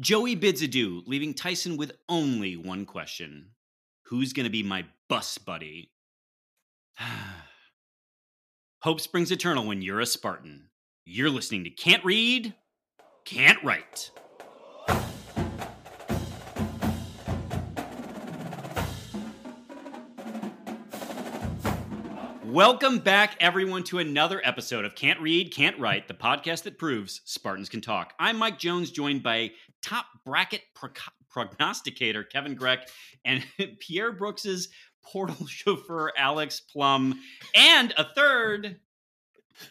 Joey bids adieu, leaving Tyson with only one question Who's going to be my bus buddy? Hope springs eternal when you're a Spartan. You're listening to Can't Read, Can't Write. Welcome back, everyone, to another episode of Can't Read, Can't Write, the podcast that proves Spartans can talk. I'm Mike Jones, joined by top bracket pro- prognosticator Kevin Greck and Pierre Brooks's portal chauffeur Alex Plum, and a third,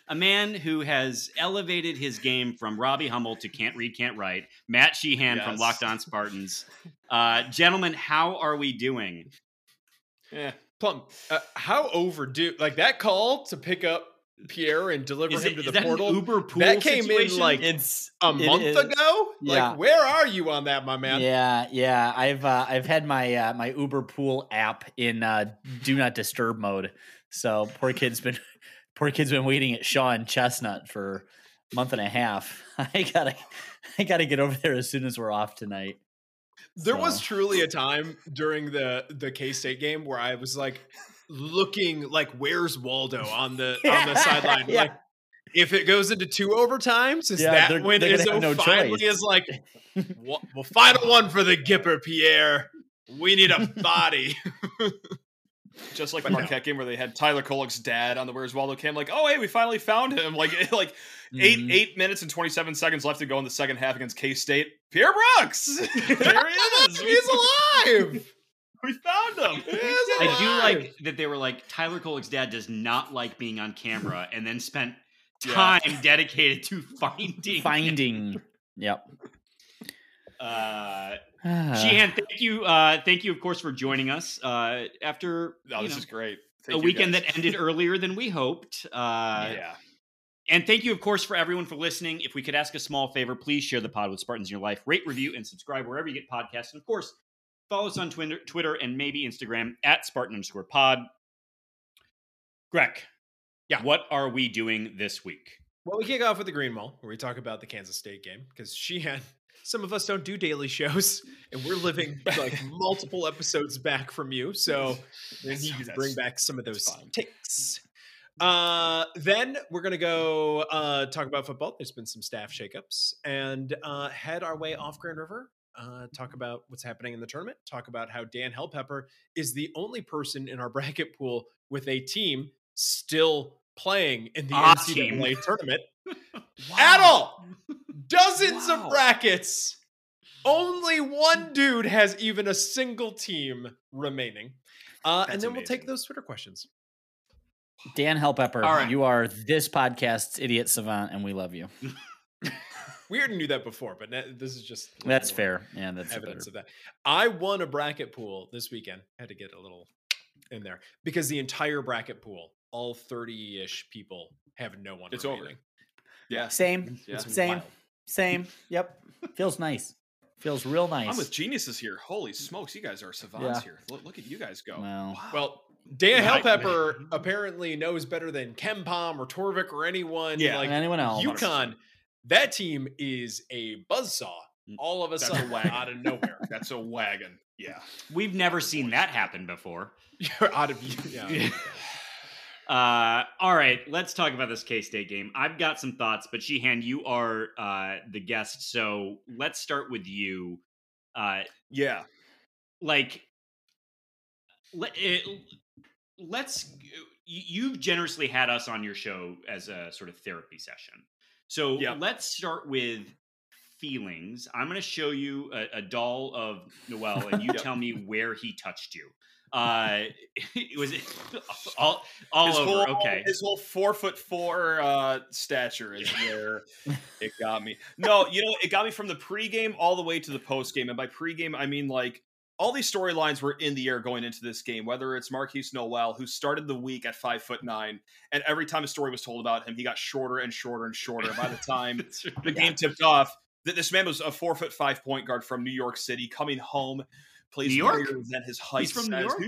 a man who has elevated his game from Robbie Hummel to Can't Read, Can't Write, Matt Sheehan yes. from Locked On Spartans. Uh, gentlemen, how are we doing? Yeah, Plum, uh, how overdue? Like that call to pick up Pierre and deliver is him it, to the portal. Uber pool that came situation? in like it's a month is, ago. Yeah. Like, where are you on that, my man? Yeah, yeah. I've uh, I've had my uh, my Uber pool app in uh, do not disturb mode. So poor kid's been poor kid's been waiting at Shaw and Chestnut for a month and a half. I gotta I gotta get over there as soon as we're off tonight. There so. was truly a time during the the K State game where I was like looking like where's Waldo on the on the sideline. Yeah. Like if it goes into two overtimes, is yeah, that when Izzo no finally choice. is like, well, final one for the Gipper, Pierre. We need a body. Just like the Marquette game where they had Tyler Kolek's dad on the Where's Waldo cam, like, oh hey, we finally found him. Like like mm-hmm. eight eight minutes and twenty seven seconds left to go in the second half against K State. Pierre Brooks, there he is. He's alive. We found him. I do like that they were like Tyler Kolek's dad does not like being on camera, and then spent time yeah. dedicated to finding finding. Yep. Uh, Sheehan, thank you, uh, thank you, of course, for joining us uh, after. Oh, this know, is great. Thank a weekend guys. that ended earlier than we hoped. Uh, yeah. And thank you, of course, for everyone for listening. If we could ask a small favor, please share the pod with Spartans in your life. Rate, review, and subscribe wherever you get podcasts. And of course, follow us on Twitter, Twitter and maybe Instagram at Spartan underscore pod. Greg, yeah. What are we doing this week? Well, we kick off with the Green Mall, where we talk about the Kansas State game because Sheehan some of us don't do daily shows, and we're living like multiple episodes back from you. So we need to bring back some of those takes. Uh, then we're gonna go uh, talk about football. There's been some staff shakeups, and uh, head our way off Grand River. Uh, talk about what's happening in the tournament. Talk about how Dan Hellpepper is the only person in our bracket pool with a team still playing in the ah, NCAA tournament wow. at all. Dozens wow. of brackets. Only one dude has even a single team remaining. Uh, and then amazing. we'll take those Twitter questions. Dan Hellpepper, right. you are this podcast's idiot savant, and we love you. we already knew that before, but this is just that's fair. Yeah, that's evidence of that. I won a bracket pool this weekend. Had to get a little in there because the entire bracket pool all 30-ish people have no one it's remaining. over yeah same yeah. same wild. same yep feels nice feels real nice i'm with geniuses here holy smokes you guys are savants yeah. here look, look, at you guys go Well, wow. well Dan Hellpepper apparently knows better than KenPom or Torvik or anyone yeah, like anyone else. UConn. That team is a buzzsaw all of a That's sudden a out of nowhere. That's a wagon. Yeah. We've never seen that happen before. You're out of yeah. Uh, all right, let's talk about this K State game. I've got some thoughts, but Sheehan, you are uh, the guest, so let's start with you. Uh, yeah, like let, it, let's. You've generously had us on your show as a sort of therapy session, so yeah. let's start with feelings. I'm going to show you a, a, doll of Nowell, and you tell me where he touched you. Uh, it was all all his over. Whole, okay, his whole four foot four uh, stature is where it got me. No, you know, it got me from the pregame all the way to the postgame, and by pregame I mean like all these storylines were in the air going into this game. Whether it's Markquis Nowell, who started the week at five foot nine, and every time a story was told about him, he got shorter and shorter and shorter. By the time the game tipped off, that this man was a four foot five point guard from New York City coming home plays New York than his height. He's from New York.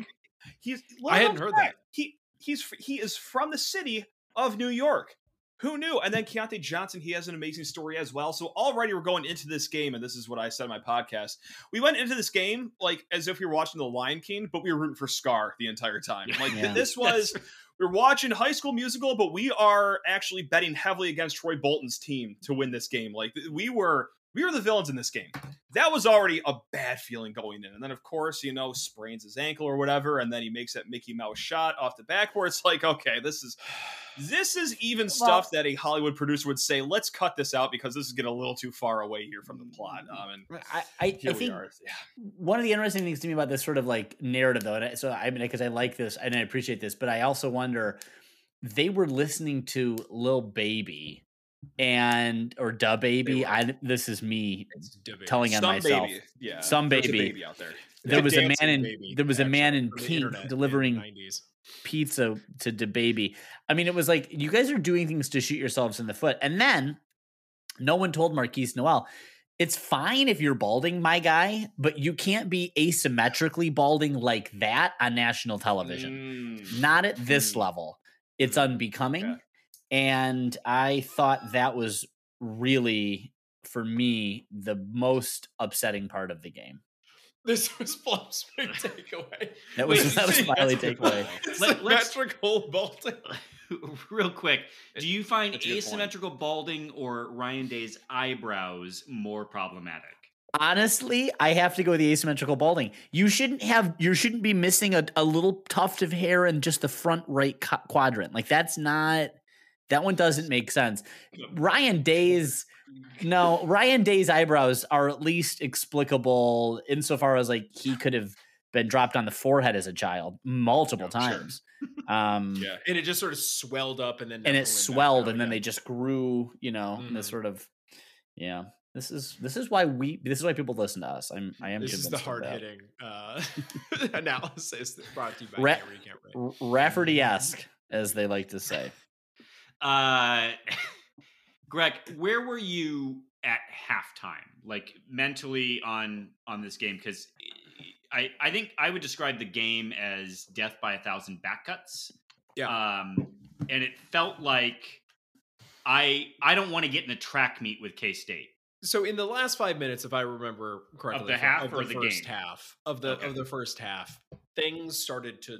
he's. I hadn't heard that. He he's he is from the city of New York. Who knew? And then Keyontae Johnson, he has an amazing story as well. So already we're going into this game, and this is what I said in my podcast. We went into this game like as if we were watching The Lion King, but we were rooting for Scar the entire time. Like Yeah. this was we're watching High School Musical, but we are actually betting heavily against Troy Bolton's team to win this game. Like we were we were the villains in this game. That was already a bad feeling going in. And then of course, you know, sprains his ankle or whatever, and then he makes that Mickey Mouse shot off the backboard. It's like, okay, this is this is even stuff that a Hollywood producer would say, let's cut this out because this is getting a little too far away here from the plot. Um, and I, I, here I we think are. Yeah. one of the interesting things to me about this sort of like narrative though and I, so i mean because i like this and i appreciate this but i also wonder they were listening to lil baby and or da baby i this is me telling on Some myself baby. Yeah. Some baby. baby out there. there The was a man in baby, there was a man in pink in delivering 90s. pizza to the baby. I mean, it was like you guys are doing things to shoot yourselves in the foot. And then no one told Markquis Nowell, it's fine if you're balding, my guy, but you can't be asymmetrically balding like that on national television. Mm. Not at this Mm. level. It's unbecoming. Okay. And I thought that was really, for me, the most upsetting part of the game. This was Plum's big takeaway. That was Wait, that was see, my only takeaway. It's Let- let's- symmetrical bolting. Real quick, do you find That's a good point. asymmetrical balding or Ryan Day's eyebrows more problematic? Honestly, I have to go with the asymmetrical balding. You shouldn't have. You shouldn't be missing a, a little tuft of hair in just the front right co- quadrant. Like that's not. That one doesn't make sense. Ryan Day's no. Ryan Day's eyebrows are at least explicable insofar as like he could have been dropped on the forehead as a child multiple Oh, sure. times. Um, Yeah. And it just sort of swelled up and then and it swelled and then they just grew you know in this sort of yeah this is this is why we this is why people listen to us i'm i am This is the hard hitting uh, analysis that brought to you by Ra- Can't Read, Can't Write. R- Raftery-esque as they like to say Uh, Greg, where were you at halftime? Like mentally on on this game? Because I I think I would describe the game as death by a thousand back cuts. Yeah. Um, and it felt like I I don't want to get in a track meet with K State. So in the last five minutes, if I remember correctly, of the half of or the first game? half of the Okay. of the first half, things started to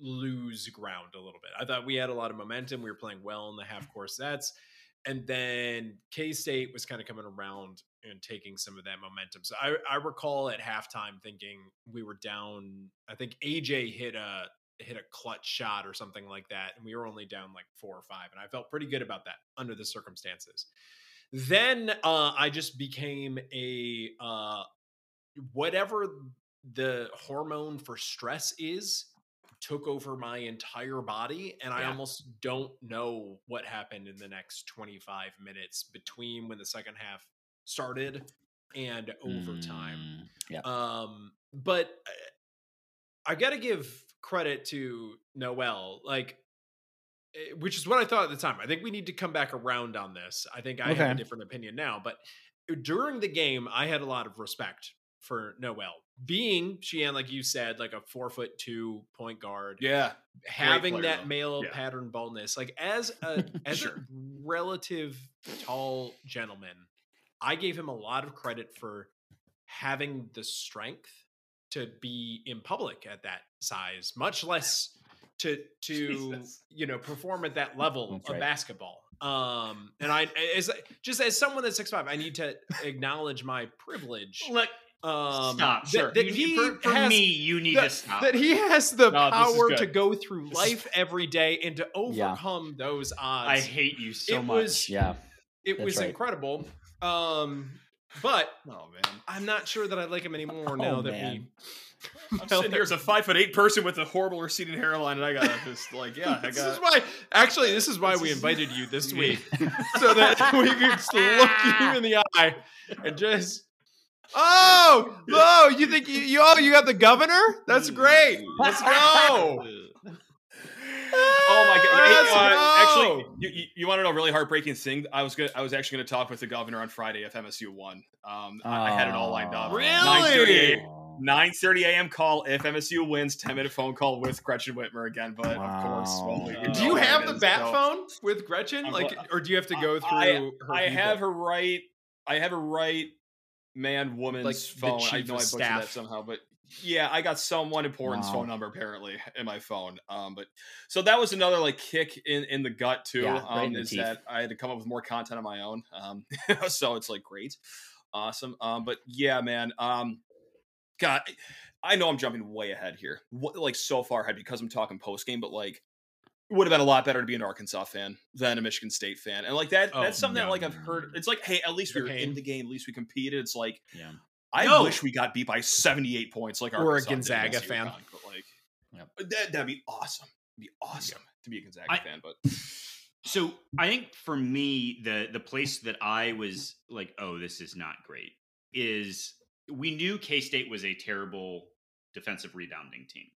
lose ground a little bit. I thought we had a lot of momentum. We were playing well in the half court sets, and then K State was kind of coming around and taking some of that momentum. So I, I recall at halftime thinking we were down. I think AJ hit a hit a clutch shot or something like that, and we were only down like four or five, and I felt pretty good about that under the circumstances then uh, I just became a uh, whatever the hormone for stress is took over my entire body and I almost don't know what happened in the next 25 minutes between when the second half started and overtime. Mm, yeah Um, but uh, I got to give credit to Nowell, like, eh, which is what I thought at the time. I think we need to come back around on this. I think I have a different opinion now, but uh, during the game, I had a lot of respect for Nowell being Sheehan, like you said, like a four foot two point guard, Yeah. having player, that though. male Yeah. pattern baldness, like as a as Sure. a relative tall gentleman, I gave him a lot of credit for having the strength to be in public at that size, much less to to Jesus. you know perform at that level That's of right. basketball. Um, and I as just as someone that's six five, I need to acknowledge my privilege. Look, Um, stop. Sure. that You- he for for has- me, you need that, to stop. that he has the No, power to go through This is- life every day and to overcome those odds. I hate you so it much. was yeah it was right. incredible. Um, but Oh man. I'm not sure that I like him anymore Oh, now that man. we. I'm sitting here as a five foot eight person with a horrible receding hairline, and I got just like, yeah, I got. this is why. Actually, this is why This we is- invited you this week, so that we could just look you in the eye and just. Oh, oh! You think you, you? Oh, you got the governor? That's great. Let's go. Oh my god! Hey, uh, actually, you, you, you want to know a really heartbreaking thing? I was gonna, I was actually going to talk with the governor on Friday if MSU won. Um, I, I had it all lined up. Really? Nine thirty a.m. call if MSU wins. Ten minute phone call with Gretchen Whitmer again. But of course, Wow. well, Do you have the it is, bat so- phone with Gretchen? I'm Like, or do you have to go through? I, her I have her right. I have her right man woman's Like phone. I know I butchered that somehow, but yeah, I got someone important's Wow. phone number apparently in my phone. Um, but so that was another like kick in in the gut too. Yeah, right um, is teeth. that I had to come up with more content on my own. Um, so it's like great, awesome. Um, but yeah, man. Um, God, I know I'm jumping way ahead here, Wh- like so far ahead because I'm talking post game, but like. Would have been a lot better to be an Arkansas fan than a Michigan State fan, and like that. Oh, that's something that like I've heard. It's like, hey, at least we were in the game. At least we competed. It's like Yeah. I No. wish we got beat by 78 points like Or a Arkansas Gonzaga fan. UConn, but like Yep. that, that'd be awesome. It'd be awesome to be a Gonzaga I- fan, but So I think for me, the the place that I was like, oh, this is not great, is we knew K State was a terrible defensive rebounding team.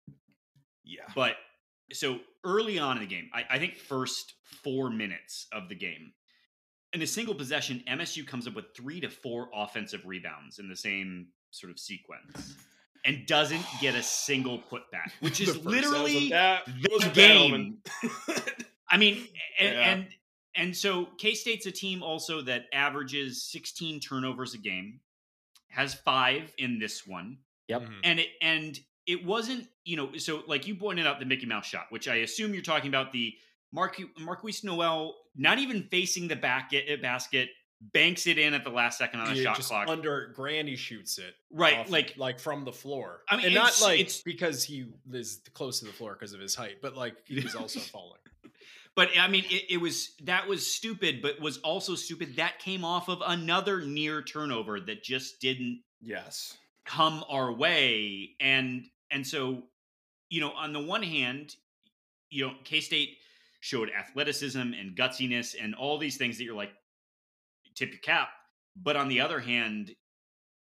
yeah. But so early on in the game, I, I think first four minutes of the game, in a single possession, MSU comes up with three to four offensive rebounds in the same sort of sequence. And doesn't get a single putback, which is first- literally that the was game. I mean, and, Yeah. and and so K State's a team also that averages 16 turnovers a game, has five in this one, Yep. Mhm. and it and it wasn't you know so like you pointed out the Mickey Mouse shot, which I assume you're talking about the Marque, Markquis Nowell not even facing the back at, basket, banks it in at the last second on the Yeah, shot just clock, under Granny shoots it right? off- like like from the floor. I mean, and not like it's- because he is close to the floor because of his height, but like he was also falling. But I mean, it, it was that was stupid, but was also stupid. That came off of another near turnover that just didn't yes. Come our way, and and so you know, on the one hand, you know, K State showed athleticism and gutsiness and all these things that you're like tip your cap, but on the other hand,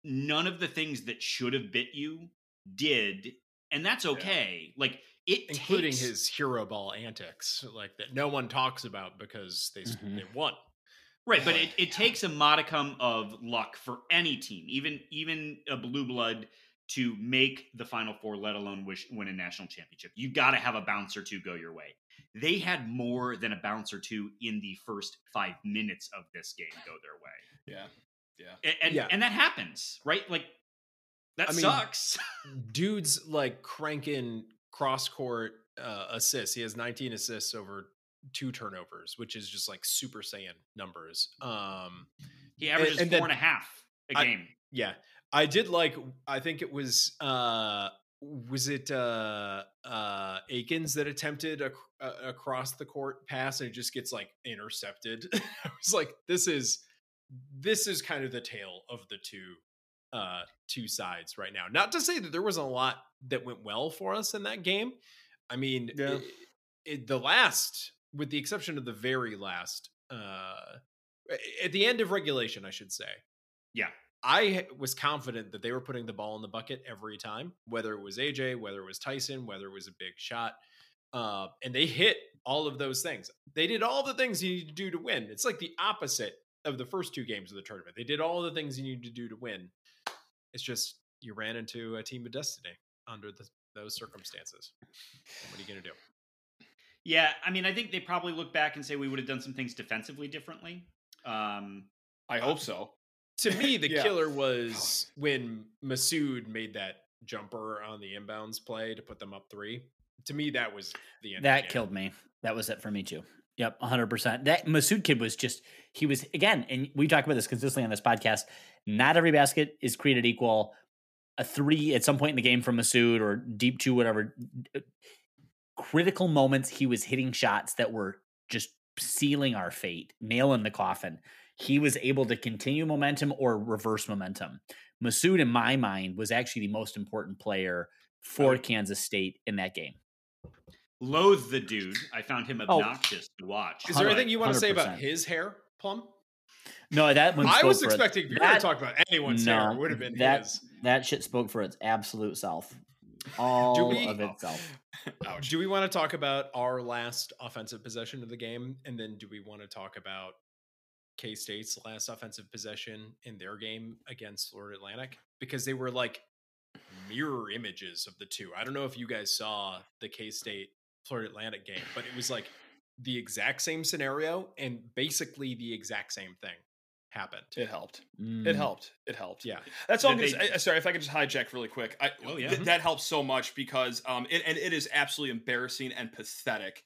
none of the things that should have bit you did, and that's okay. Like it, including takes- his hero ball antics, like that no one talks about because they Mhm. they won. Right, but it, it takes a modicum of luck for any team, even even a blue blood, to make the final four, let alone wish, win a national championship. You got to have a bounce or two go your way. They had more than a bounce or two in the first five minutes of this game go their way, Yeah. Yeah. and and, Yeah. and that happens, right? Like that I mean, sucks. Dude's like cranking cross court uh, assists. He has 19 assists over two turnovers, which is just like Super Saiyan numbers. Um, he averages and four then- and a half a I- game. yeah, I did like. I think it was uh, was it uh, uh, Akins that attempted a, a across the court pass and it just gets like intercepted. I was like, this is this is kind of the tale of the two uh two sides right now. Not to say that there wasn't a lot that went well for us in that game. I mean, Yeah. it- it- the last, with the exception of the very last, uh at the end of regulation, I should say. Yeah. I was confident that they were putting the ball in the bucket every time, whether it was AJ, whether it was Tyson, whether it was a big shot. Uh, and they hit all of those things. They did all the things you need to do to win. It's like the opposite of the first two games of the tournament. They did all the things you need to do to win. It's just you ran into a team of destiny under the, those circumstances. What are you going to do? Yeah, I mean, I think they probably look back and say we would have done some things defensively differently. Um, I hope so. To me, the Yeah. killer was when Massoud made that jumper on the inbounds play to put them up three. To me, that was the end. of the That game. killed me. That was it for me too. Yep, 100%. That Massoud kid was just, he was, again, and we talk about this consistently on this podcast. Not every basket is created equal. A three at some point in the game from Massoud or deep two, whatever. Critical moments, he was hitting shots that were just sealing our fate, nail in the coffin. He was able to continue momentum or reverse momentum. Massoud, in my mind, was actually the most important player for Oh. Kansas State in that game. loathe the dude. I found him Oh. obnoxious to watch. Is there anything you want to say about his hair, Plum? No, that one. I was for expecting if you're That- going to talk about anyone's hair, it would have been that, his. That shit spoke for its absolute self. All we- of itself. Ouch. Do we want to talk about our last offensive possession of the game? And then do we want to talk about K State's last offensive possession in their game against Florida Atlantic? Because they were like mirror images of the two. I don't know if you guys saw the K State Florida Atlantic game, but it was like the exact same scenario and basically the exact same thing happened. It helped. Mm. It helped. It helped. Yeah. That's all. I'm Did gonna they- I- sorry, if I could just hijack really quick. I, Oh, yeah. th- that helps so much because um, it, and it is absolutely embarrassing and pathetic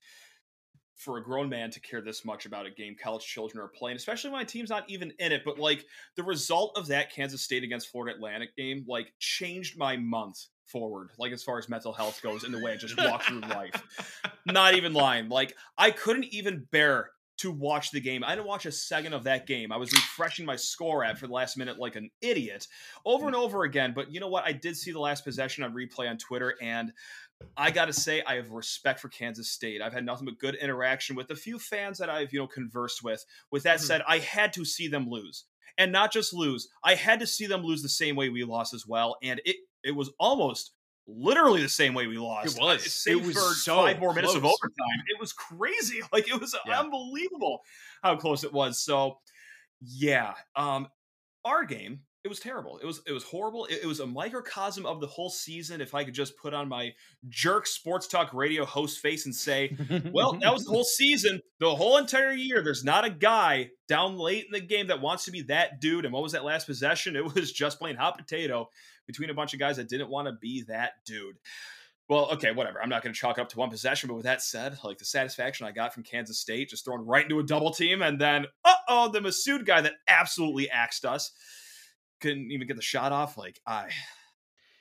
for a grown man to care this much about a game college children are playing, especially when my team's not even in it. But like the result of that Kansas State against Florida Atlantic game, like changed my month forward, like as far as mental health goes, in the way I just walk through life. Not even lying. Like I couldn't even bear to watch the game. I didn't watch a second of that game. I was refreshing my score app for the last minute like an idiot over and over again. But you know what? I did see the last possession on replay on Twitter, and I got to say, I have respect for Kansas State. I've had nothing but good interaction with the few fans that I've you know conversed with. With that Mhm. said, I had to see them lose, and not just lose. I had to see them lose the same way we lost as well, and it it was almost literally the same way we lost. It was. Save It was for so five more minutes of close. overtime. It was crazy. Like it was Yeah. unbelievable how close it was. So, yeah, um, our game it was terrible. It was it was horrible. It, it was a microcosm of the whole season. If I could just put on my jerk sports talk radio host face and say, well, that was the whole season, the whole entire year. There's not a guy down late in the game that wants to be that dude. And what was that last possession? It was just plain hot potato between a bunch of guys that didn't want to be that dude. Well, okay, whatever. I'm not going to chalk it up to one possession, but with that said, like the satisfaction I got from Kansas State, just thrown right into a double team, and then, uh oh, the Massoud guy that absolutely axed us couldn't even get the shot off. Like I,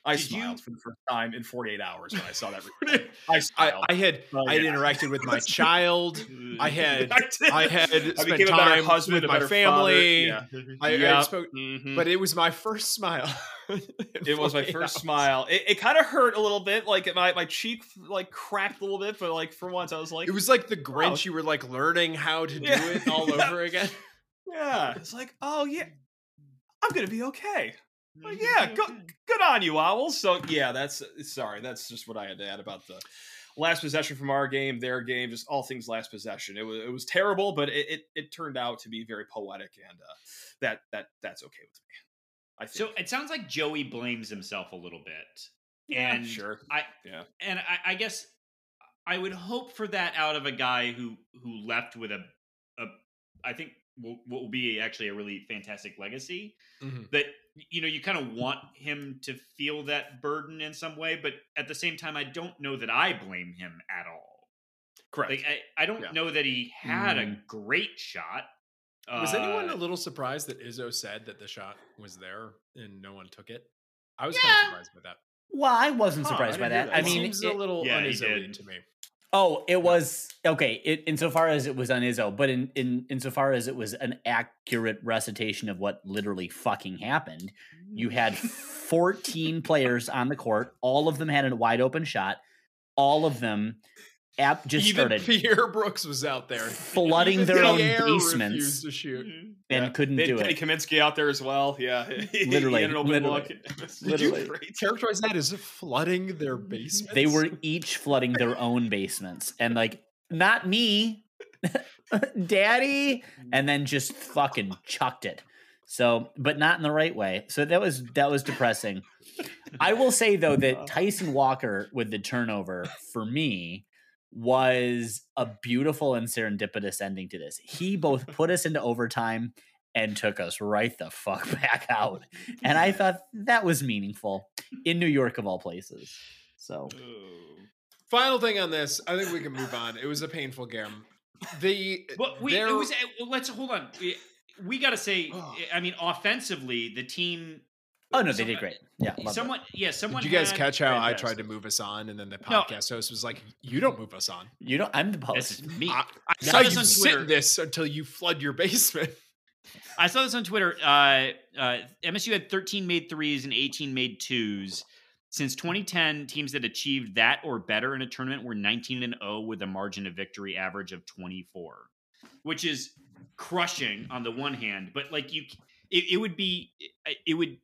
I Did you- smiled for the first time in 48 hours when I saw that. I I. I had Oh, I had yeah. interacted with my child. I had. I had I spent became a better time husband, with my family. Yeah. I, I Yep. spoke, Mhm. but it was my first smile. it was my first hours. smile. It, it kind of hurt a little bit, like my my cheek like cracked a little bit, but like for once I was like, It was like the Grinch. Oh. You were like learning how to do it all Yeah. over again. yeah, it's like, oh yeah, I'm gonna be okay. Like, yeah, good, good on you, Owls. So yeah, that's sorry, that's just what I had to add about the last possession from our game, their game, just all things last possession. It was it was terrible, but it it, it turned out to be very poetic, and uh, that that that's okay with me. I think. So it sounds like Joey blames himself a little bit. yeah, and sure. I Yeah. and I, I guess I would hope for that out of a guy who who left with a a I think will, will be actually a really fantastic legacy. Mhm. That you know you kind of want him to feel that burden in some way, but at the same time, I don't know that I blame him at all. Correct. Like I, I don't Yeah. know that he had a Mm. great shot. Was anyone Uh, a little surprised that Izzo said that the shot was there and no one took it? I was Yeah. kind of surprised by that. well, I wasn't Huh, I surprised by that. that. I It mean, seems it- a little Yeah, he un-Izzo-y to me. Oh, it was okay. It, insofar as it was on Izzo, but in, in insofar as it was an accurate recitation of what literally fucking happened, you had 14 players on the court. All of them had a wide open shot. All of them app just Even started Pierre Brooks was out there flooding Even their own basements refused to shoot. And Yeah. couldn't They do had Kenny it. Kaminsky out there as well. Yeah, He- he Literally, had an open literally. look. Literally. great. Characterize that as flooding their basements. They were each flooding their own basements and like, not me, daddy, and then just fucking chucked it. So, but not in the right way. So that was that was depressing. I will say though that Tyson Walker with the turnover for me was a beautiful and serendipitous ending to this. He both put us into overtime and took us right the fuck back out. And I thought that was meaningful in New York of all places. So Final thing on this, I think we can move on. It was a painful game. The But we there- it was uh, let's hold on. We, we got to say. I mean, offensively, the team. Oh no, they did great. Yeah, loved it. Someone, yeah, someone. Did you guys catch how I tried to move us on, and then the No. podcast host was like, "You don't move us on. You know, I'm the This post. is me. I, I saw saw this you on sit Twitter. this until you flood your basement." I saw this on Twitter. Uh, uh, MSU had 13 made threes and 18 made twos. Since 2010, teams that achieved that or better in a tournament were 19 and 0 with a margin of victory average of 24, which is crushing on the one hand. But like you, it, it would be, it, it would.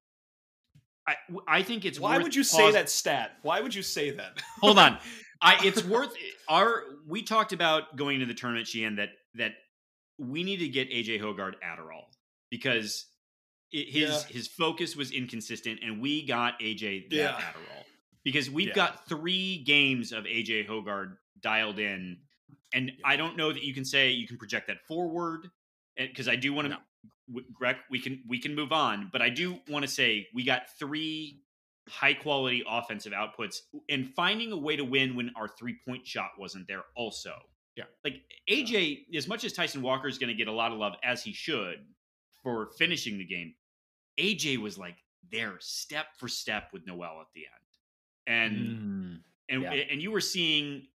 I, I think it's. Why would you say that stat? Why would you say that? Hold on. I it's worth our we talked about going into the tournament, Sheehan, that that we need to get AJ Hoggard Adderall because It, his Yeah. his focus was inconsistent, and we got AJ that Yeah. Adderall because we've Yeah. got three games of AJ Hoggard dialed in, and I don't know that you can say you can project that forward, eh, because I do want to. Greg, we can we can move on, but I do want to say we got three high quality offensive outputs and finding a way to win when our three point shot wasn't there. Also, Yeah. like AJ, as much as Tyson Walker is going to get a lot of love as he should for finishing the game, AJ was like there step for step with Nowell at the end, and Mm. and Yeah. and you were seeing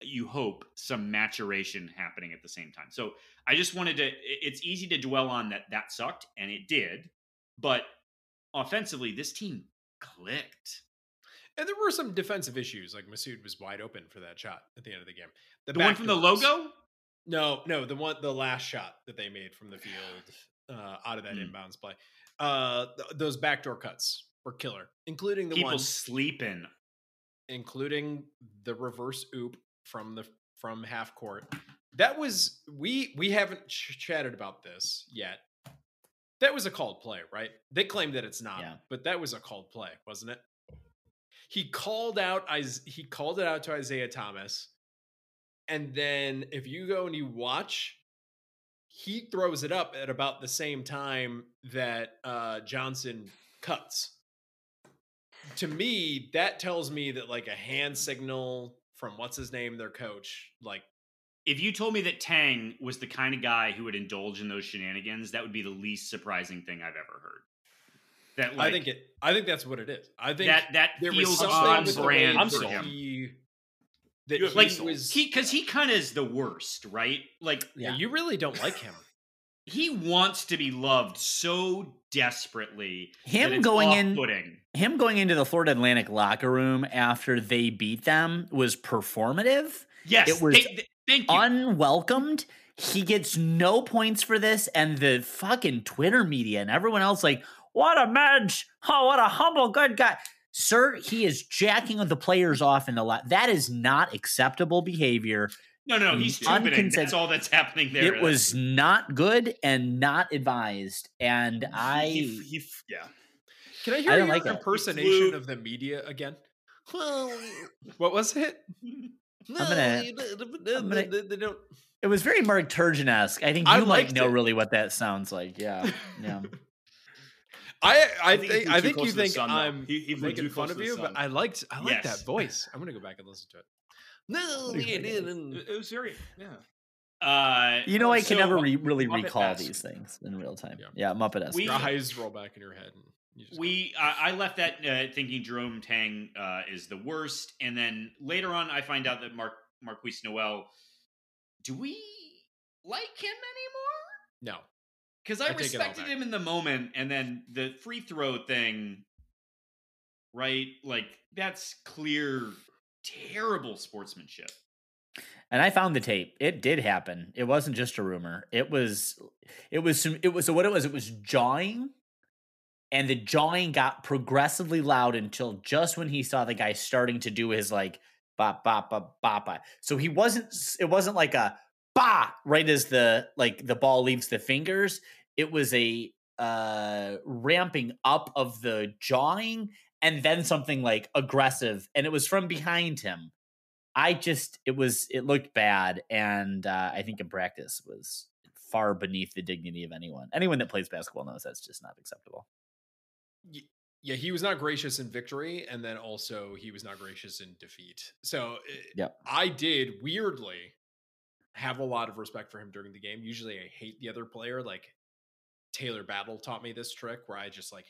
you hope some maturation happening at the same time so i just wanted to it's easy to dwell on that that sucked and it did but offensively this team clicked And there were some defensive issues. Like Massoud was wide open for that shot at the end of the game. the, one from the logo No, no, the one, the last shot that they made from the field uh, out of that Hmm. inbounds play. Uh, th- those backdoor cuts were killer, including the people one, sleeping including the reverse oop from the from half court. That was we we haven't ch- chatted about this yet. That was a called play, right? They claim that it's not, Yeah. but that was a called play, wasn't it? He called out he called it out to Isaiah Thomas. And then if you go and you watch, he throws it up at about the same time that uh, Johnson cuts. To me, that tells me that like a hand signal from what's his name, their coach, like if you told me that tang was the kind of guy who would indulge in those shenanigans that would be the least surprising thing i've ever heard that like I think it. I think that's what it is. I think that that there feels something on with the way brand for sold. him he that You he like sold. was. he because he kind of is the worst right like yeah, you really don't like him. He wants to be loved so desperately. Him going in-. Him going into the Florida Atlantic locker room after they beat them was performative, Yes, it was they- they- unwelcomed. He gets no points for this, and the fucking Twitter media and everyone else like, what a mensch! Oh, what a humble, good guy. Sir, he is jacking the players off in the lot. That is not acceptable behavior. No, no, he's stupid. unconsent- That's all that's happening there. It was not good and not advised. And I He, he, yeah. Can I hear I your like impersonation Flew- of the media again? Well, what was it? No, gonna- you don't- I'm gonna- they, they don't. it was very Mark Turgeon-esque. I think you I might know it. really what that sounds like. Yeah. Yeah. I I think he think I think you to think sun. I'm He- he making fun of you, but I liked I like Yes. that voice. I'm gonna go back and listen to it. It, it was very, yeah. Uh, You know, I so can never re- really Muppet recall esque. these things in real time. Yeah. Yeah, Muppet-esque. We- Your eyes roll back in your head. And you just go, we I, I left that uh, thinking Jerome Tang uh, is the worst, and then later on I find out that Mark Markquis Nowell. Do we like him anymore? no. Because I I, take it all respected him in the moment, and then the free throw thing, right? Like that's clear, terrible sportsmanship. and I found the tape. It did happen. It wasn't just a rumor. It was it was it was so what it was, it was jawing. And the jawing got progressively loud until just when he saw the guy starting to do his like bop bop bop bop. bop. So he wasn't it wasn't like a ba right as the like the ball leaves the fingers. It was a uh ramping up of the jawing and then something like aggressive and it was from behind him. I just it was it looked bad, and uh, I think in practice was far beneath the dignity of anyone. Anyone that plays basketball knows that's just not acceptable. Yeah, he was not gracious in victory, and then also he was not gracious in defeat. So uh, Yep. I did weirdly have a lot of respect for him during the game. Usually, I hate the other player. Like Taylor Battle taught me this trick where I just like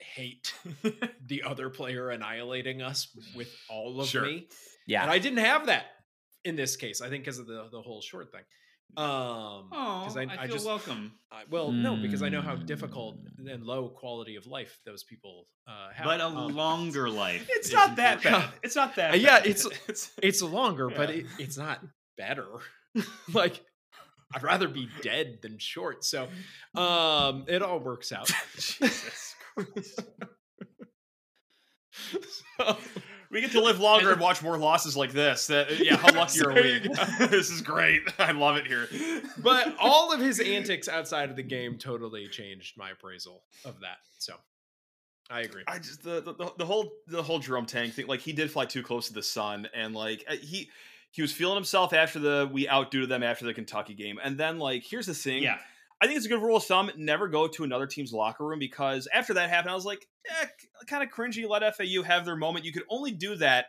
hate the other player annihilating us with all of Sure. me. Yeah, And I didn't have that in this case. I think because of the the whole short thing. Um, Oh, because I, I, I, feel just welcome. I, well, no, because I know how difficult Mm. and low quality of life those people uh, have. But a Um, longer life. It's not that important. bad. It's not that Uh, yeah, bad. it's- it's it's longer, but it, it's not better. like I'd rather be dead than short. So um it all works out. So, We get to live longer and watch more losses like this. That yeah, how lucky are we? this is great. I love it here. but all of his antics outside of the game totally changed my appraisal of that. So I agree. I just the, the the whole the whole Jerome Tang thing. Like he did fly too close to the sun, and like uh, he he was feeling himself after the we outdo them after the Kentucky game, and then like here's the thing. Yeah. I think it's a good rule of thumb: never go to another team's locker room because after that happened, I was like, eh, kind of cringy. Let FAU have their moment. You could only do that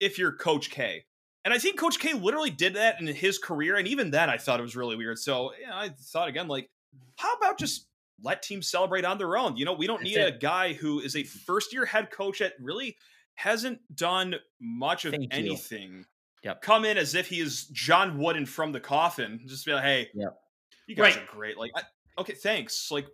if you're Coach K. And I think Coach K literally did that in his career, and even then, I thought it was really weird. So yeah, I thought again, like, how about just let teams celebrate on their own? You know, we don't That's need a guy who is a first year head coach that really hasn't done much of Thank you. anything. Yep. Come in as if he is John Wooden from the coffin. Just be like, hey, Yep. You guys Right. are great. Like, I, okay, thanks. Like,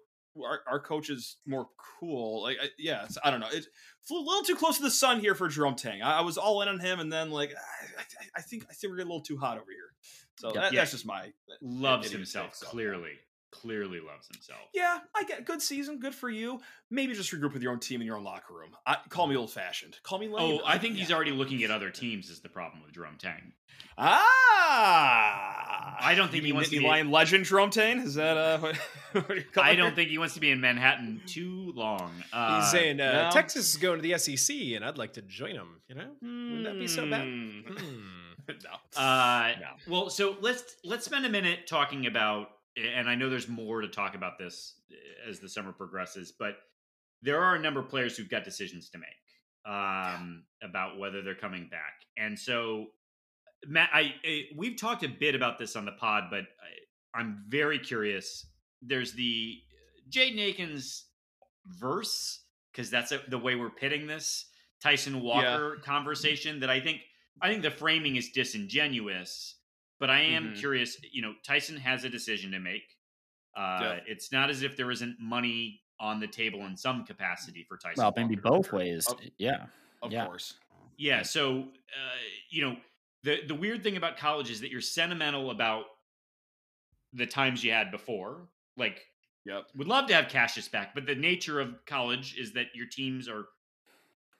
our, our coach is more cool. Like, I, yeah, I don't know. It flew a little too close to the sun here for Jerome Tang. I, I was all in on him, and then like, I, I, I think I think we're getting a little too hot over here. So Yeah. that, Yeah. that's just my Loves himself so. clearly. Clearly loves himself. Yeah, I get good season, good for you. Maybe just regroup with your own team in your own locker room. I, call me old fashioned. Call me lame. Oh, I think he's already looking at other teams. Is the problem with Jerome Tang? Ah, I don't think he mean wants to be- Lion legend Jerome Tang. Is that uh? What, what I don't think he wants to be in Manhattan too long. Uh, He's saying uh, no. Texas is going to the SEC, and I'd like to join him. You know, wouldn't that be so bad? Hmm. no. Uh, No. Well, so let's let's spend a minute talking about, and I know there's more to talk about this as the summer progresses, but there are a number of players who've got decisions to make um, about whether they're coming back, and so Matt, I, I we've talked a bit about this on the pod, but I, I'm very curious. There's the Jaden Akins verse because that's a, the way we're pitting this Tyson Walker conversation that I think I think the framing is disingenuous, but I am Mhm. curious. You know, Tyson has a decision to make. Uh, Yep. It's not as if there isn't money on the table in some capacity for Tyson. Well, maybe Walker. both ways. Of- Yeah. Of Yeah. course. Yeah. So, uh, you know, the the weird thing about college is that you're sentimental about the times you had before. Like, Yep. would love to have Cassius back, but the nature of college is that your teams are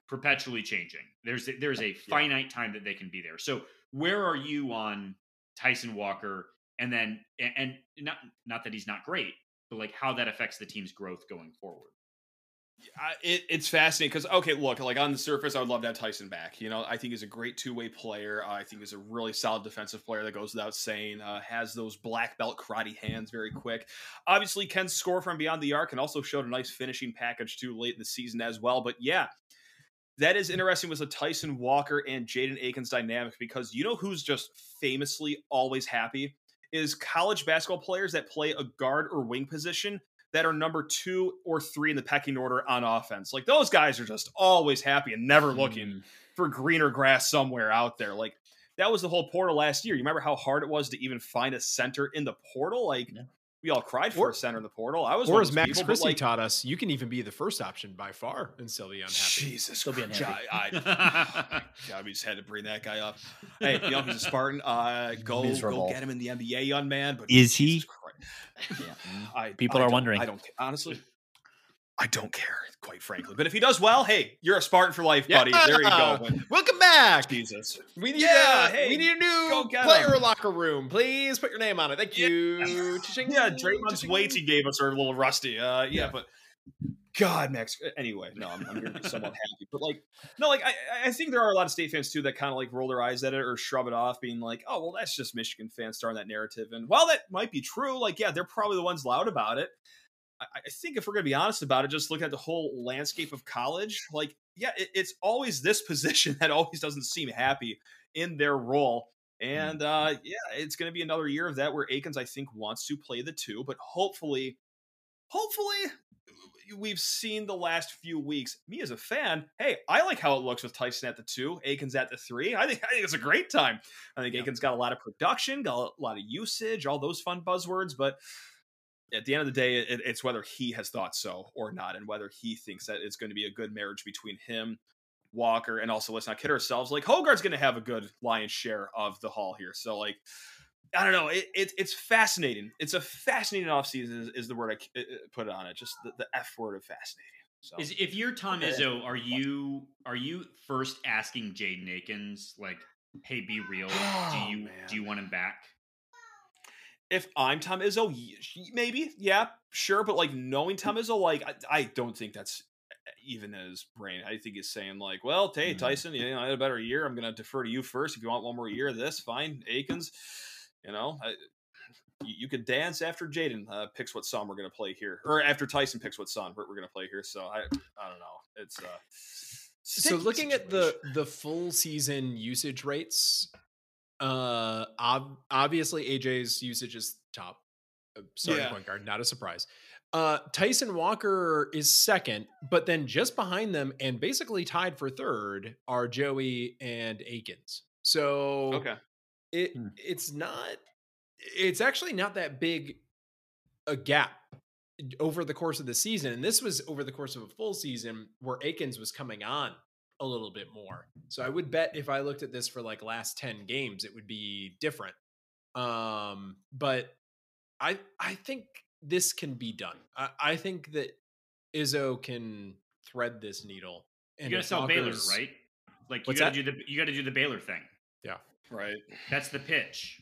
perpetually changing. There's a, there's a finite time that they can be there. So, where are you on Tyson Walker? And then, and, and not not that he's not great, but like how that affects the team's growth going forward. I, it, it's fascinating because okay, look, like on the surface, I would love to have Tyson back. You know, I think he's a great two way player. I think he's a really solid defensive player that goes without saying. Uh, has those black belt karate hands, very quick. Obviously, can score from beyond the arc, and also showed a nice finishing package too late in the season as well. But yeah, that is interesting with the Tyson Walker and Jaden Akins dynamic because you know who's just famously always happy is college basketball players that play a guard or wing position that are number two or three in the pecking order on offense. Like those guys are just always happy and never looking Mm. for greener grass somewhere out there. Like that was the whole portal last year. You remember how hard it was to even find a center in the portal? Like Yeah. we all cried for Or- a center in the portal. I was Or as Max people, Christie like, taught us, you can even be the first option by far and still be unhappy. Jesus, Still be unhappy. I, I, God, we just had to bring that guy up. Hey, you know he's a Spartan. Uh, go Miserable. go get him in the NBA, young man. But Is he? Christ. Yeah. I, People I are wondering. I don't honestly. I don't care, quite frankly. But if he does well, hey, you're a Spartan for life, buddy. There you go. Welcome back. Jesus, We need Yeah, a, hey, we need a new player 'em. locker room. Please put your name on it. Thank Yeah. you. Yeah, Draymond's weights he gave us are a little rusty. Uh, yeah, Yeah. but God, Max. Anyway, no, I'm, I'm somewhat happy, but like, no, like I, I think there are a lot of state fans too that kind of like roll their eyes at it or shrub it off, being like, oh, well, that's just Michigan fans starting that narrative. And while that might be true, like, yeah, they're probably the ones loud about it. I, I think if we're gonna be honest about it, just looking at the whole landscape of college, like, yeah, it, it's always this position that always doesn't seem happy in their role. And uh, yeah, it's going to be another year of that where Akins, I think, wants to play the two, but hopefully, hopefully, we've seen the last few weeks. Me as a fan, hey, I like how it looks with Tyson at the two, Akins at the three. I think I think it's a great time. I think Yeah. Akins got a lot of production, got a lot of usage, all those fun buzzwords, but. At the end of the day, it, it's whether he has thought so or not, and whether he thinks that it's going to be a good marriage between him, Walker, and also let's not kid ourselves. Like Hoggard's going to have a good lion's share of the haul here. So like, I don't know. It, it it's fascinating. It's a fascinating offseason is, is the word I uh, uh, put on it. Just the, the F word of fascinating. So Is if you're Tom Okay. Izzo, are you are you first asking Jaden Akins like, "Hey, be real. Oh, do you man. do you want him back?" if I'm Tom Izzo, maybe, yeah, sure. But like knowing Tom Izzo, like I, I don't think that's uh, even in his brain. I think he's saying like, well, hey Mhm. Tyson, you know, I had a better year. I'm gonna defer to you first. If you want one more year of this, fine. Akins, you know, I, you, you could dance after Jaden uh, picks what song we're gonna play here, or after Tyson picks what song we're, we're gonna play here. So I, I don't know. It's uh. So looking at the the full season usage rates, uh, ob- obviously AJ's usage is top. Uh, Starting Yeah. point guard, not a surprise. Uh, Tyson Walker is second, but then just behind them and basically tied for third are Joey and Akins. So okay, it Hmm. it's not it's actually not that big a gap over the course of the season and this was over the course of a full season where Akins was coming on a little bit more so i would bet if i looked at this for like last 10 games it would be different um but i i think this can be done i, I think that izzo can thread this needle You gotta sell Baylor, right? Like you gotta that? do the you gotta do the Baylor thing. Right. That's the pitch.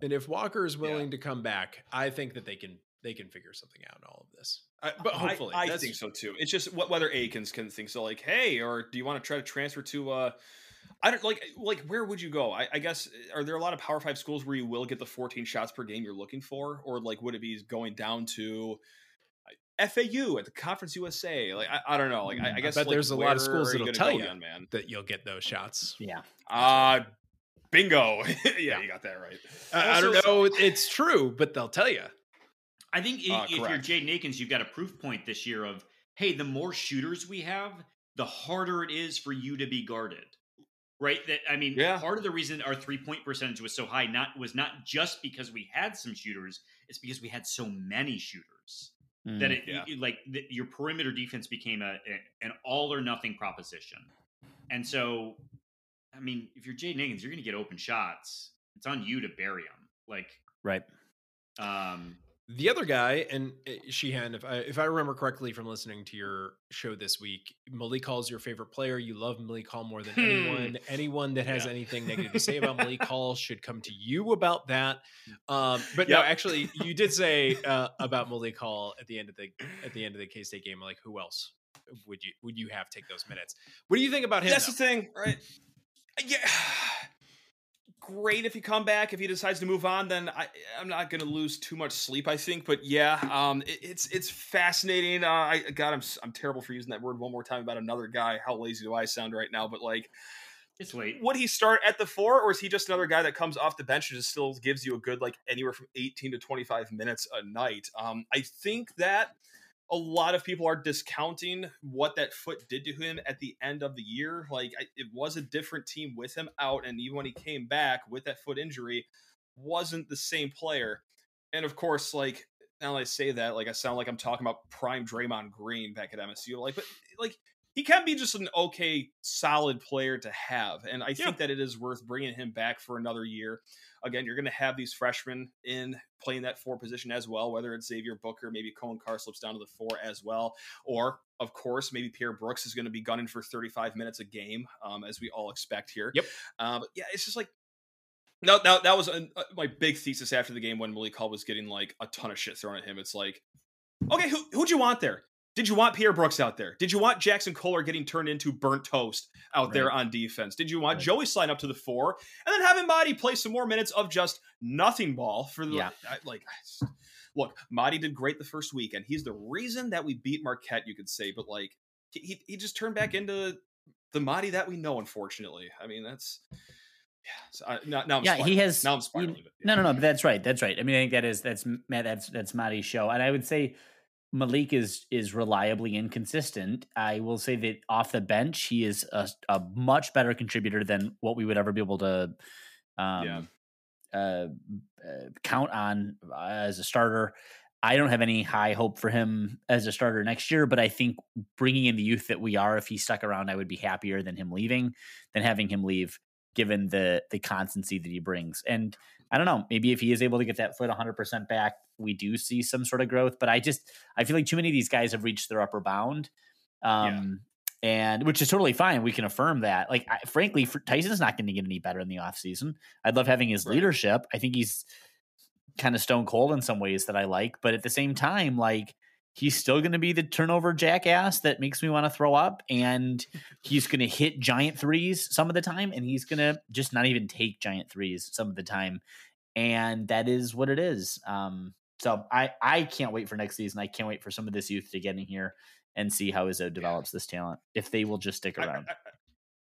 And if Walker is Yeah. willing to come back, I think that they can they can figure something out in all of this. I, but hopefully, I, I think so too. It's just wh- whether Akins can think so. Like, hey, or do you want to try to transfer to? uh I don't like like where would you go? I, I guess are there a lot of Power Five schools where you will get the 14 shots per game you're looking for, or like would it be going down to uh, FAU at the Conference USA? Like, I, I don't know. Like, I, I I guess bet like, there's a lot of schools that'll tell you. then, man. that you'll get those shots. Yeah. Uh bingo. yeah, Yeah. you got that right. I, I don't know. It's true, but they'll tell you. I think i- Uh, if you're correct. Jaden Akins, you've got a proof point this year of hey, the more shooters we have, the harder it is for you to be guarded. Right? That I mean, Yeah. part of the reason our three point percentage was so high not was not just because we had some shooters, it's because we had so many shooters that Mm. it, Yeah. it- like the, your perimeter defense became a, a- an all or nothing proposition. And so, I mean, if you're Jaden Akins, you're going to get open shots. It's on you to bury them. Like, right. um, The other guy, and uh, Sheehan, if I if I remember correctly from listening to your show this week, Malik Hall is your favorite player. You love Malik Hall more than Hmm. anyone. Anyone that has Yeah. anything negative to say about Malik Hall should come to you about that. Um, but no, actually, you did say uh, about Malik Hall at the end of the at the end of the K State game. Like, who else would you would you have take those minutes? What do you think about him? That's though? the thing, right? Yeah. Great if you come back. If he decides to move on, then I, I'm not going to lose too much sleep. I think, but yeah, um, it, it's it's fascinating. Uh, I God, I'm I'm terrible for using that word one more time about another guy. How lazy do I sound right now? But like, it's late. would he start at the four, or is he just another guy that comes off the bench and just still gives you a good like anywhere from 18 to 25 minutes a night? Um, I think that a lot of people are discounting what that foot did to him at the end of the year. Like I, it was a different team with him out, and even when he came back with that foot injury, wasn't the same player. And of course, like now that I say that, like I sound like I'm talking about prime Draymond Green back at MSU. Like, but like he can be just an okay, solid player to have, and I think that it is worth bringing him back for another year. Again, you're going to have these freshmen in playing that four position as well, whether it's Xavier Booker, maybe Coen Carr slips down to the four as well, or of course, maybe Pierre Brooks is going to be gunning for 35 minutes a game, um, as we all expect here. Yep. But yeah, it's just like no, no, that was uh, my big thesis after the game when Malik Hall was getting like a ton of shit thrown at him. It's like, okay, who who'd you want there? Did you want Pierre Brooks out there? Did you want Jaxon Kohler getting turned into burnt toast out there on defense? Did you want Right. Joey slide up to the four and then having Mady play some more minutes of just nothing ball for the Yeah. Like? Look, Mady did great the first week, and he's the reason that we beat Marquette. You could say, but like he he, just turned back into the Mady that we know. Unfortunately, I mean that's yeah. So I, now, now I'm Yeah, he has- now I'm you- spiraling. yeah. No, no, no. But that's right. That's right. I mean, I think that is that's Matt. That's that's Matty's show, and I would say Malik is is reliably inconsistent. I will say that off the bench, he is a, a much better contributor than what we would ever be able to um, Yeah. uh, uh, count on uh, as a starter. I don't have any high hope for him as a starter next year, but I think bringing in the youth that we are, if he stuck around, I would be happier than him leaving than having him leave, given the the constancy that he brings. And I don't know, maybe if he is able to get that foot 100% back, we do see some sort of growth. But I just I feel like too many of these guys have reached their upper bound. Um, and which is totally fine. We can affirm that. Like, I, frankly, for, Tyson's not going to get any better in the offseason. I'd love having his Right. leadership. I think he's kind of stone cold in some ways that I like, but at the same time, like he's still going to be the turnover jackass that makes me want to throw up, and he's going to hit giant threes some of the time, and he's going to just not even take giant threes some of the time, and that is what it is. Um, so I I can't wait for next season. I can't wait for some of this youth to get in here and see how Izzo develops this talent if they will just stick around. I-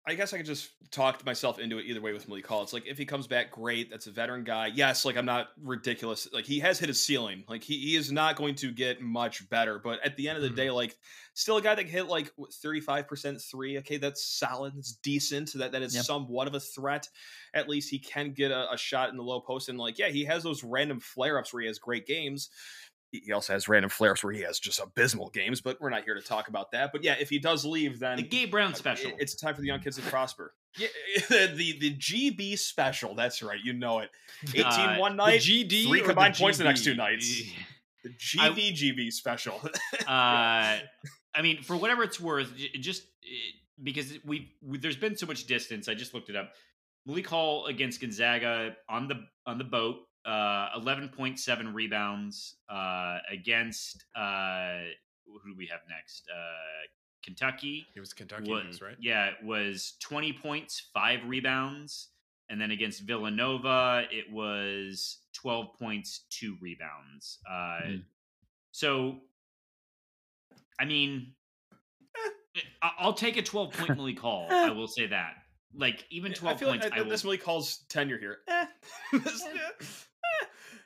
I guess I could just talk myself into it either way with Malik Hall. It's like if he comes back, great. That's a veteran guy. Yes, like I'm not ridiculous. Like he has hit his ceiling. Like he, he is not going to get much better. But at the end of the Mhm. day, like still a guy that can hit like 35 percent three. Okay, that's solid. That's decent. That that is Yep. somewhat of a threat. At least he can get a, a shot in the low post. And like yeah, he has those random flare ups where he has great games. He also has random flares where he has just abysmal games. But we're not here to talk about that. But yeah, if he does leave, then The Gabe Brown special. it- It's time for the young kids to prosper. Yeah, the the GB special. That's right. You know it. 18 Uh, one night. GD three or the combined points the next two nights. The GVGB special. uh, I mean, for whatever it's worth, just because we, we there's been so much distance. I just looked it up. Malik Hall against Gonzaga on the on the boat, uh, eleven point seven rebounds uh, against uh, who do we have next? Uh, Kentucky. It was Kentucky wa- news, right? Yeah, it was twenty points, five rebounds, and then against Villanova, it was twelve points, two rebounds. Uh, Hmm. So, I mean, eh, I- I'll take a twelve point Malik Hall. I will say that. Like even I twelve feel points, like I I, will. this Malik Hall's tenure here. Eh.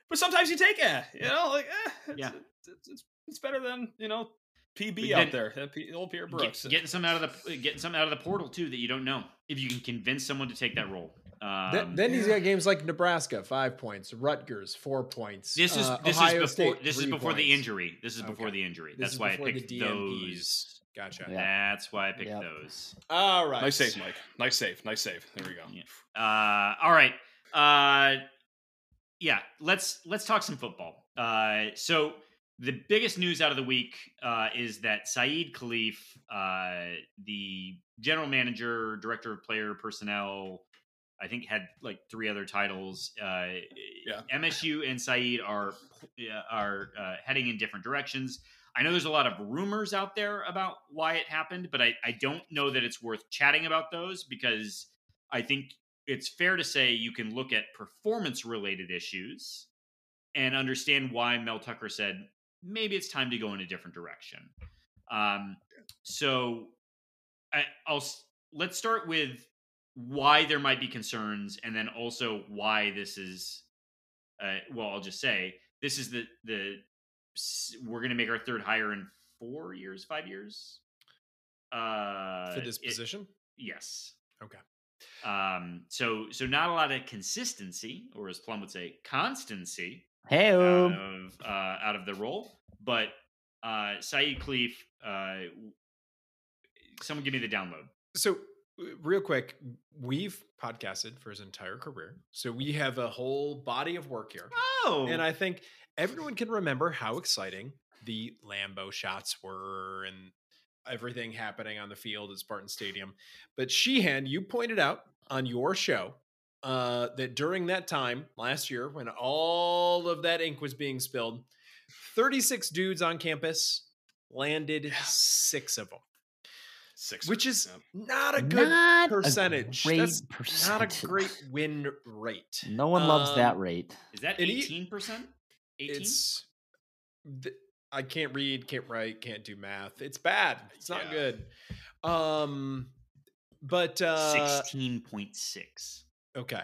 This-. But sometimes you take eh, you know, like eh, it's, Yeah. it's, it's, it's better than you know PB out there, old Pierre Get, Brooks. getting some out of the getting some out of the portal too that you don't know if you can convince someone to take that role. Um, Th- then he's got games like Nebraska, five points, Rutgers, four points. This is uh, this Ohio is before State, this is three before the injury. This is before Okay. the injury. That's why I picked those. Gotcha. Yeah. That's why I picked Yep. those. All right. Nice save, Mike. Nice save. Nice save. There we go. Yeah. Uh, all right. Uh, yeah, let's let's talk some football. Uh, so the biggest news out of the week uh, is that Saeed Khalif, uh, the general manager, director of player personnel, I think had like three other titles. Uh, Yeah. MSU and Saeed are are uh, heading in different directions. I know there's a lot of rumors out there about why it happened, but I, I don't know that it's worth chatting about those because I think it's fair to say you can look at performance related issues and understand why Mel Tucker said maybe it's time to go in a different direction. Um, so I, I'll let's start with why there might be concerns, and then also why this is. Uh, well, I'll just say this is the the we're going to make our third hire in four years, five years. Uh, For this it- position? yes. Okay. Um, so so not a lot of consistency, or as Plum would say, constancy Hey, out of uh, out of the role. But uh, Saeed Khalif, uh, someone give me the download. So, uh, real quick, we've podcasted for his entire career. So, we have a whole body of work here. Oh, And I think everyone can remember how exciting the Lambo shots were and everything happening on the field at Spartan Stadium. But Sheehan, you pointed out on your show uh, that during that time last year, when all of that ink was being spilled, 36 dudes on campus landed six of them, Six. which is Yep. not a good Not percentage. great That's not a great win rate. No one loves that Um, rate. is that and he- eighteen percent? Eighteen. I can't read, can't write, can't do math. It's bad. It's not Yeah. good. Um but uh Sixteen point six. okay.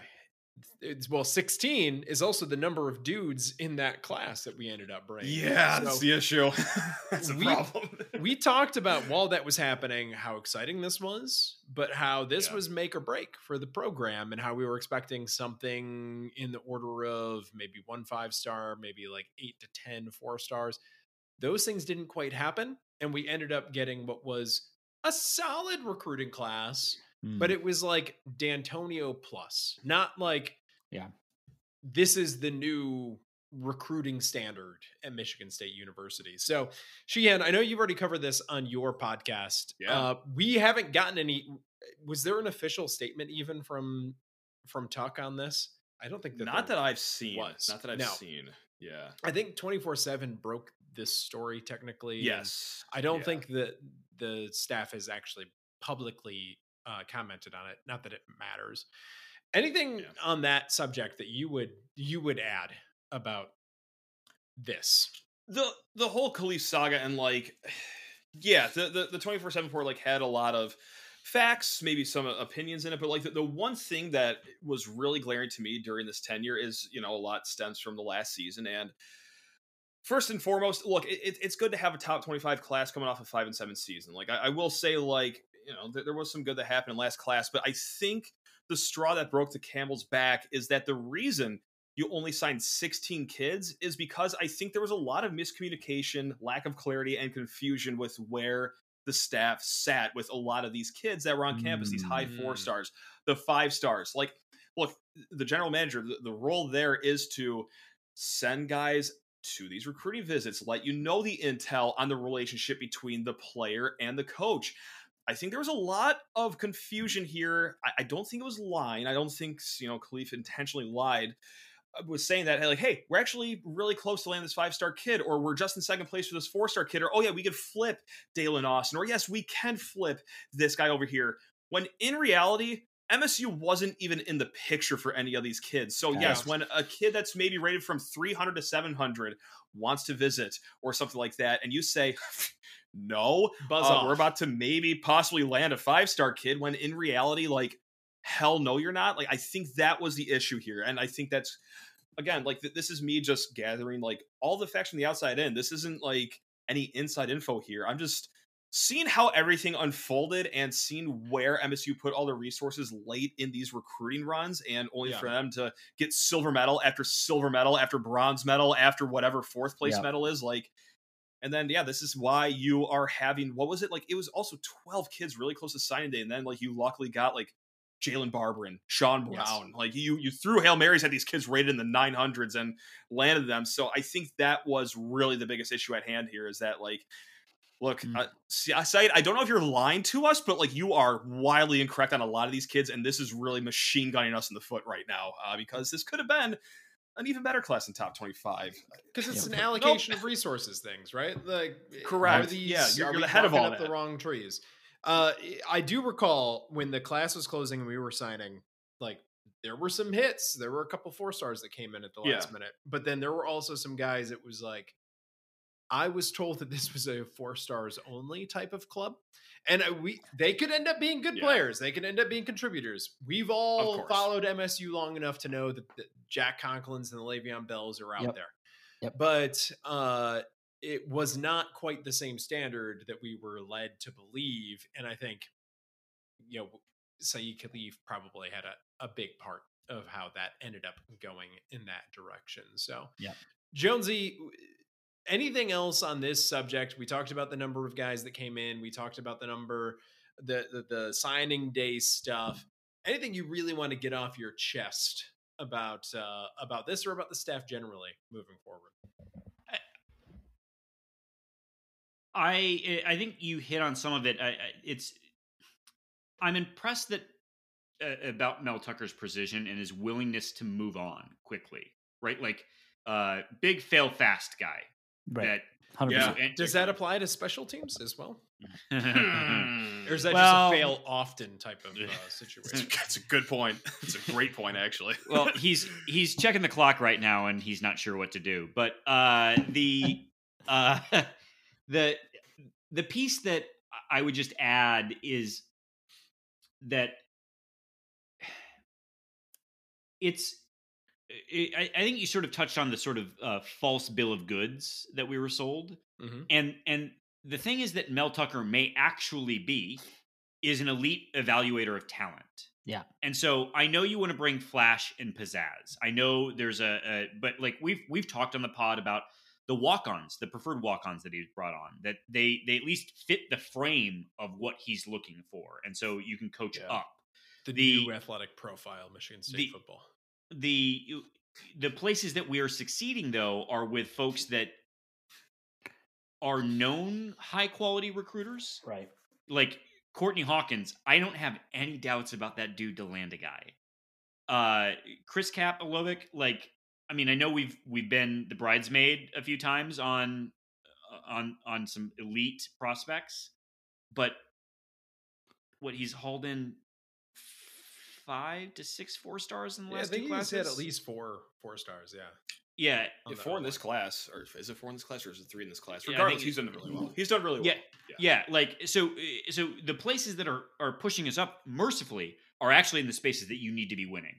It's well 16 is also the number of dudes in that class that we ended up bringing. Yeah, that's the issue. that's the we- problem. we talked about while that was happening how exciting this was, but how this Yeah. was make or break for the program and how we were expecting something in the order of maybe one five star, maybe like eight to ten four stars. Those things didn't quite happen. And we ended up getting what was a solid recruiting class, but Mm. it was like D'Antonio plus, not like Yeah. This is the new recruiting standard at Michigan State University. So, Sheehan, I know you've already covered this on your podcast. Yeah. Uh, we haven't gotten any. Was there an official statement even from from Tuck on this? I don't think that. Not that I've seen. was. Not that I've No. seen. Yeah. I think twenty four seven broke this story technically. and Yes. I don't Yeah. think that the staff has actually publicly uh, commented on it. Not that it matters. Anything Yeah. on that subject that you would you would add about this? the the whole Khalif saga and like yeah the the, the 24-7 report like had a lot of facts maybe some opinions in it but like the, the one thing that was really glaring to me during this tenure is you know a lot stems from the last season and first and foremost look it, it- it's good to have a top 25 class coming off a five and seven season like i, I will say like you know there, there was some good that happened in last class but i think the straw that broke the camel's back is that the reason you only signed 16 kids is because I think there was a lot of miscommunication, lack of clarity, and confusion with where the staff sat with a lot of these kids that were on campus, these high four Mm. stars, the five stars. Like, look, the general manager, the, the role there is to send guys to these recruiting visits, let you know the intel on the relationship between the player and the coach. I think there was a lot of confusion here. I, I don't think it was lying. I don't think you know Khalif intentionally lied. uh, Was saying that like, hey, we're actually really close to landing this five star kid, or we're just in second place for this four star kid, or oh yeah, we could flip Dalen Austin, or yes, we can flip this guy over here. When in reality, MSU wasn't even in the picture for any of these kids. So Yeah. yes, when a kid that's maybe rated from 300 to 700 wants to visit or something like that, and you say, no, Buzz uh, we're about to maybe possibly land a five star kid, when in reality, like, hell no, you're not. Like, I think that was the issue here, and I think that's again, like, th- this is me just gathering like all the facts from the outside in. This isn't like any inside info here. I'm just seeing how everything unfolded and seeing where MSU put all the resources late in these recruiting runs, and only Yeah. for them to get silver medal after silver medal after bronze medal after whatever fourth place Yeah. medal is like. And then yeah, this is why you are having what was it like? It was also twelve kids really close to signing day, and then like you luckily got like Jalen Barber and Sean Yes. Brown. Like you you threw hail marys at these kids rated in the nine hundreds and landed them. So I think that was really the biggest issue at hand here. Is that like Look, Mm. uh, see, I say I don't know if you're lying to us, but like you are wildly incorrect on a lot of these kids, and this is really machine gunning us in the foot right now uh, because this could have been an even better class in top twenty-five. Because it's Yeah. an allocation of resources things, right? Like, Correct. Are these, Yeah, you're- are you're we the head of all up that. the wrong trees. Uh, I do recall when the class was closing and we were signing, like there were some hits. There were a couple four stars that came in at the Yeah. last minute, but then there were also some guys. It was like I was told that this was a four stars only type of club, and uh, we they could end up being good Yeah. players. They could end up being contributors. We've all followed MSU long enough to know that, that Jack Conklins and the Le'Veon Bells are out Yep. there. Yep. But uh, it was not quite the same standard that we were led to believe, and I think you know Saeed Khalif probably had a, a big part of how that ended up going in that direction. So, Yeah. Jonesy, anything else on this subject? We talked about the number of guys that came in. We talked about the number, the the, the signing day stuff. Anything you really want to get off your chest about uh, about this or about the staff generally moving forward? I I think you hit on some of it. I, I, it's I'm impressed that uh, about Mel Tucker's precision and his willingness to move on quickly. Right, like uh, big fail fast guy. Right. That Yeah. and- Does that apply to special teams as well, Hmm. or is that Well- just a fail often type of uh, situation? That's a good point. That's a great point, actually. well, he's he's checking the clock right now, and he's not sure what to do. But uh, the uh, the the piece that I would just add is that it's. I, I think you sort of touched on the sort of uh, false bill of goods that we were sold, Mhm. and and the thing is that Mel Tucker may actually be is an elite evaluator of talent. Yeah. And so I know you want to bring flash and pizzazz. I know there's a, a but like we've we've talked on the pod about the walk-ons, the preferred walk-ons that he's brought on, that they they at least fit the frame of what he's looking for. And so you can coach Yeah. up. The, The- new athletic profile, Michigan State the- football. The the places that we are succeeding though are with folks that are known high quality recruiters. Right. Like Courtney Hawkins, I don't have any doubts about that dude to land a guy. Uh Chris Kapilovic, like I mean, I know we've we've been the bridesmaid a few times on on on some elite prospects, but what he's hauled in five to six four stars in the Yeah, I last think two he's classes. had at least four four stars. Yeah. yeah, If four in this class, or is it four in this class, or is it three in this class? Regardless, think he's done really well. He's done really well. Yeah, yeah, like so. uh, So the places that are are pushing us up mercifully are actually in the spaces that you need to be winning.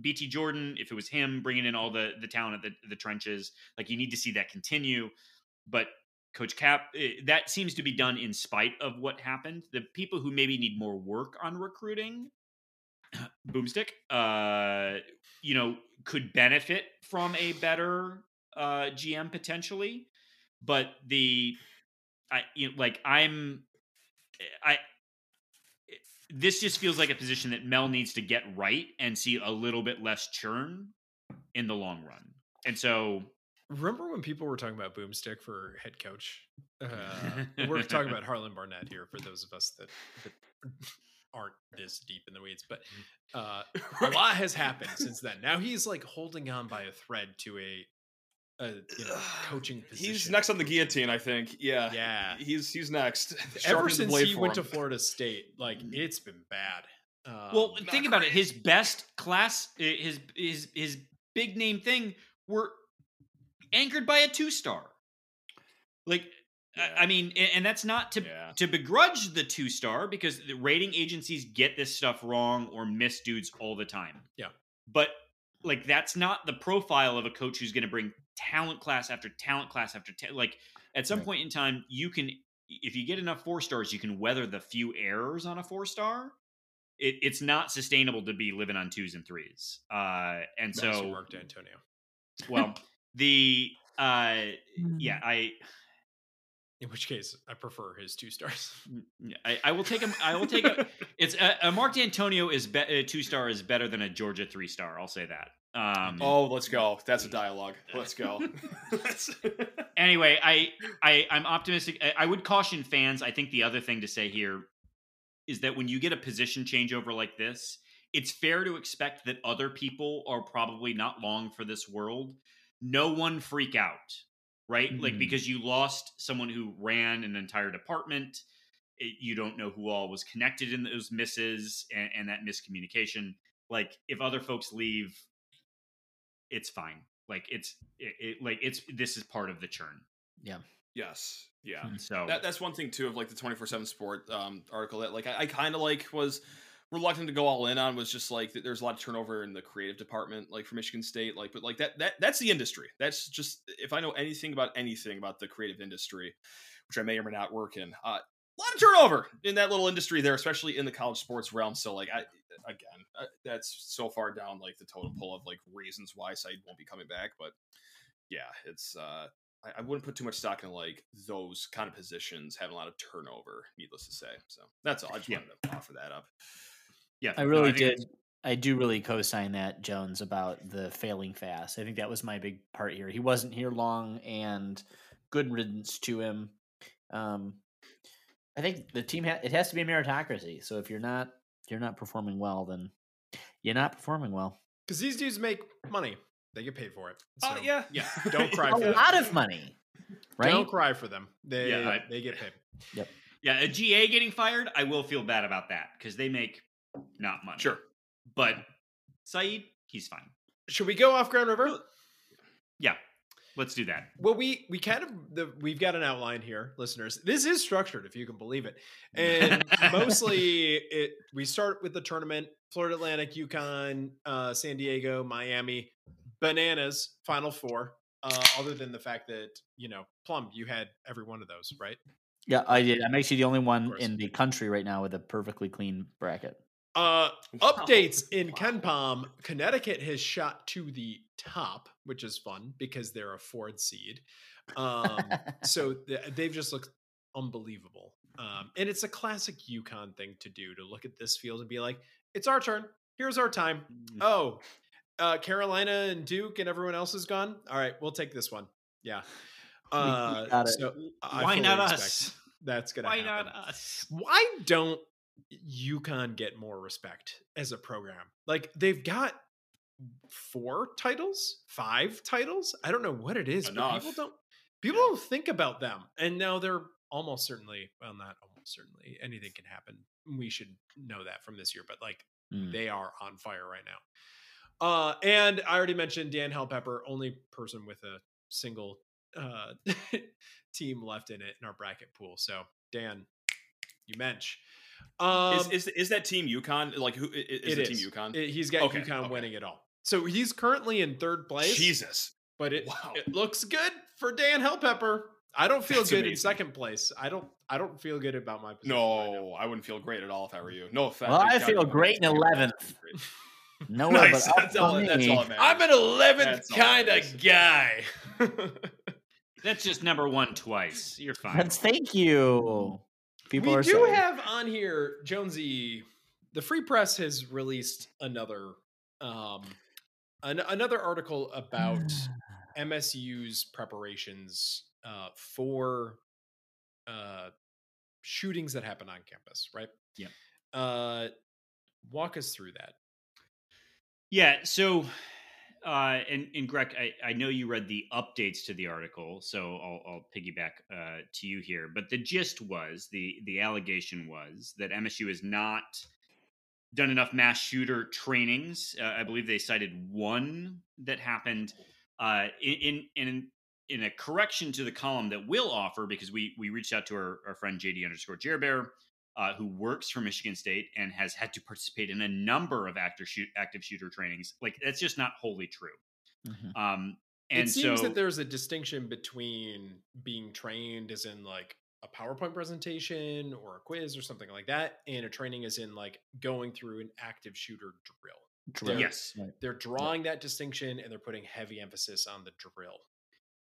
BT Jordan, if it was him bringing in all the the talent at the the trenches, like you need to see that continue. But Coach Cap, eh, that seems to be done in spite of what happened. The people who maybe need more work on recruiting, Boomstick, uh, you know, could benefit from a better uh, GM potentially. But the, I you know, like I'm, I. This just feels like a position that Mel needs to get right and see a little bit less churn in the long run. And so Remember when people were talking about Boomstick for head coach? Uh, we're talking about Harlan Barnett here for those of us that, that aren't this deep in the weeds, but uh, a lot has happened since then. Now he's like holding on by a thread to a, a you know coaching position. He's next on the guillotine, I think. Yeah. Yeah. He's he's next. Ever since he went to. Florida State, like it's been bad. Well, Um, think about it. His best class, his his his big name thing, were anchored by a two star. Like, Yeah. I mean, and that's not to Yeah. to begrudge the two star because the rating agencies get this stuff wrong or miss dudes all the time. Yeah. but like that's not the profile of a coach who's going to bring talent class after talent class after ta- like at some Right. point in time you can if you get enough four stars you can weather the few errors on a four star it, it's not sustainable to be living on twos and threes uh and Madison so Mark Antonio. well the uh yeah i In which case, I prefer his two stars. I, I will take him. I will take a. It's a, a Mark D'Antonio is be, a two star is better than a Georgia three star. I'll say that. Um, Oh, let's go. That's a dialogue. Let's go. Anyway, I, I I'm optimistic. I, I would caution fans. I think the other thing to say here is that when you get a position changeover like this, it's fair to expect that other people are probably not long for this world. No one freak out, right? Like Mhm. because you lost someone who ran an entire department. It, you don't know who all was connected in those misses and, and that miscommunication. Like if other folks leave, it's fine. Like it's it, it like it's this is part of the churn. Yeah. Yes. Yeah. So That, that's one thing too of like the 24/7 sport um, article that like I, I kind of like was reluctant to go all in on was just like th- there's a lot of turnover in the creative department like for Michigan State like but like that that that's the industry. That's just if I know anything about anything about the creative industry, which I may or may not work in. Uh, a lot of turnover in that little industry there, especially in the college sports realm. So, like, I again, uh, that's so far down like the totem pole of like reasons why Saeed won't be coming back. But yeah, it's uh, I, I wouldn't put too much stock in like those kind of positions having a lot of turnover. Needless to say, so that's all. I just Yeah. wanted to offer that up. Yeah, I no, really did. it's- I do really co-sign that Jones about the failing fast. I think that was my big part here. He wasn't here long, and good riddance to him. Um, I think the team ha- it has to be a meritocracy. So if you're not you're not performing well, then you're not performing well. Because these dudes make money. They get paid for it. Oh So, yeah, yeah. Don't cry A for them. lot of money, right? Don't cry for them. They Yeah, I- they get paid. Yep. Yeah, a GA getting fired, I will feel bad about that because they make not money. Sure. but Saeed, he's fine. Should we go off Grand River? Yeah, let's do that. Well, we we kind of the, we've got an outline here, listeners. This is structured, if you can believe it, and mostly it. We start with the tournament: Florida Atlantic, UConn, uh, San Diego, Miami, bananas, Final Four. Uh, other than the fact that you know, Plum, you had every one of those, right? Yeah, I did. I'm actually the only one in the country right now with a perfectly clean bracket. Uh, updates in Wow. KenPom. Connecticut has shot to the top, which is fun because they're a Ford seed. Um, so th- they've just looked unbelievable. Um, and it's a classic UConn thing to do to look at this field and be like, it's our turn. Here's our time. Oh, Uh, Carolina and Duke and everyone else is gone. All right, we'll take this one. Yeah. Uh, so Why not us? That's gonna happen. Why happen. not us? Why don't UConn get more respect as a program? Like they've got four titles, five titles. I don't know what it is, but people don't people don't think about them. And now they're almost certainly, well, not almost certainly, anything can happen. We should know that from this year, but like Mm. they are on fire right now. Uh, and I already mentioned Dan Halpepper, only person with a single uh, team left in it in our bracket pool. So Dan, you mensch. Um, is, is is that team UConn? Like who is i- i- is it the team UConn? It- he's got Okay, UConn okay. winning it all. So he's currently in third place. Jesus. but it, Wow. it looks good for Dan Helpepper. I don't feel That's good in second place. I don't. I don't feel good about my position. right now. No, I wouldn't feel great at all if I were you. No offense. Well, I feel great in 11th. great. Nowhere nice. but That's all, that's all that. I'm an eleventh That's all that kind of guy. That's just number one twice. You're fine. That's thank you. People we are do saying. have on here Jonesy. The Free Press has released another um an, another article about MSU's preparations uh, for uh, shootings that happen on campus, right? Yeah. Uh, walk us through that. Yeah. So, uh, and and Greg, I, I know you read the updates to the article, so I'll, I'll piggyback uh, to you here. But the gist was the the allegation was that MSU has not done enough mass shooter trainings. Uh, I believe they cited one that happened uh, in in in a correction to the column that we'll offer because we we reached out to our, our friend JD underscore Jerbear, uh, who works for Michigan State and has had to participate in a number of active shoot active shooter trainings. Like that's just not wholly true. Mhm. Um, and it seems so that there's a distinction between being trained as in like a PowerPoint presentation or a quiz or something like that, and a training as in like going through an active shooter drill. Drill. yes, Right. They're drawing that distinction and they're putting heavy emphasis on the drill.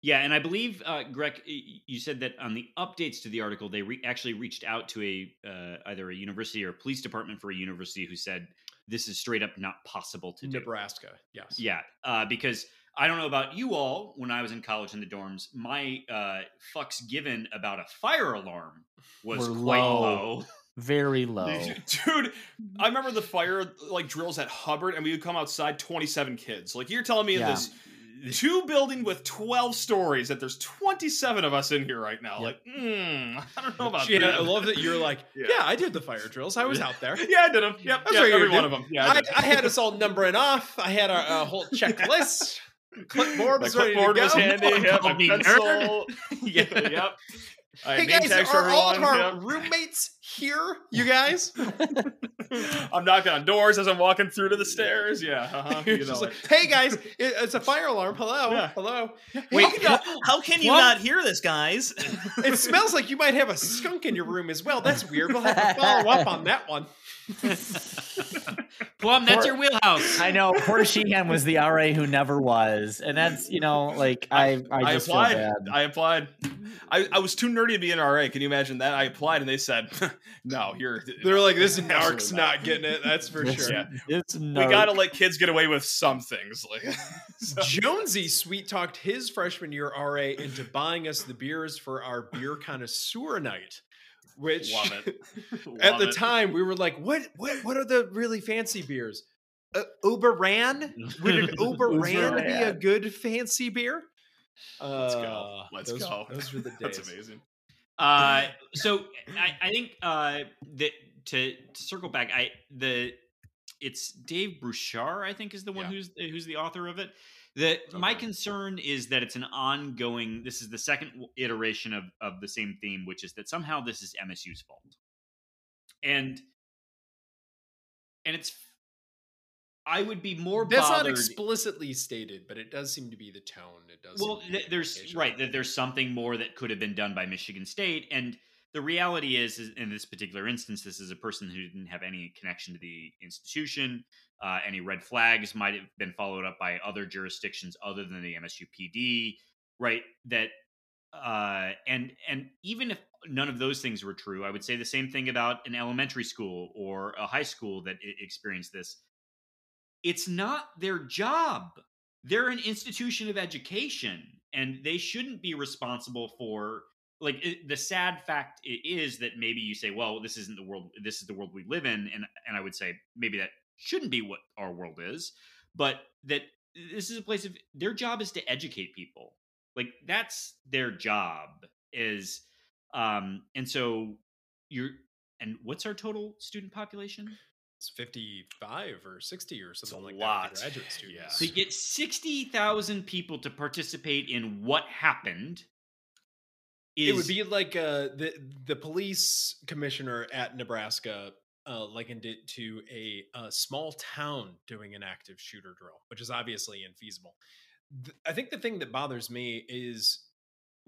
Yeah, and I believe, uh, Greg, you said that on the updates to the article, they re- actually reached out to a uh, either a university or a police department for a university who said this is straight up not possible to do. Nebraska, yes. Yeah, uh, because I don't know about you all. When I was in college in the dorms, my uh, fucks given about a fire alarm was Were quite low. low. Very low. Dude, I remember the fire like drills at Hubbard, and we would come outside 27 kids. Like you're telling me Yeah. this two building with 12 stories that there's 27 of us in here right now. Yep. Like, mm, I don't know about that. I love that you're like, Yeah. yeah. I did the fire drills. I was out there. Yeah, I did them. Yep, yep, every one of them. Yeah, I, I. I had us all numbering off. I had a, whole checklist. Clipboard my was ready to clipboard go. was handy. Yep, my me pencil. Yeah. yep. I Hey guys, are for all of our yep. roommates here? You guys? I'm knocking on doors as I'm walking through to the stairs. Yeah, uh-huh, You're you just know like, hey guys, it- it's a fire alarm. Hello, Yeah. hello. Wait, Hey, How, how can you Plum- not hear this, guys? it smells like you might have a skunk in your room as well. That's weird. We'll have to follow up on that one. Plum, that's Poor- your wheelhouse. I know poor Sheehan was the RA who never was, and that's you know like I I I just applied. feel bad. I applied. I, I was too nerdy to be an RA. Can you imagine that? I applied and they said, "No, you're." They're like, this narc's Absolutely not getting it. That's for It's- sure. Yeah. It's We gotta let kids get away with some things. Like, so- Jonesy sweet talked his freshman year RA into buying us the beers for our beer connoisseur night, which love it. at the it. time we were like, what what what are the really fancy beers? Uh, Oberon? Would an Oberon be a good fancy beer? Let's go. Uh, Let's those, go. Those were the days. That's amazing. Uh, so I, I think uh, that to, to circle back, I the it's Dave Bouchard, I think, is the one Yeah. who's who's the author of it. The my concern is that it's an ongoing. This is the second iteration of of the same theme, which is that somehow this is MSU's fault, and and it's. I would be more That's not explicitly stated, but it does seem to be the tone. It does. well seem to be th- there's right that there's something more that could have been done by michigan state and the reality is, is in this particular instance this is a person who didn't have any connection to the institution uh, any red flags might have been followed up by other jurisdictions other than the msupd right that uh, and and even if none of those things were true i would say the same thing about an elementary school or a high school that experienced this it's not their job. They're an institution of education and they shouldn't be responsible for like it, the sad fact is that maybe you say well this isn't the world this is the world we live in and and I would say maybe that shouldn't be what our world is but that this is a place of their job is to educate people. Like that's their job is um and so you're and what's our total student population? It's 55 or 60 or something like lot. that graduate students. To get 60,000 people to participate in what happened is, it would be like uh, the the police commissioner at Nebraska uh, likened it to a, a, small town doing an active shooter drill, which is obviously infeasible. Th- I think the thing that bothers me is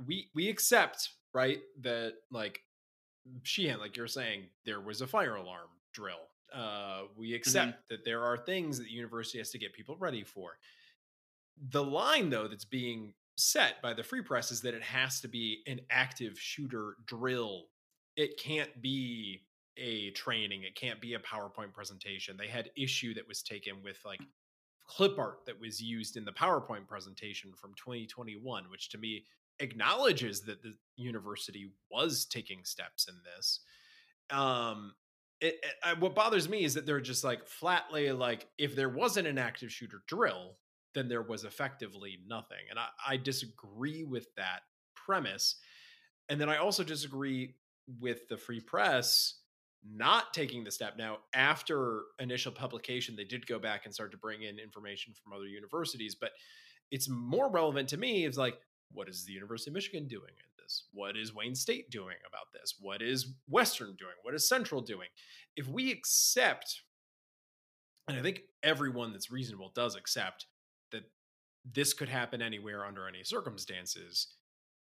we we accept right that like Sheehan, like you're saying, there was a fire alarm drill. Uh, we accept mm-hmm. that there are things that the university has to get people ready for. The line, though, that's being set by the free press is that it has to be an active shooter drill. It can't be a training. It can't be a PowerPoint presentation. They had issue that was taken with like clip art that was used in the PowerPoint presentation from 2021, which to me acknowledges that the university was taking steps in this. Um, it, it, what bothers me is that they're just like flatly like if there wasn't an active shooter drill, then there was effectively nothing. And I, I disagree with that premise. And then I also disagree with the free press not taking the step. Now, after initial publication, they did go back and start to bring in information from other universities, but it's more relevant to me is like, what is the University of Michigan doing in this? What is Wayne State doing about this? What is Western doing? What is Central doing? If we accept, and I think everyone that's reasonable does accept that this could happen anywhere under any circumstances,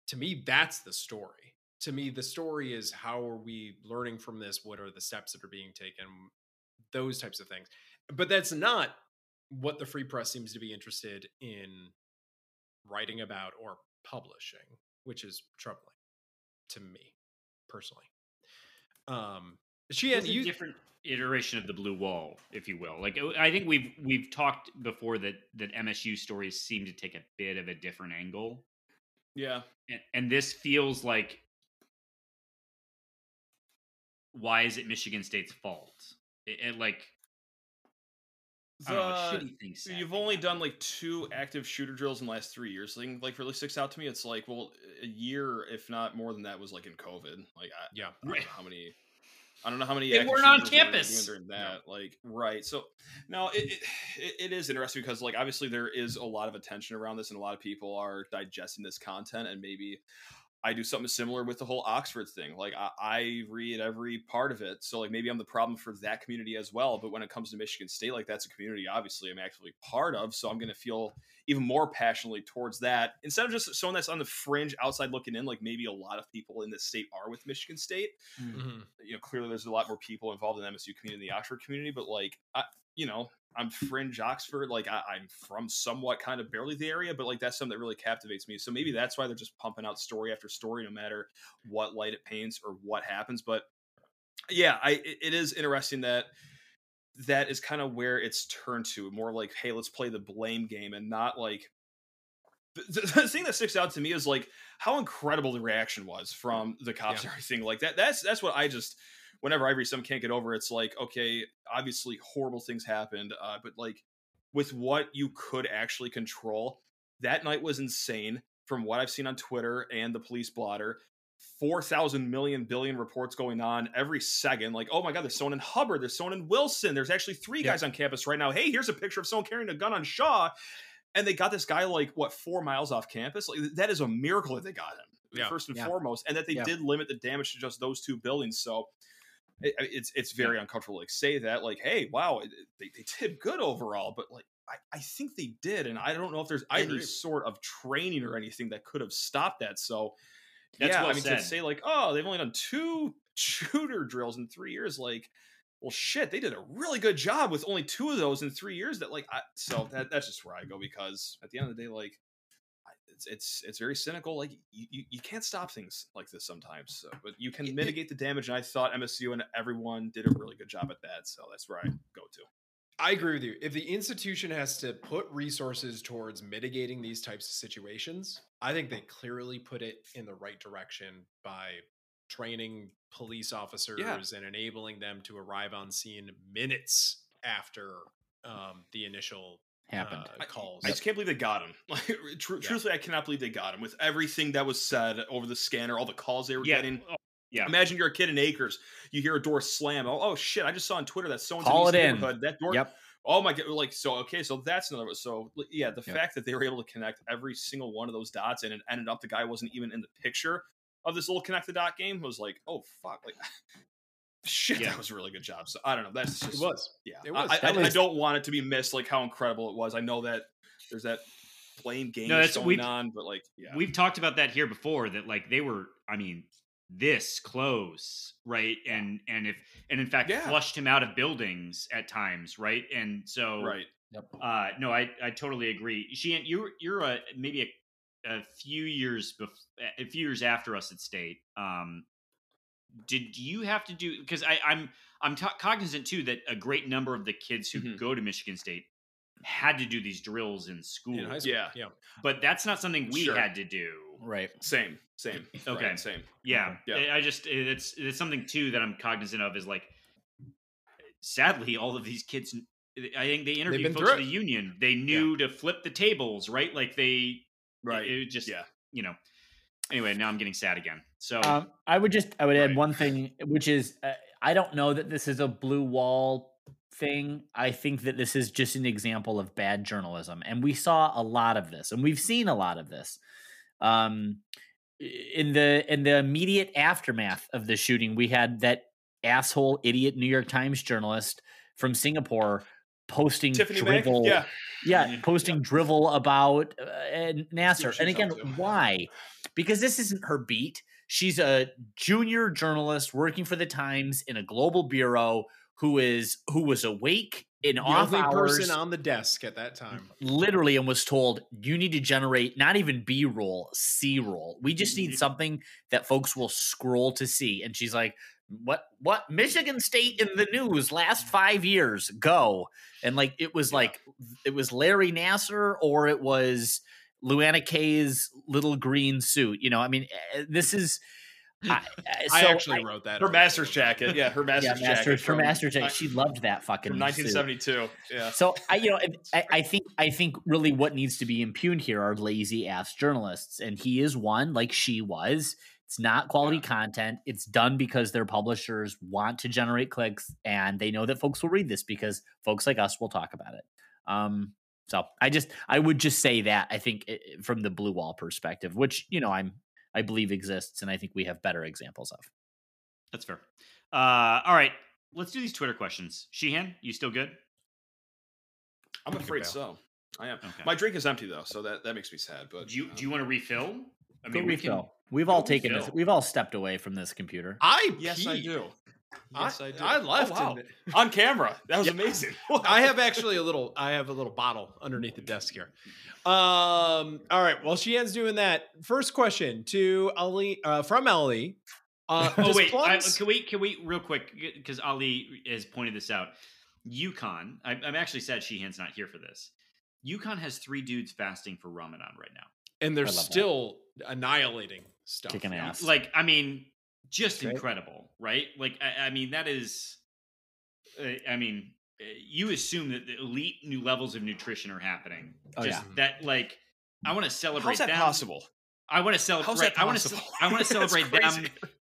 to me, that's the story. To me, the story is how are we learning from this? What are the steps that are being taken? Those types of things. But that's not what the free press seems to be interested in writing about or publishing, which is troubling to me personally. Um, she had a different iteration of the blue wall, if you will. Like I think we've we've talked before that that MSU stories seem to take a bit of a different angle. Yeah, and, and this feels like why is it Michigan State's fault? It, it like the, know, you've only done like two active shooter drills in the last three years. Thing like really sticks out to me. It's like well, a year, if not more than that, was like in COVID. Like I, yeah, I don't know how many. I don't know how many. They weren't on campus during that. No. Like right. So now it, it it is interesting because like obviously there is a lot of attention around this, and a lot of people are digesting this content, and maybe I do something similar with the whole Oxford thing. Like I, I, read every part of it, so like maybe I'm the problem for that community as well. But when it comes to Michigan State, like that's a community obviously I'm actively part of, so I'm going to feel even more passionately towards that instead of just someone that's on the fringe outside looking in. Like maybe a lot of people in this state are with Michigan State. Mm-hmm. You know, clearly there's a lot more people involved in the MSU community, the Oxford community, but like I, you know, I'm fringe Oxford. Like I, am from somewhat kind of barely the area, but like that's something that really captivates me. So maybe that's why they're just pumping out story after story, no matter what light it paints or what happens. But yeah, I it, is interesting that that is kind of where it's turned to more like, hey, let's play the blame game and not like the, the, thing that sticks out to me is like how incredible the reaction was from the cops yeah. and everything like that. That's that's what I just whenever Ivory some can't get over, it's like, okay, obviously horrible things happened, uh, but like with what you could actually control, that night was insane from what I've seen on Twitter and the police blotter. 4,000 million billion reports going on every second. Like, oh my God, there's someone in Hubbard, there's someone in Wilson, there's actually three yeah. guys on campus right now. Hey, here's a picture of someone carrying a gun on Shaw. And they got this guy like, what, four miles off campus? Like, that is a miracle that they got him, yeah. first and yeah. foremost, and that they did limit the damage to just those two buildings. So, it, it's it's very yeah. uncomfortable to like say that like hey wow they, they did good overall but like I, I think they did and i don't know if there's I any agree. sort of training or anything that could have stopped that so That's yeah well i mean said. to say like oh they've only done two shooter drills in three years like well shit they did a really good job with only two of those in three years that like I, so that, that's just where i go because at the end of the day like it's it's it's very cynical. Like you, you, you can't stop things like this sometimes, so, but you can mitigate the damage. And I thought MSU and everyone did a really good job at that. So that's where I go to. I agree with you. If the institution has to put resources towards mitigating these types of situations, I think they clearly put it in the right direction by training police officers and enabling them to arrive on scene minutes after um, the initial Happened. uh, calls. I just can't believe they got him. Like, tr- Yeah. truthfully, I cannot believe they got him with everything that was said over the scanner, all the calls they were Yeah. getting. Oh, yeah. Imagine you're a kid in Akers, you hear a door slam. Oh, oh shit! I just saw on Twitter that someone's Call in it this in. neighborhood. That door. Yep. Oh my god! Like so. Okay, so that's another. So yeah, the Yep. fact that they were able to connect every single one of those dots and it ended up the guy wasn't even in the picture of this little connect the dot game was like, oh fuck, like shit, Yeah. that was a really good job. So I don't know. That's it was. yeah. It I- was. I, I, I don't want it to be missed. Like how incredible it was. I know that there's that blame game that's- going on, but like yeah, We've talked about that here before that like they were I mean this close, right? And and if and in fact Yeah. flushed him out of buildings at times, right? And so right. Uh, no, I, I totally agree. Sheehan, you're you're a maybe a, a few years bef- a few years after us at state. Um, did you have to do because I I'm I'm t- cognizant too that a great number of the kids who Mhm. go to Michigan State had to do these drills in school, In high school. Yeah. Yeah. but that's not something we Sure. had to do. Right. Same, same. Okay. Right, same. Yeah, Yeah. I I just it's it's something too that I'm cognizant of is like, sadly, all of these kids. I think they interviewed folks through at the union. They knew to flip the tables, right? Like they, Right. It, it just, Yeah. you know. Anyway, now I'm getting sad again. So Um, I would just I would add one thing, which is uh, I don't know that this is a blue wall thing. I think that this is just an example of bad journalism, and we saw a lot of this, and we've seen a lot of this. Um, in the in the immediate aftermath of the shooting, we had that asshole idiot New York Times journalist from Singapore posting Tiffany drivel Yeah. yeah, Mhm. posting drivel about uh, and Nassar. And again, why? Because this isn't her beat. She's a junior journalist working for the Times in a global bureau who is who was awake in The off only hours, person on the desk at that time. literally, and was told you need to generate not even B roll, C roll. We just Mm-hmm. need something that folks will scroll to see. And she's like, "What? What? Michigan State in the news last five years? Go!" And like it was Yeah. like it was Larry Nassar or it was Lou Anna K.'s little green suit. You know, I mean, eh, this is. I, eh, I so actually wrote that. Her article. master's jacket. Yeah, her yeah, master's master, jacket. her from- master jacket. She loved that fucking from suit. 1972. Yeah. So I, you know, I, I think I think really what needs to be impugned here are lazy ass journalists, and he is one, like she was. It's not quality content. It's done because their publishers want to generate clicks, and they know that folks will read this because folks like us will talk about it. Um, so I just I would just say that I think i- i- from the blue wall perspective, which you know I'm I believe exists, and I think we have better examples of. that's fair. Uh, all right, let's do these Twitter questions. Sheehan, you still good? I'm afraid so. I am. Okay. My drink is empty though, so that, that makes me sad. But do you um, do you want to refill? I Go we can- refill. We've all taken this. We've all stepped away from this computer. I Yes, I do. Yes, I, do. I left. Oh, wow. on camera. That was Yeah. amazing. I have actually a little. I have a little bottle underneath the desk here. Um. All right. While Sheehan's doing that, first question to Ali uh, from Ali. Uh, Oh does wait, I, can we can we real quick because Ali has pointed this out. UConn, I, I'm actually sad Sheehan's not here for this. UConn has three dudes fasting for Ramadan right now. and they're I that. still annihilating stuff. Kicking ass. Like, I mean, just Right. incredible, right? Like, I, I mean, that is, uh, I mean, uh, you assume that the elite new levels of nutrition are happening. Oh, just yeah. that, like, I want to celebrate How's that them. possible? I want to celebrate. How's that I want to. possible? I want to celebrate them.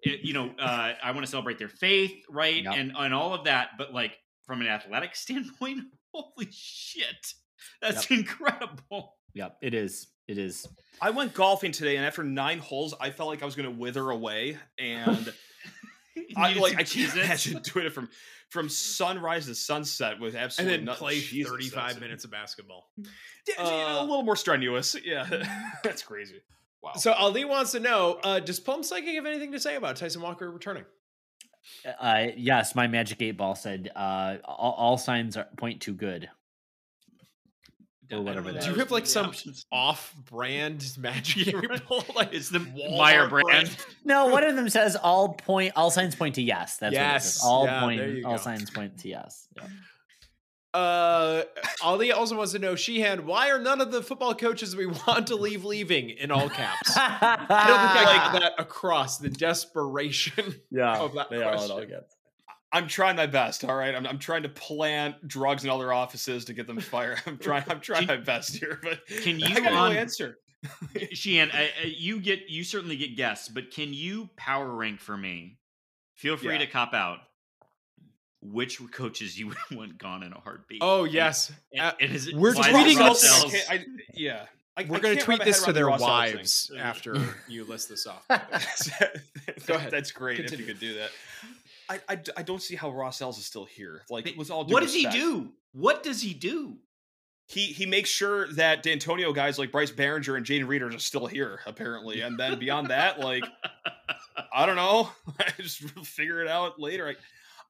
you know, uh, I want to celebrate their faith, right, Yep. and and all of that. But like from an athletic standpoint, holy shit, that's incredible. Yep, it is. It is. I went golfing today, and after nine holes, I felt like I was going to wither away, and I Needed like I can't imagine doing it from from sunrise to sunset with and absolutely then nothing. play Jesus, 35 minutes of basketball. Yeah, you know, a Uh, little more strenuous. Yeah, that's crazy. Wow. So Ali wants to know: uh, Does Plum Psychic have anything to say about Tyson Walker returning? Uh, yes, my magic eight ball said uh, all, all signs are, point to good. Or whatever that Do you have like some options. off-brand magic? April? like It's the Walmart Meijer brand. No, one of them says all point all signs point to yes. That's what it says. Yes. All Yeah, point all go. signs point to yes. Yeah. Uh, Ali also wants to know, Sheehan, why are none of the football coaches we want to leave leaving in all caps? I don't think I got that across the desperation. yeah, of that they are in all question. caps. I'm trying my best. All right, I'm, I'm trying to plant drugs in other offices to get them fired. I'm trying. I'm trying my best here, but Can I you got no answer. Sheehan, I, I, you get you certainly get guests, but can you power rank for me? Feel free Yeah. to cop out. Which coaches you would want gone in a heartbeat? Oh, yes. And- Uh, and is it- we're why is it tweeting Ross this- I, yeah, I, We're going to tweet this to their wives after you list this off. Go ahead. That's great if you could do that. I, I, I don't see how Ross Els is still here. Like, it was all. What does he do? What does he do? He he makes sure that Dantonio guys like Bryce Baringer and Jaden Reeder are still here, apparently. And then beyond that, like I don't know. I just figure it out later.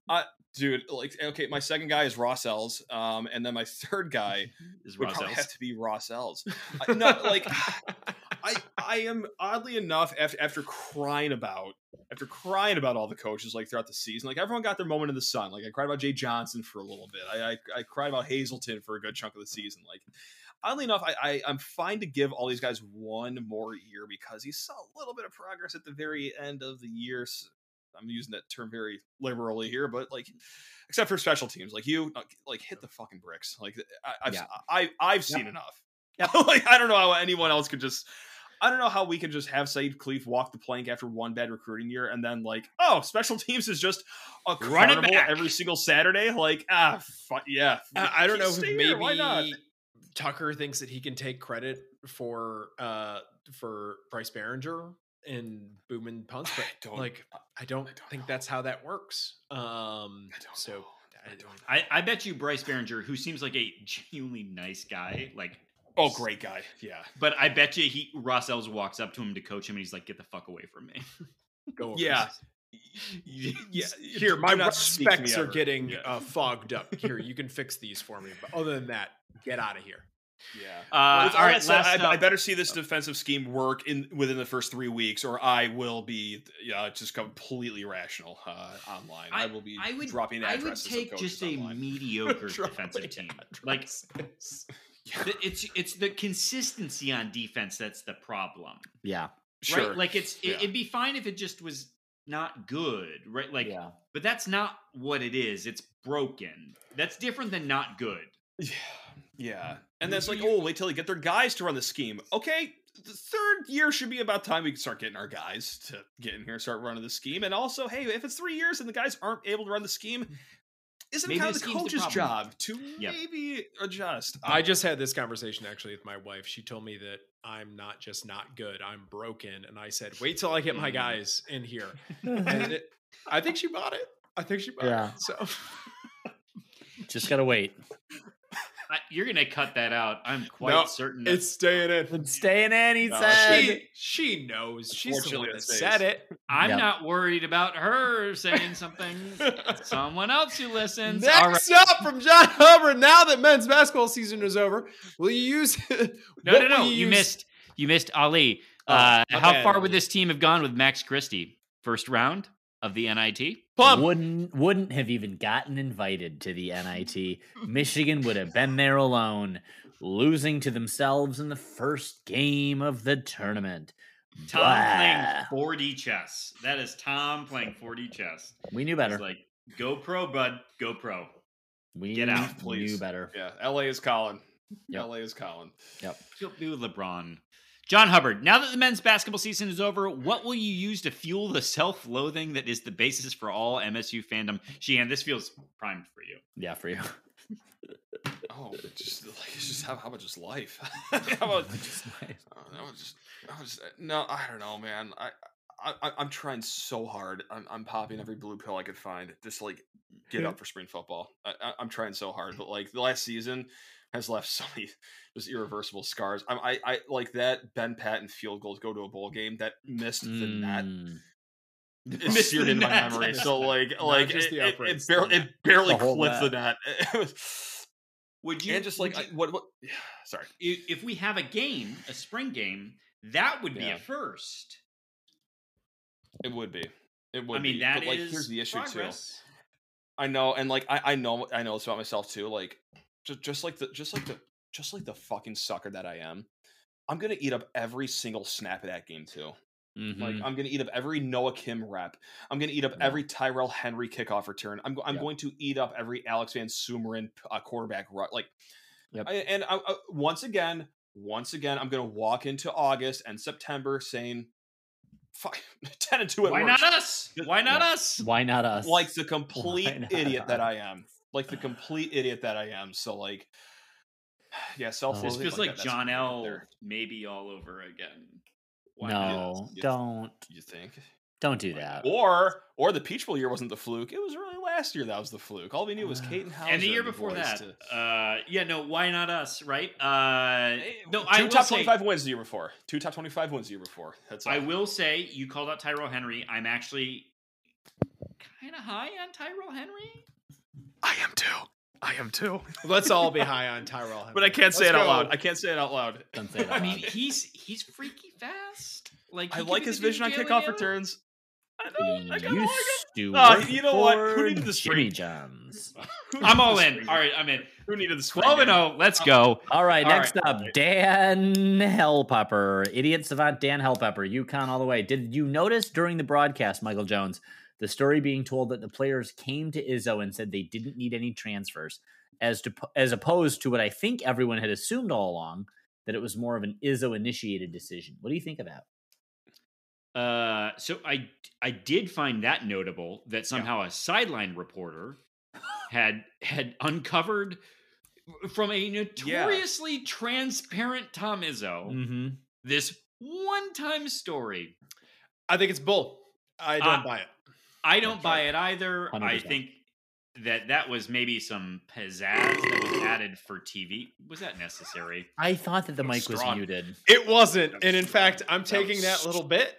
I, uh, dude, like okay, my second guy is Ross Els, um, and then my third guy Is would Ross probably Ells? have to be Ross Els. I, no, like I I am oddly enough after after crying about after crying about all the coaches like throughout the season, like everyone got their moment in the sun. Like I cried about Jay Johnson for a little bit. I I, I cried about Hazelton for a good chunk of the season. Like oddly enough, I, I I'm fine to give all these guys one more year because he saw a little bit of progress at the very end of the year. So I'm using that term very liberally here, but like, except for special teams, like you, like hit the fucking bricks. Like I, I've Yeah. I I've seen enough. like I don't know how anyone else could just. I don't know how we can just have Saeed Khalif walk the plank after one bad recruiting year and then like, oh, special teams is just a Run carnival back. every single Saturday. Like, ah, fu- yeah. I I don't know if maybe here, why not? Tucker thinks that he can take credit for uh for Bryce Baringer and Boomin punts, but I don't- like I don't, I don't think know. that's how that works. Um I don't so know. I I don't don't. I, I bet you Bryce Baringer, who seems like a genuinely nice guy, like Oh, great guy. Yeah. But I bet you he Ross Els walks up to him to coach him, and he's like, "Get the fuck away from me." go over Yeah. Yeah. Here, my not speak to me specs are ever. getting Yeah. uh, fogged up. Here, you can fix these for me. But other than that, get out of here. Yeah. Uh, With all right, So last I, I better see this defensive scheme work in within the first three weeks, or I will be yeah, just completely irrational uh, online. I, will be I would, dropping I would addresses. of take coaches just a online. mediocre defensive team. Like addresses. The, it's it's the consistency on defense that's the problem, Yeah, sure. right? Like it's Yeah. it, it'd be fine if it just was not good, right? Like, yeah. but that's not what it is. It's broken. That's different than not good. Yeah, yeah. And that's like, oh, wait till they get their guys to run the scheme. Okay, the third year should be about time we can start getting our guys to get in here and start running the scheme. And also, hey, if it's three years and the guys aren't able to run the scheme, isn't Maybe kind of the scheme's the coach's job to Yep. maybe adjust? I just had this conversation actually with my wife. She told me that I'm not just not good, I'm broken. And I said, wait till I get my Mm. guys in here. And it, I think she bought it. I think she bought Yeah. it. So Just gotta wait. I, you're gonna cut that out. I'm quite No, certain. that- it's staying in. Been staying in, he No, said. She, she knows. She's the Unfortunately, one that it said it. I'm Yep. not worried about her saying something. Someone else who listens. All right. Next up from John Hubbard. Now that men's basketball season is over, will you use? No, no, no. You, use- missed. You missed Ali. Oh, uh, my how far would this team have gone with Max Christie? First round of the NIT. Plum. Wouldn't wouldn't have even gotten invited to the NIT. Michigan would have been there alone, losing to themselves in the first game of the tournament. Tom Blah. playing 4D chess. That is Tom playing 4D chess. We knew It's better. like go pro, bud. Go pro. we get out, knew please. better. yeah, LA is Colin. Yep. LA is Colin. Go be with LeBron. John Hubbard. Now that the men's basketball season is over, what will you use to fuel the self-loathing that is the basis for all MSU fandom? Sheehan, this feels primed for you. Yeah, for you. Oh, just like it's just how, how about just life? how about Just life? Oh, no, just, I was, no, I don't know, man. I, I, I- I'm trying so hard. I'm, I'm popping every blue pill I could find just to, like get up for spring football. I, I, I'm trying so hard, but like the last season has left so many just irreversible scars. I'm, I, I like that Ben Patton field goal to go to a bowl game that missed the net. Mm. It's Missed seared in into my memory. So like, Not like it, it, it, barely, the it barely The whole clipped the net. net. It was- Would you and just like would I, what, what? Sorry. if we have a game, a spring game, that would be Yeah. a first. It would be. It would. I mean, be. that but, like, is here's the issue too. I know, and like I, I know I know this about myself too. Like just just like the just like the just like the fucking sucker that I am. I'm gonna eat up every single snap of that game too. Mhm. Like I'm gonna eat up every Noah Kim rep. I'm gonna eat up Yeah. every Tyrell Henry kickoff return. I'm I'm Yep. going to eat up every Alex VanSumeren uh, quarterback run. Like, Yep. I, and I, I, once again, once again, I'm gonna walk into August and September saying, "Fuck, ten and two at Why worst." not us? Why not Yeah. us? Why not us? Like the complete idiot that? I am. Like the complete idiot that I am. So like, yeah, self. This feels like that's John L. there. maybe all over again. Why no. You- don't You think? don't do that. Or or the Peach Bowl year wasn't the fluke. It was really last year that was the fluke. All we knew was Uh, Katin Houser And the year before that, to- uh, yeah, no, why not us, right? Uh, no, two I will top say, twenty-five wins the year before. Two top twenty-five wins the year before. That's all. I will say, you called out Tyrell Henry. I'm actually kind of high on Tyrell Henry. I am too. I am too. Let's all be high on Tyrell. But I can't say Let's it out go. loud. I can't say it out loud. Don't say that. I mean, he's he's freaky fast. Like I like his vision on kickoff Yell. returns. I know. I kinda you like used to Ah, work you know what? Who for needed the Jimmy? Johns. I'm all in. All right, I'm in. Who needed the screen? 12 and 0. Let's go. All right, All next right. up, Dan Hellpepper, idiot savant Dan Hellpepper, UConn all the way. Did you notice during the broadcast, Michael Jones, the story being told that the players came to Izzo and said they didn't need any transfers, as to as opposed to what I think everyone had assumed all along that it was more of an Izzo initiated decision. What do you think of that? Uh, so I I did find that notable that somehow a sideline reporter had had uncovered from a notoriously transparent Tom Izzo Mm-hmm. this one time story. I think it's bull. I don't Uh, buy it. I don't That's buy right. it either. I 100%. think that that was maybe some pizzazz that was added for TV. Was that necessary? I thought that the was mic was strong. muted. It wasn't. Was And in strong. fact, I'm taking was that little bit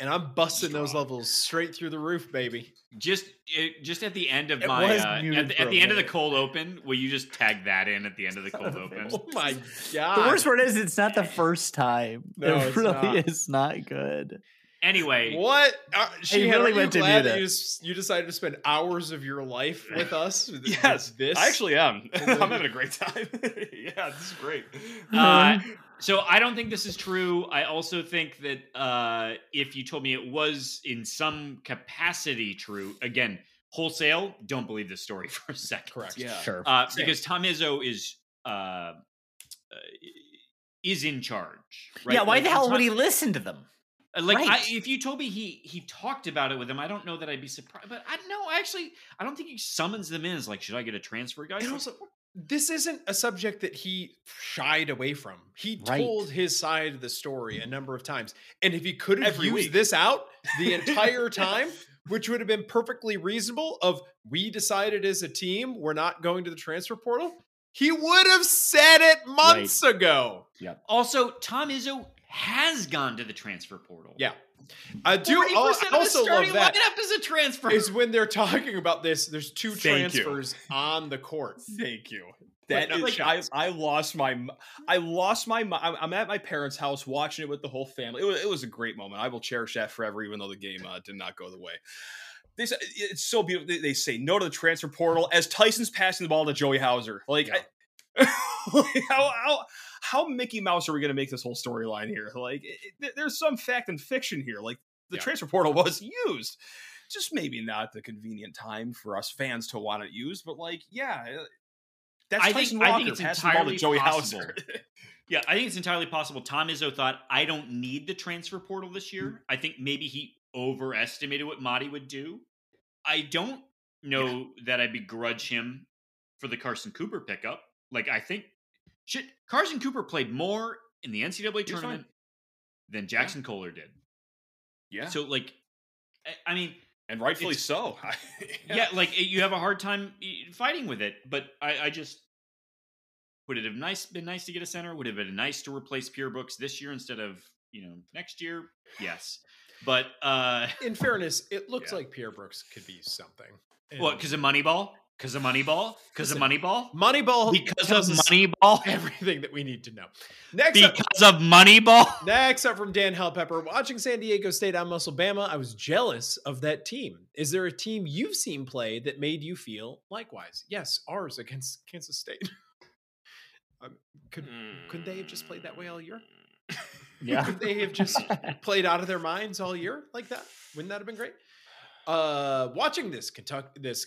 and I'm busting those levels straight through the roof, baby. Just it, just at the end of It my uh, at the, at the end of the cold open, will you just tag that in at the end of the cold open? Oh my god! The worst part is it's not the first time. No, it really not. is not good. Anyway, What? Uh, she really really went to do glad that that. you, you decided to spend hours of your life with us. with Yes, this I actually am. I'm having a great time. yeah, this is great. Uh, so I don't think this is true. I also think that uh, if you told me it was in some capacity true, again, wholesale, don't believe this story for a second. Correct. Yeah. Sure. Uh, because Tom Izzo is uh, uh, is in charge. Right? Yeah, why Like, the hell Tom- would he listen to them? Uh, Like, I, if you told me he he talked about it with them, I don't know that I'd be surprised. But I no, actually, I don't think he summons them in. As like, should I get a transfer, guy? And also, this isn't a subject that he shied away from. He Right. told his side of the story a number of times. And if he could have used week. this out the entire time, which would have been perfectly reasonable, of we decided as a team we're not going to the transfer portal, he would have said it months ago. also, Tom Izzo has gone to the transfer portal. Yeah. I do 40% al- of the also starting love that. lineup is a transfer. Is when they're talking about this, there's two Thank you. transfers on the court. Thank you. That That is is, I, I lost my, I lost my, I'm I'm at my parents' house watching it with the whole family. It was, it was a great moment. I will cherish that forever, even though the game uh, did not go the way. They say, it's so beautiful. They, they say no to the transfer portal as Tyson's passing the ball to Joey Hauser. Like, Yeah. I- how, how, how Mickey Mouse are we going to make this whole storyline here? Like, it, it- there's some fact and fiction here. Like, the Yeah. transfer portal was used. Just maybe not the convenient time for us fans to want it used, but like, yeah, uh, that's I Tyson think- I think it's entirely Joey possible. Hauser. Yeah, I think it's entirely possible. Tom Izzo thought I don't need the transfer portal this year. I think maybe he overestimated what Mady would do. I don't know that I begrudge him for the Carson Cooper pickup. Like I think shit, Carson Cooper played more in the NCAA fine. tournament than Jaxon Kohler did. yeah, So like, I- I mean, and rightfully so. yeah. like it- you have a hard time eh, fighting with it. But I, I just would it have nice been nice to get a center? Would it have been nice to replace Pierre Brooks this year instead of you know next year? Yes, but uh, In fairness, it looks Yeah. like Pierre Brooks could be something. what? And- Because of Moneyball? Because of Moneyball? Because of Moneyball? Moneyball Because of Moneyball? everything that we need to know. Next up, Because of Moneyball? next up from Dan Halpepper, watching San Diego State on Muscle Bama, I was jealous of that team. Is there a team you've seen play that made you feel likewise? Yes, ours against Kansas State. um, could couldn't they have just played that way all year? Yeah. Could they have just played out of their minds all year like that? Wouldn't that have been great? Uh, watching this Kentucky, this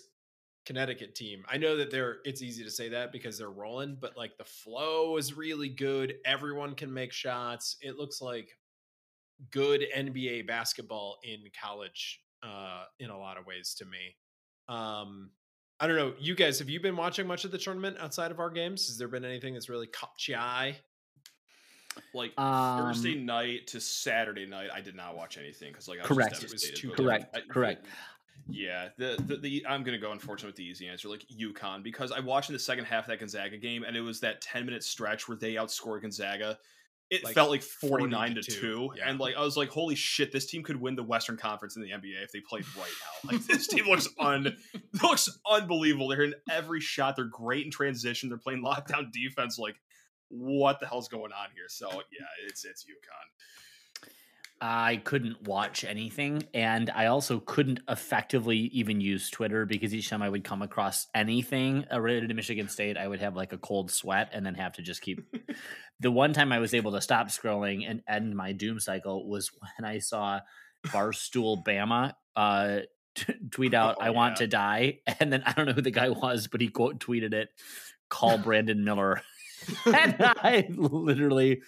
Connecticut team, I know that they're. It's easy to say that because they're rolling, but like the flow is really good. Everyone can make shots. It looks like good NBA basketball in college, uh, in a lot of ways to me. Um, I don't know. You guys, have you been watching much of the tournament outside of our games? Has there been anything that's really caught your eye? Like Um, Thursday night to Saturday night, I did not watch anything because like I was Correct. Just It was too Correct, I- correct. Yeah, the, the the I'm gonna go unfortunately with the easy answer, like UConn, because I watched in the second half of that Gonzaga game, and it was that 10 minute stretch where they outscored Gonzaga. It Like felt like 40 49 to to two, two, yeah. and like I was like, holy shit, this team could win the Western Conference in the NBA if they played right now. Like this team looks un looks unbelievable. They're in every shot. They're great in transition. They're playing lockdown defense. Like, what the hell's going on here? So yeah, it's it's UConn. I couldn't watch anything, and I also couldn't effectively even use Twitter because each time I would come across anything related to Michigan State, I would have like a cold sweat and then have to just keep. the one time I was able to stop scrolling and end my doom cycle was when I saw Barstool Bama uh, t- tweet out, Oh, "I want to die," and then I don't know who the guy was, but he quote tweeted it, "Call Brandon Miller." and I literally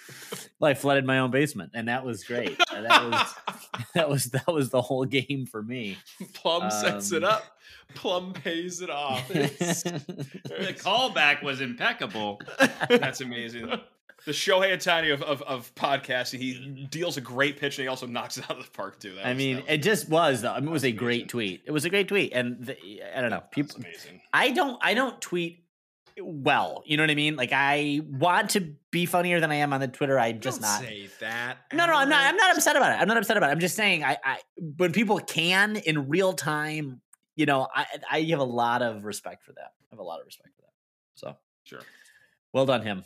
like flooded my own basement, and that was great. And that was that was that was the whole game for me. Plum sets it Um, up. Plum pays it off. The callback was impeccable. That's amazing. The Shohei Ohtani of, of, of podcasting, he deals a great pitch and he also knocks it out of the park too. That I was- mean, that was- it just was. Though. I mean, it was a That's great tweet. It was a great tweet, and the, I don't know. that's People, amazing. I don't. I don't tweet well. You know what I mean? Like I want to be funnier than I am on the Twitter. I'm just Don't not. say that. No, no, I'm not. I'm not upset about it. I'm not upset about it. I'm just saying, I, I when people can in real time, you know, I, I have a lot of respect for that. I have a lot of respect for that. So Sure. well done, him.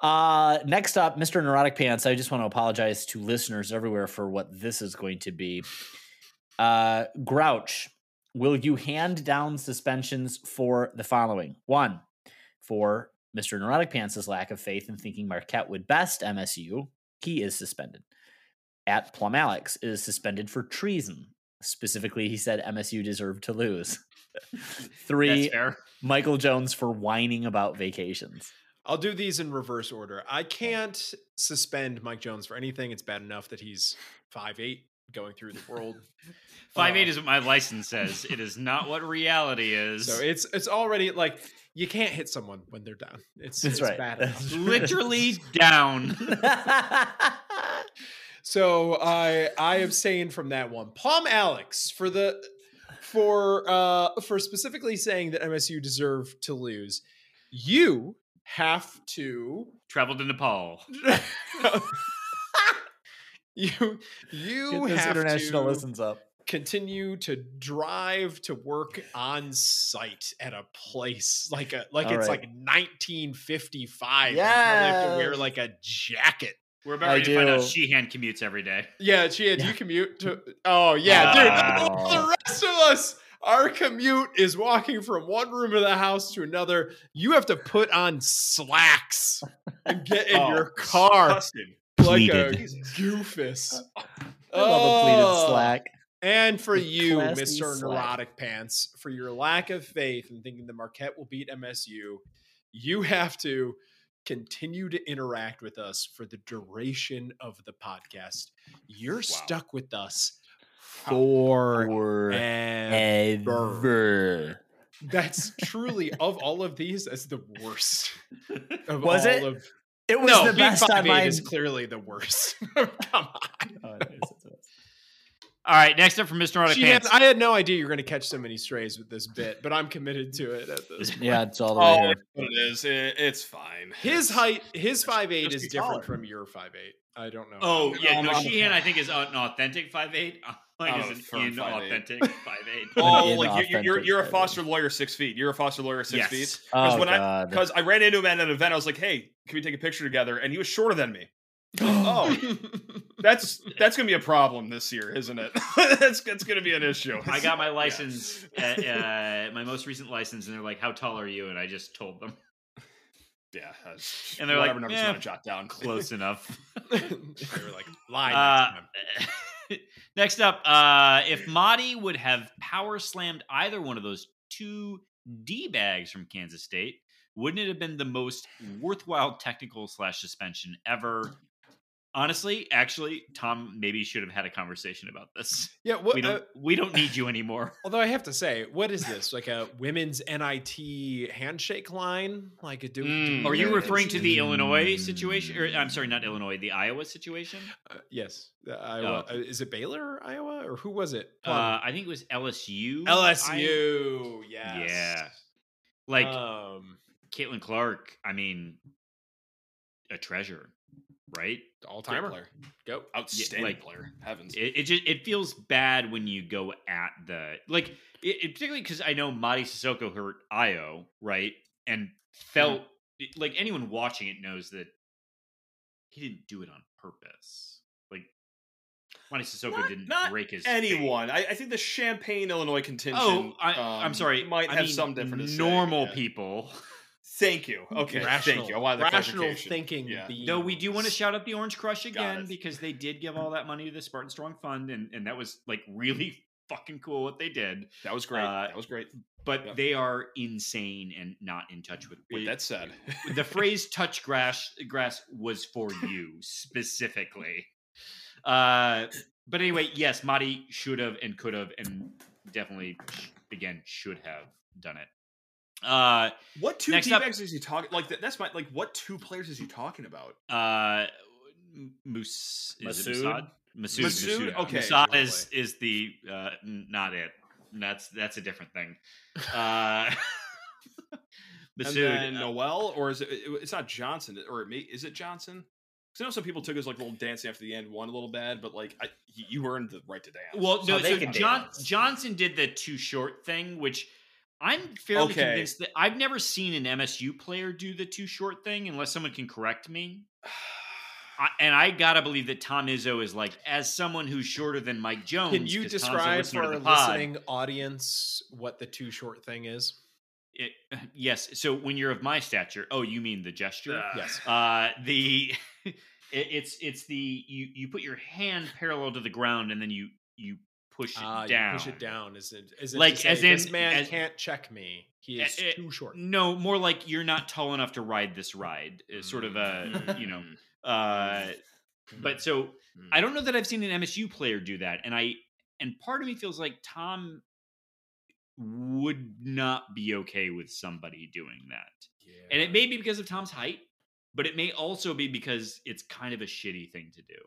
Uh, next up, Mr. Neurotic Pants. I just want to apologize to listeners everywhere for what this is going to be. Uh, Grouch, will you hand down suspensions for the following? One, for Mr. Neurotic Pants' lack of faith in thinking Marquette would best MSU, he is suspended. At Plum Alex is suspended for treason. Specifically, he said MSU deserved to lose. Three, Michael Jones for whining about vacations. I'll do these in reverse order. I can't suspend Mike Jones for anything. It's bad enough that he's five eight going through the world. Five Uh, eight is what my license says. It is not what reality is. So it's it's already like you can't hit someone when they're down. It's, That's it's right. bad That's enough. literally down. So I I abstain from that one. Palm Alex for the for uh for specifically saying that MSU deserve to lose. You have to Traveled to Nepal. you you Get have international to listens up. continue to drive to work on site at a place like a like All it's right. like 1955. You probably have to wear like a jacket. We're about I ready to find out do. Sheehan commutes every day. Yeah, Chia, do you commute to? Oh yeah, dude. Oh. The rest of us, our commute is walking from one room of the house to another. You have to put on slacks and get in Oh, your car disgusting. Like uh, a Pleated. goofus. I uh, love a pleated Oh. slack. And for you, Classy Mr. slack. Neurotic Pants, for your lack of faith and thinking the Marquette will beat MSU, you have to continue to interact with us for the duration of the podcast. You're stuck with us for Forever. That's truly of all of these, as the worst. Of Was all it? Of, It was no, the being best on 5'8" my. is clearly the worst. Come on. Oh, it is, it is. All right, next up from Mr. Neurotic She had- I had no idea you were going to catch so many strays with this bit, but I'm committed to it at this point. Yeah, it's all the way Oh, here. it's what it is. It, it's fine. His height, his five eight is different taller. from your five eight. I don't know. Oh yeah, Um, no, I'm- Sheehan I think is an authentic five eight. Mike I'm is a an firm 5'8". inauthentic five eight. Oh, like you're, you're, you're a. Foster lawyer six feet. You're a Foster lawyer six Yes. feet. Oh when I because I ran into him at an event, I was like, "Hey, can we take a picture together?" And he was shorter than me. oh, that's that's gonna be a problem this year, isn't it? that's that's gonna be an issue. I got my license, at, uh, my most recent license, and they're like, "How tall are you?" And I just told them yeah, that's- And they're whatever like, numbers "Eh, you want to jot down. close enough. they were like, lie Uh, next next up, uh, if Mady would have power slammed either one of those two D bags from Kansas State, wouldn't it have been the most worthwhile technical slash suspension ever? Honestly, actually, Tom maybe should have had a conversation about this. Yeah, what, We uh, don't. we don't need you anymore. although I have to say, what is this? Like a women's NIT handshake line? Like a do? Mm. do Are you referring to the Illinois situation? Or I'm sorry, not Illinois, the Iowa situation. Uh, yes, the Iowa. okay. uh, is it Baylor, or Iowa, or who was it? Uh, I think it was LSU. LSU. I- Yes. Yeah. Like um, Caitlin Clark. I mean, a treasure, right? all timer. player, Go. outstanding like- player. Heavens, It, it just it feels bad when you go at the like it, it- particularly because I know Mady Sissoko hurt Io right and felt like anyone watching it knows that he didn't do it on purpose. Like Mady Sissoko Not- didn't not break his anyone. I, I think the Champaign, Illinois contingent. Oh, I, um, I'm sorry. Might I have mean, some different. to say, normal yeah. people. Thank you. Okay, rational, thank you. I wanted the rational thinking. Yeah. Though we do want to shout out the Orange Crush again because they did give all that money to the Spartan Strong Fund, and, and that was like really fucking cool what they did. That was great. Uh, that was great. But Yeah. they are insane and not in touch with. With it- that said, the phrase "touch grass" grass was for you specifically. Uh, but anyway, yes, Mady should have and could have and definitely again should have done it. Uh, what two Next D up- bags is he talking? Like that, that's my like. What two players is he talking about? uh, Moose is it Massoud? Massoud? Massoud, Massoud? Massoud. Okay. Massoud is is the uh, not it. That's that's a different thing. Uh, And Massoud, then uh, Nowell, or is it? it- It's not Johnson, or it may, is it Johnson? Because I know some people took his like little dancing after the end, one a little bad, but like I, you earned the right to dance. Well, So no. they So can John dance. Johnson did the too short thing, which I'm fairly Okay. convinced that I've never seen an MSU player do the too short thing, unless someone can correct me. I, and I gotta believe that Tom Izzo is like, as someone who's shorter than Mike Jones. Can you describe for our listening audience what the too short thing is? it- yes. So when you're of my stature, oh, you mean the gesture? Yes. Uh, the it, it's it's the you you put your hand parallel to the ground and then you you push it Ah, down. you push it down. Is it? Is it Like, say, as this man as- can't check me? He is eh, too short. No, more like you're not tall enough to ride this ride. Is sort of a you know. Uh, but so I don't know that I've seen an MSU player do that, and I and part of me feels like Tom would not be okay with somebody doing that, and it may be because of Tom's height, but it may also be because it's kind of a shitty thing to do.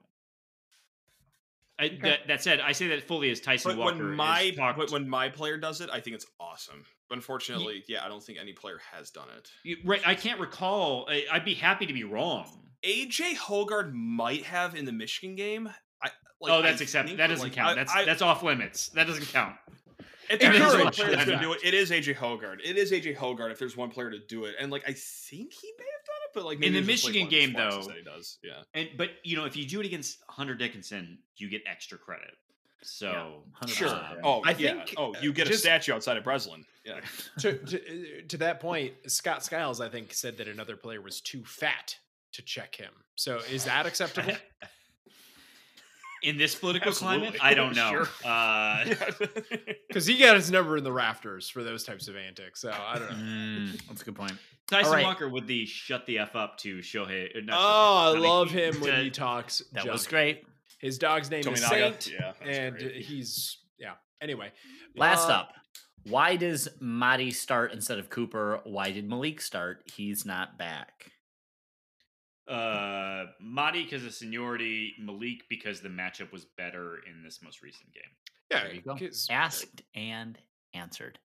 I, that, that said, I say that fully as Tyson But Walker. when my talked, when- my player does it, I think it's awesome. But unfortunately, yeah, I don't think any player has done it. You- right, I can't recall. I, I'd be happy to be wrong. AJ Hoggard might have in the Michigan game. I like, oh, that's acceptable. That doesn't like, count. That's that's off limits. That doesn't count. If there's one player that's going to do it, it is AJ Hoggard. It is AJ Hoggard. If there's one player to do it, and like I think he may have but like In the it's just, like, Michigan one of these game, though- that he does. Yeah, And but you know, if you do it against Hunter Dickinson, you get extra credit. So 100%. sure. Yeah. Oh, I yeah. think, Oh, you get just- a statue outside of Breslin. Yeah. to, to to that point, Scott Skiles, I think, said that another player was too fat to check him. So is that acceptable? in this political climate, I don't know. Sure. Uh, Because he got his number in the rafters for those types of antics. So I don't know. Mm, that's a good point. Tyson right. Walker with the "shut the f up" to Shohei. uh, not Oh, I Shohei, Tommy- love him when to- he talks. That junk. was great. His dog's name is Saint, Yeah. and great. he's yeah. Anyway, Last Uh, up, why does Mady start instead of Cooper? Why did Malik start? He's not back. Uh, Mady because of seniority, Malik because the matchup was better in this most recent game. Yeah, There you go. 'cause- Asked and answered.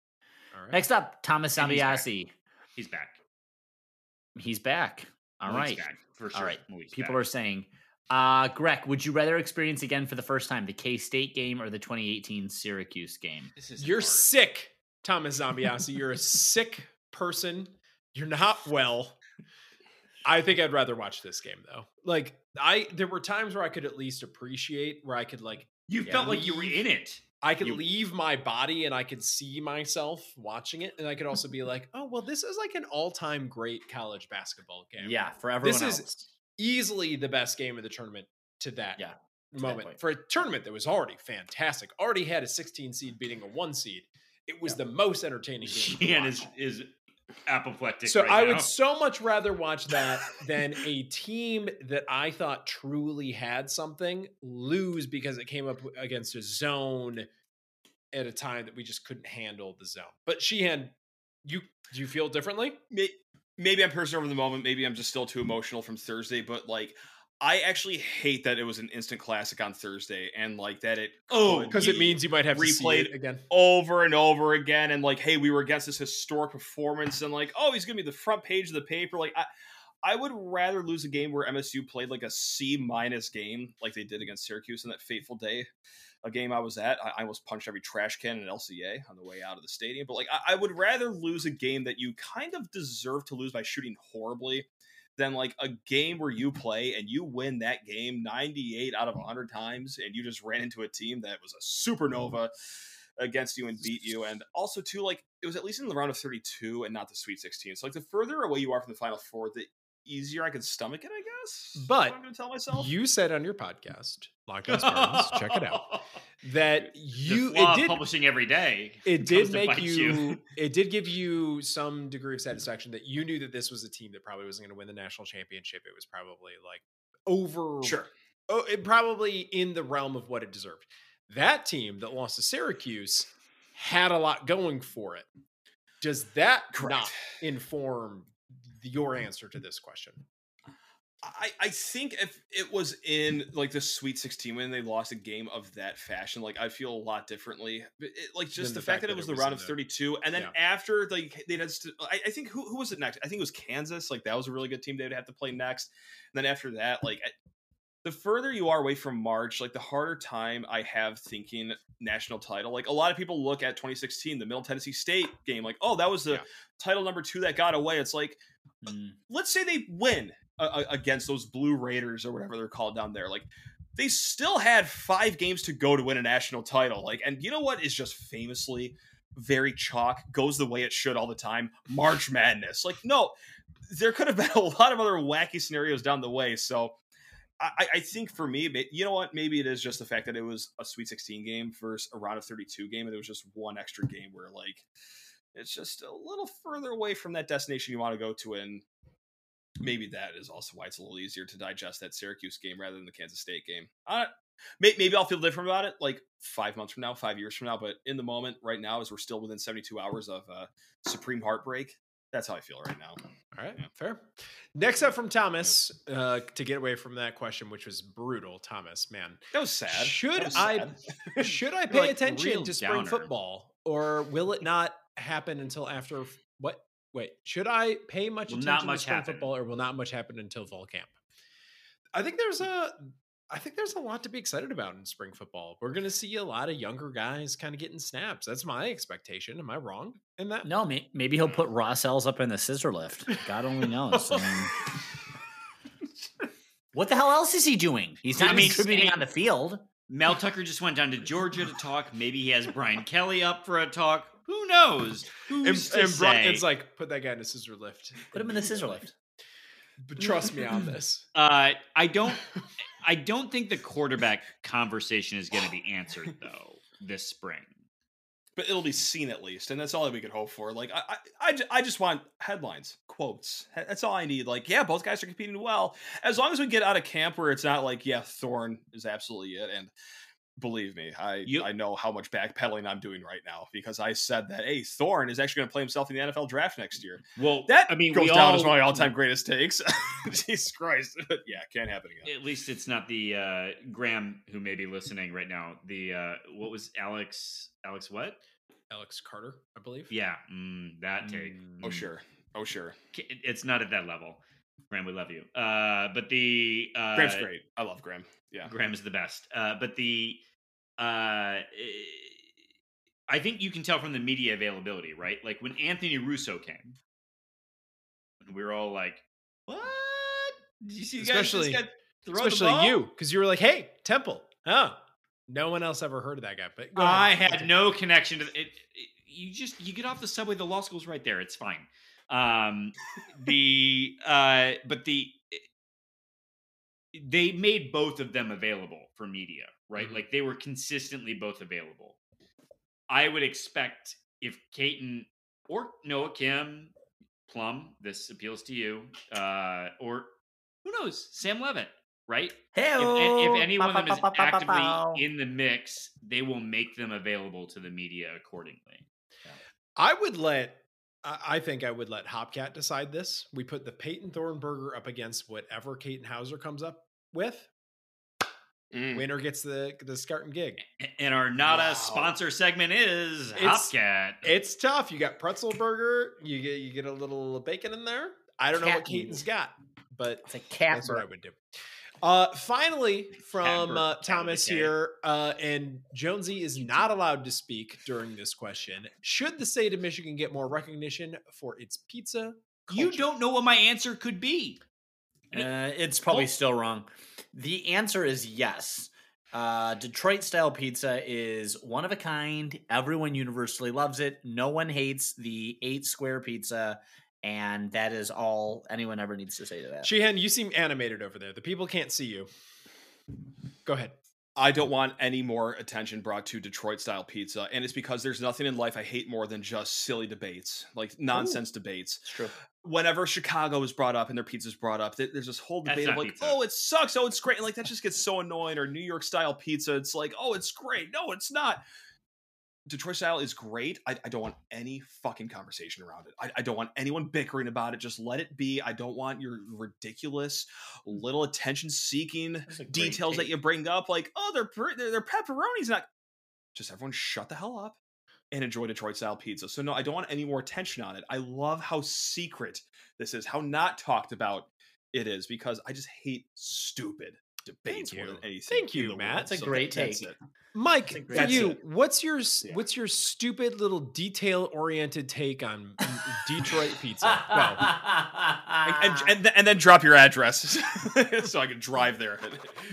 All right. Next up, Thomas And he's back. He's back. He's back. All Malik's right. back, for sure. All right. Malik's People back. are saying, Uh, Greg, would you rather experience again for the first time the K State game or the 2018 Syracuse game? This is You're hard. sick, Thomas Zambiasi. You're a sick person. You're not well. I think I'd rather watch this game though. Like I there were times where I could at least appreciate where I could like You Yeah, felt like you were in it. I could You- leave my body and I could see myself watching it and I could also be like, "Oh, well this is like an all-time great college basketball game." Yeah, for everyone is- else. Easily the best game of the tournament to that Yeah, moment point. for a tournament that was already fantastic. Already had a 16 seed beating a 1 seed. It was the most entertaining game. watch. is is apoplectic. So right I now. would so much rather watch that than a team that I thought truly had something lose because it came up against a zone at a time that we just couldn't handle the zone. But Sheehan, you do you feel differently? Maybe I'm person over the moment. Maybe I'm just still too emotional from Thursday. But like, I actually hate that it was an instant classic on Thursday, and like that it Oh, Because it means you might have replayed it again. over and over again. And like, hey, we were against this historic performance, and like, oh, he's gonna be the front page of the paper. Like, I. I would rather lose a game where MSU played like a C minus game, like they did against Syracuse on that fateful day. A game I was at, I, I almost punched every trash can in LCA on the way out of the stadium. But like, I, I would rather lose a game that you kind of deserve to lose by shooting horribly than like a game where you play and you win that game 98 out of 100 times and you just ran into a team that was a supernova against you and beat you. And also too like it was at least in the round of 32 and not the sweet 16 so like the further away you are from the final four the easier i could stomach it i guess But i'm gonna tell myself. You said on your podcast, Locked On Spartans, check it out, that you it did publishing every day. it did make bite you, it did give you some degree of satisfaction that you knew that this was a team that probably wasn't going to win the national championship. It was probably like over sure. oh, it probably in the realm of what it deserved. That team that lost to syracuse had a lot going for it. Does that Correct. not inform your answer to this question I, I think if it was in like the Sweet 16 when they lost a game of that fashion, like I feel a lot differently. But it, like just Than the, fact, that it was the round of 32, and then Yeah. after like they had, st- I, I think who who was it next? I think it was Kansas. Like that was a really good team they would have to play next. And then after that, like I, the further you are away from March, like the harder time I have thinking national title. Like a lot of people look at 2016, the Middle Tennessee State game, like oh that was the Yeah. title number two that got away. It's like Mm. let's say they win uh, against those blue raiders or whatever they're called down there like they still had five games to go to win a national title like and you know what is just famously very chalk goes the way it should all the time march madness like no there could have been a lot of other wacky scenarios down the way so I, I think for me, you know what? Maybe it is just the fact that it was a Sweet 16 game versus a round of 32 game, and there was just one extra game where, like, it's just a little further away from that destination you want to go to, and maybe that is also why it's a little easier to digest that Syracuse game rather than the Kansas State game. Uh, maybe I'll feel different about it like five months from now, five years from now, but in the moment, right now, as we're still within 72 hours of uh, supreme heartbreak, that's how I feel right now. All right, Yeah. fair. Next up from Thomas, uh, to get away from that question, which was brutal. Thomas, man, That was sad. Should was I- sad. should I pay Like, attention to spring downer. football, or will it not happen until after? What? Wait, should I pay much Will attention not to much spring football, or will not much happen until fall camp? I think there's mm. a. I think there's a lot to be excited about in spring football. We're going to see a lot of younger guys kind of getting snaps. That's my expectation. Am I wrong in that? No, may- maybe he'll put Ross Els up in the scissor lift. God only knows. I mean, what the hell else is he doing? He's I not mean, contributing on the field. Mel Tucker just went down to Georgia to talk. Maybe he has Brian Kelly up for a talk. Who knows? And, Who's to and Bron- say? it's like put that guy in a scissor lift. Put him in the scissor lift. But trust me on this. Uh, I don't. I don't think the quarterback conversation is going to be answered though this spring. but it'll be seen at least, and that's all that we could hope for. Like I, I, I, just want headlines, quotes. That's all I need. Like, yeah, both guys are competing well. As long as we get out of camp where it's not like, yeah, Thorne is absolutely it. And believe me, I, You- I know how much backpedaling I'm doing right now because I said that, hey, Thorne is actually going to play himself in the NFL draft next year. Well, That I mean, goes we down all, as one of my all-time greatest takes. Jesus Christ, yeah, can't happen again. At least it's not the uh, Graham who may be listening right now. The uh, what was Alex? Alex what? Alex Carter, I believe. Yeah, mm, that take. Oh sure, oh sure. It's not at that level. Graham, we love you. Uh, but the uh, Graham's great. I love Graham. Yeah. Graham is the best. Uh, but the uh, I think you can tell from the media availability, right? Like when Anthony Russo came, we were all like, "What? Did you see you guys Especially- this guy the Especially ball?" you, because you were like, "Hey, Temple." Oh, no one else ever heard of that guy. But go ahead. I had no connection to it, it. You just you get off the subway, the law school's right there. It's fine. Um, the uh, but the they made both of them available for media, right? Mhm. Like they were consistently both available. I would expect if Katin or Noah Kim, Plum, this appeals to you, uh, or who knows, Sam Leavitt, right? Hey, if, if any one of them is actively in the mix, they will make them available to the media accordingly. I would let. I I think I would let Hopcat decide this. We put the Peyton Thornburger up against whatever Katin Houser comes up with. Mm. Winner gets the the starting gig. And our not Wow. a sponsor segment is It's- Hopcat. It's tough. You got pretzel burger. You get you get a little bacon in there. I don't know what Cat Katin's got, but It's a cat that's what I would do. Uh, finally, from uh, cat with a Thomas here, uh, and Jonesy is not allowed to speak during this question. Should the state of Michigan get more recognition for its pizza? you don't know what my answer could be. Uh, it's probably Oh. still wrong. The answer is yes. Uh, Detroit style pizza is one of a kind. Everyone universally loves it. No one hates the eight square pizza, and that is all anyone ever needs to say to that. Sheehan, you seem animated over there. The people can't see you. Go ahead. I don't want any more attention brought to Detroit style pizza. And it's because there's nothing in life I hate more than just silly debates, like nonsense debates. It's true. Whenever Chicago is brought up and their pizza's brought up, there's this whole debate of like, pizza. oh, it sucks. Oh, it's great. And like that just gets so annoying. Or New York style pizza, it's like, oh, it's great. No, it's not. Detroit style is great. I, I don't want any fucking conversation around it. I, I don't want anyone bickering about it. Just let it be. I don't want your ridiculous mm. little attention seeking That's a great details that you bring up, like oh, they're their, their pepperoni's not. Just everyone shut the hell up and enjoy Detroit style pizza. So no, I don't want any more attention on it. I love how secret this is, how not talked about it is, because I just hate stupid debates Thank more than you. anything. Thank you, Matt. world. That's a So great that's take. it. Mike, That's for you, take. what's your Yeah. what's your stupid little detail oriented take on Detroit pizza? Go. And, and, and, then drop your address so I can drive there.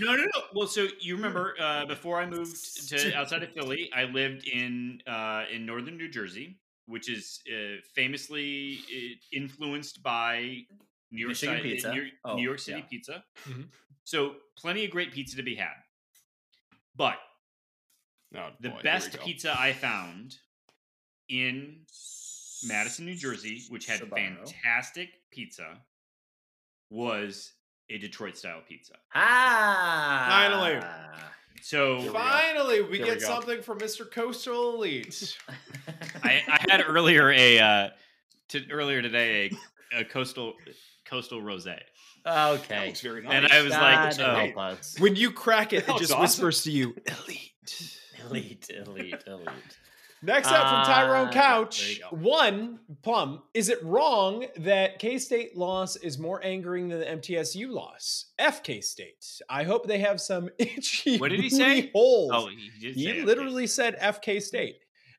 No, no, no. Well, so you remember uh, before I moved to outside of Philly, I lived in uh, in northern New Jersey, which is uh, famously uh, influenced by New York, Michigan Ci- pizza. New, York- Oh, New York City yeah. pizza. Mhm. So plenty of great pizza to be had, but Oh, the boy, best pizza I found in Madison, New Jersey, which had Sbarro. fantastic pizza, was a Detroit style pizza. Ah, Finally. So Here we go. Finally, we Here get we something from Mr. Coastal Elite. I, I had earlier a uh, to, earlier today a, a coastal coastal rosé, Okay. looks very nice. and I was like, oh, when you crack it, it just awesome. whispers to you, Elite. Elite, elite, elite. Next up from Tyrone Ah, Couch, there you go. one plum. Is it wrong that K State loss is more angering than the MTSU loss? FK State. I hope they have some itchy. What did he say? Holes. oh, he, did he it. literally said FK State,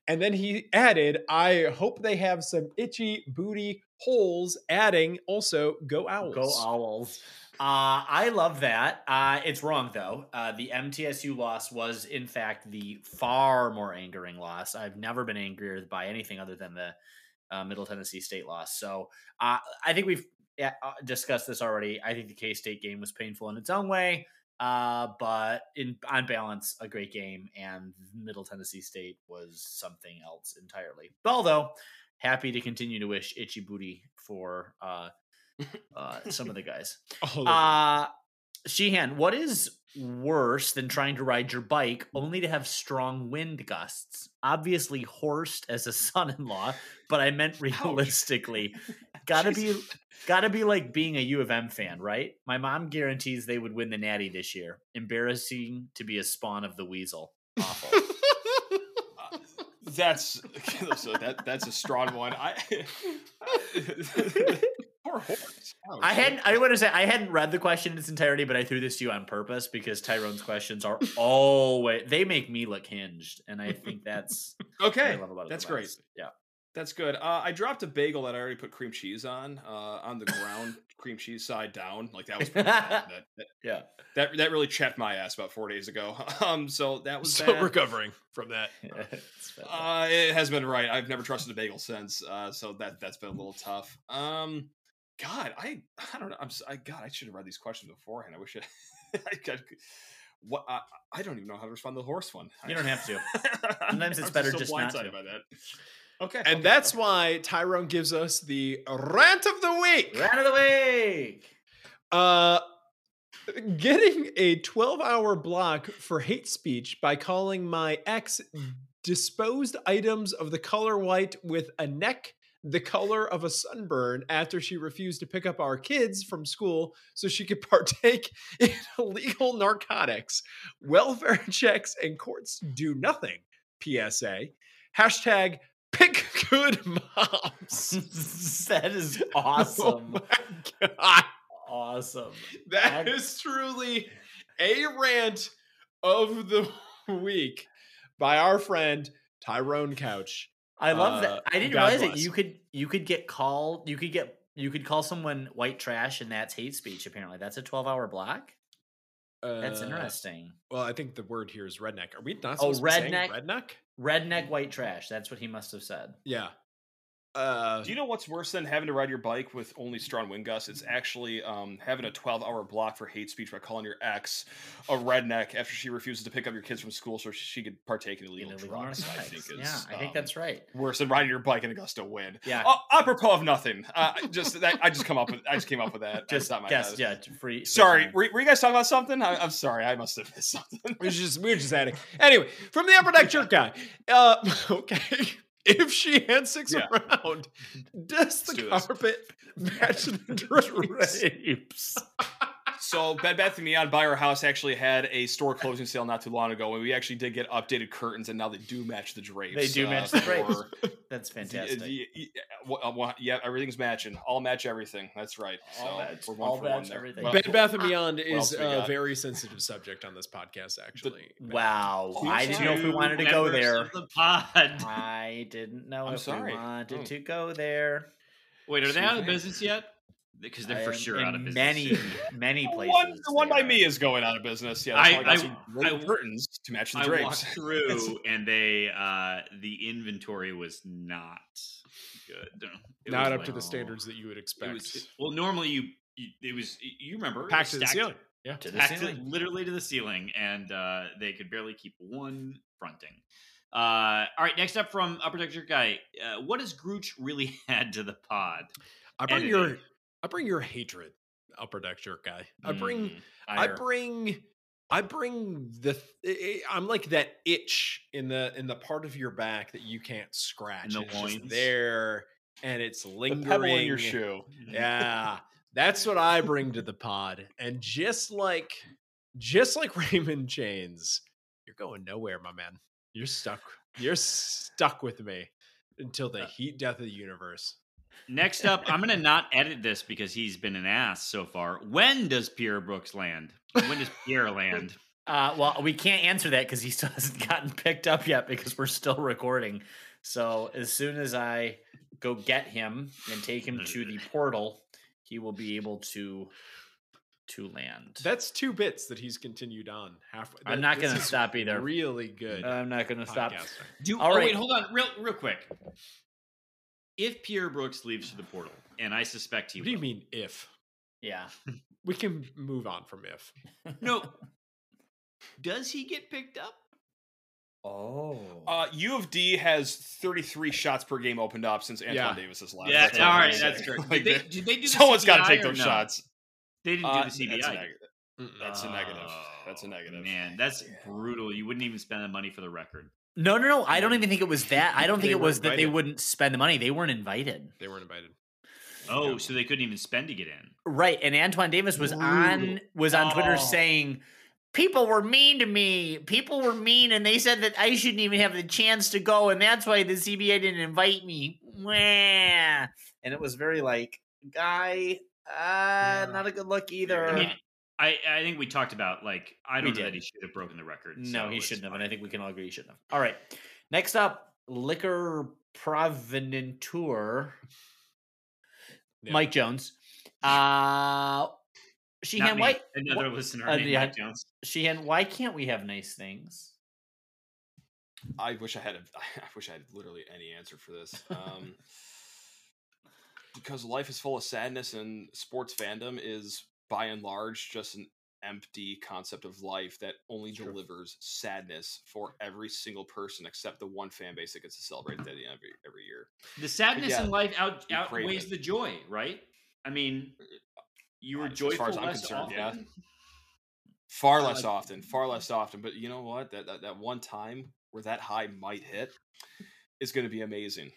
and then he added, "I hope they have some itchy booty holes." Adding also, "Go Owls." Go Owls. Uh, I love that. Uh, it's wrong though. Uh, the MTSU loss was in fact the far more angering loss. I've never been angrier by anything other than the uh, Middle Tennessee State loss. So uh, I think we've uh, discussed this already. I think the K State game was painful in its own way, uh, but in on balance, a great game. And Middle Tennessee State was something else entirely. But Although happy to continue to wish itchy booty for uh, uh, some of the guys. Uh Sheehan, what is worse than trying to ride your bike only to have strong wind gusts? Obviously, horsed as a son-in-law, but I meant oh, realistically. gotta be gotta be like being a U of M fan, right? My mom guarantees they would win the Natty this year. Embarrassing to be a spawn of the weasel. Awful. That's so that that's a strong one. I Poor horse. Oh, I hadn't. I want to say I hadn't read the question in its entirety, but I threw this to you on purpose because Tyrone's questions are always they make me look hinged, and I think that's Okay, that's great. best. Yeah, That's good. Uh, I dropped a bagel that I already put cream cheese on, uh, on the ground, cream cheese side down. Like that was that, that yeah. that that really chapped my ass about four days ago. Um, so that was Still bad. recovering from that. Uh, it has been right. I've never trusted a bagel since. Uh, so that that's been a little tough. Um, God, I I don't know. I'm s- I God, I should have read these questions beforehand. I wish I. I could, what I, I don't even know how to respond to the horse one. You don't have to. Sometimes it's I'm better so just not blindsided to. by that. Okay, And okay, that's okay. why Tyrone gives us the rant of the week. Rant of the week. Uh, getting a 12 hour block for hate speech by calling my ex disposed items of the color white with a neck the color of a sunburn after she refused to pick up our kids from school so she could partake in illegal narcotics. Welfare checks and courts do nothing. PSA. Hashtag pick good moms. that is Oh awesome. my God. awesome. That I- is truly a rant of the week by our friend Tyrone Couch. I love Uh, that. I didn't God realize that bless. you could you could get called. You could get you could call someone white trash, and that's hate speech. Apparently, that's a twelve hour block. That's Uh, interesting. Well, I think the word here is redneck. Are we not Oh, supposed to be redneck? redneck? Redneck white trash. That's what he must have said. Yeah. Uh, Do you know what's worse than having to ride your bike with only strong wind gusts? It's actually um, having a 12 hour block for hate speech by calling your ex a redneck after she refuses to pick up your kids from school so she could partake in illegal Illegal drugs. I think is yeah, I think um, that's right. worse than riding your bike in a gust of wind. Yeah. Oh, apropos of nothing, uh, just that I just come up with I just came up with that. Just That's not my guess, head. yeah, free. free Sorry, time. were, were you guys talking about something? I, I'm sorry, I must have missed something. we're just we're just adding. Anyway, from the upper deck jerk guy. Uh, okay. If she hand six Yeah. around, does the do carpet match the drapes? Drapes. So Bed Bath and Beyond by our house actually had a store closing sale not too long ago, and we actually did get updated curtains, and now they do match the drapes. They do match the drapes. That's fantastic. the- the- uh, uh, well, yeah, everything's matching. All match everything. That's right. All so match- we're one all for one match there. everything. Well, Bed Bath and Beyond is a got? very sensitive subject on this podcast. Actually, wow, Two I didn't know if we wanted to go there. The pod. I didn't know I'm if sorry. we wanted Oh. to go there. Wait, are they out of business yet? Because they're I for sure out of business. Many, many The places. one, the one by me is going out of business. Yeah, I- that's why I, got I- some great I- curtains to match the I drapes. walked through, and they uh the inventory was not good. It not up like- to the standards that you would It expect. was well. Normally, you, you it was you remember Packed to the ceiling. Yeah. to the packed ceiling. literally to the ceiling, and uh, they could barely keep one fronting. Uh, all right, next up from Upper Deck Jerk Guy, uh, what does Grooch really add to the pod? I bring editing. your I bring your hatred, upper deck jerk guy. I bring Mm, I bring I bring the th- I- I'm like that itch in the in the part of your back that you can't scratch. the It's loins? there and it's lingering. in your shoe. Yeah. That's what I bring to the pod. And just like just like Raymond Chains, you're going nowhere, my man. You're stuck. You're stuck with me until Uh the heat death of the universe. Next up, I'm gonna not edit this because he's been an ass so far. When does Pierre Brooks land? When does Pierre land? Uh, well, we can't answer that because he still hasn't gotten picked up yet because we're still recording. So as soon as I go get him and take him to the portal, he will be able to to land. That's two bits that he's continued on halfway. I'm not gonna is stop either. Really good. I'm not going to stop. podcasting. Do All oh right. wait, hold on, real real quick. If Pierre Brooks leaves to the portal, and I suspect he What do you mean if? Yeah. We can move on from if. No. Does he get picked up? Oh. Uh, U of D has 33 shots per game opened up since Antoine Yeah. Davis has left. Yeah, That's all I'm right, saying. that's great. Like, Did they, did they do the someone's got to take those no? shots. They didn't Uh, do the CBI. That's a, neg- that's a negative. That's a Oh, negative. Man, that's brutal. You wouldn't even spend the money for the record. No, no, no. I don't even think it was that. I don't think it were was that they wouldn't spend the money. They weren't invited. They weren't invited. Oh, so they couldn't even spend to get in. Right. And Antoine Davis was on was on Twitter Oh. saying people were mean to me. People were mean and they said that I shouldn't even have the chance to go and that's why the CBA didn't invite me. Wah. And it was very like guy. Uh, not a good look either. I mean, I, I think we talked about like I don't know did. that he should have broken the record. no, so he shouldn't have, and I think we can all agree he shouldn't have. All right, next up, liquor provenanteur, Yeah. Mike Jones. Uh, Sheehan, why? another listener uh, named yeah. Mike Jones. Sheehan, why can't we have nice things? I wish I had a, I wish I had literally any answer for this. Um, because life is full of sadness, and sports fandom is by and large just an empty concept of life that only Sure. delivers sadness for every single person except the one fan base that gets to celebrate at the end of every, every year. The sadness Yeah, in life out, outweighs it. the joy, right? I mean, you were As far joyful as I'm less concerned, often. yeah. Far less like- often, far less often. But you know what? That, that that one time where that high might hit is going to be amazing.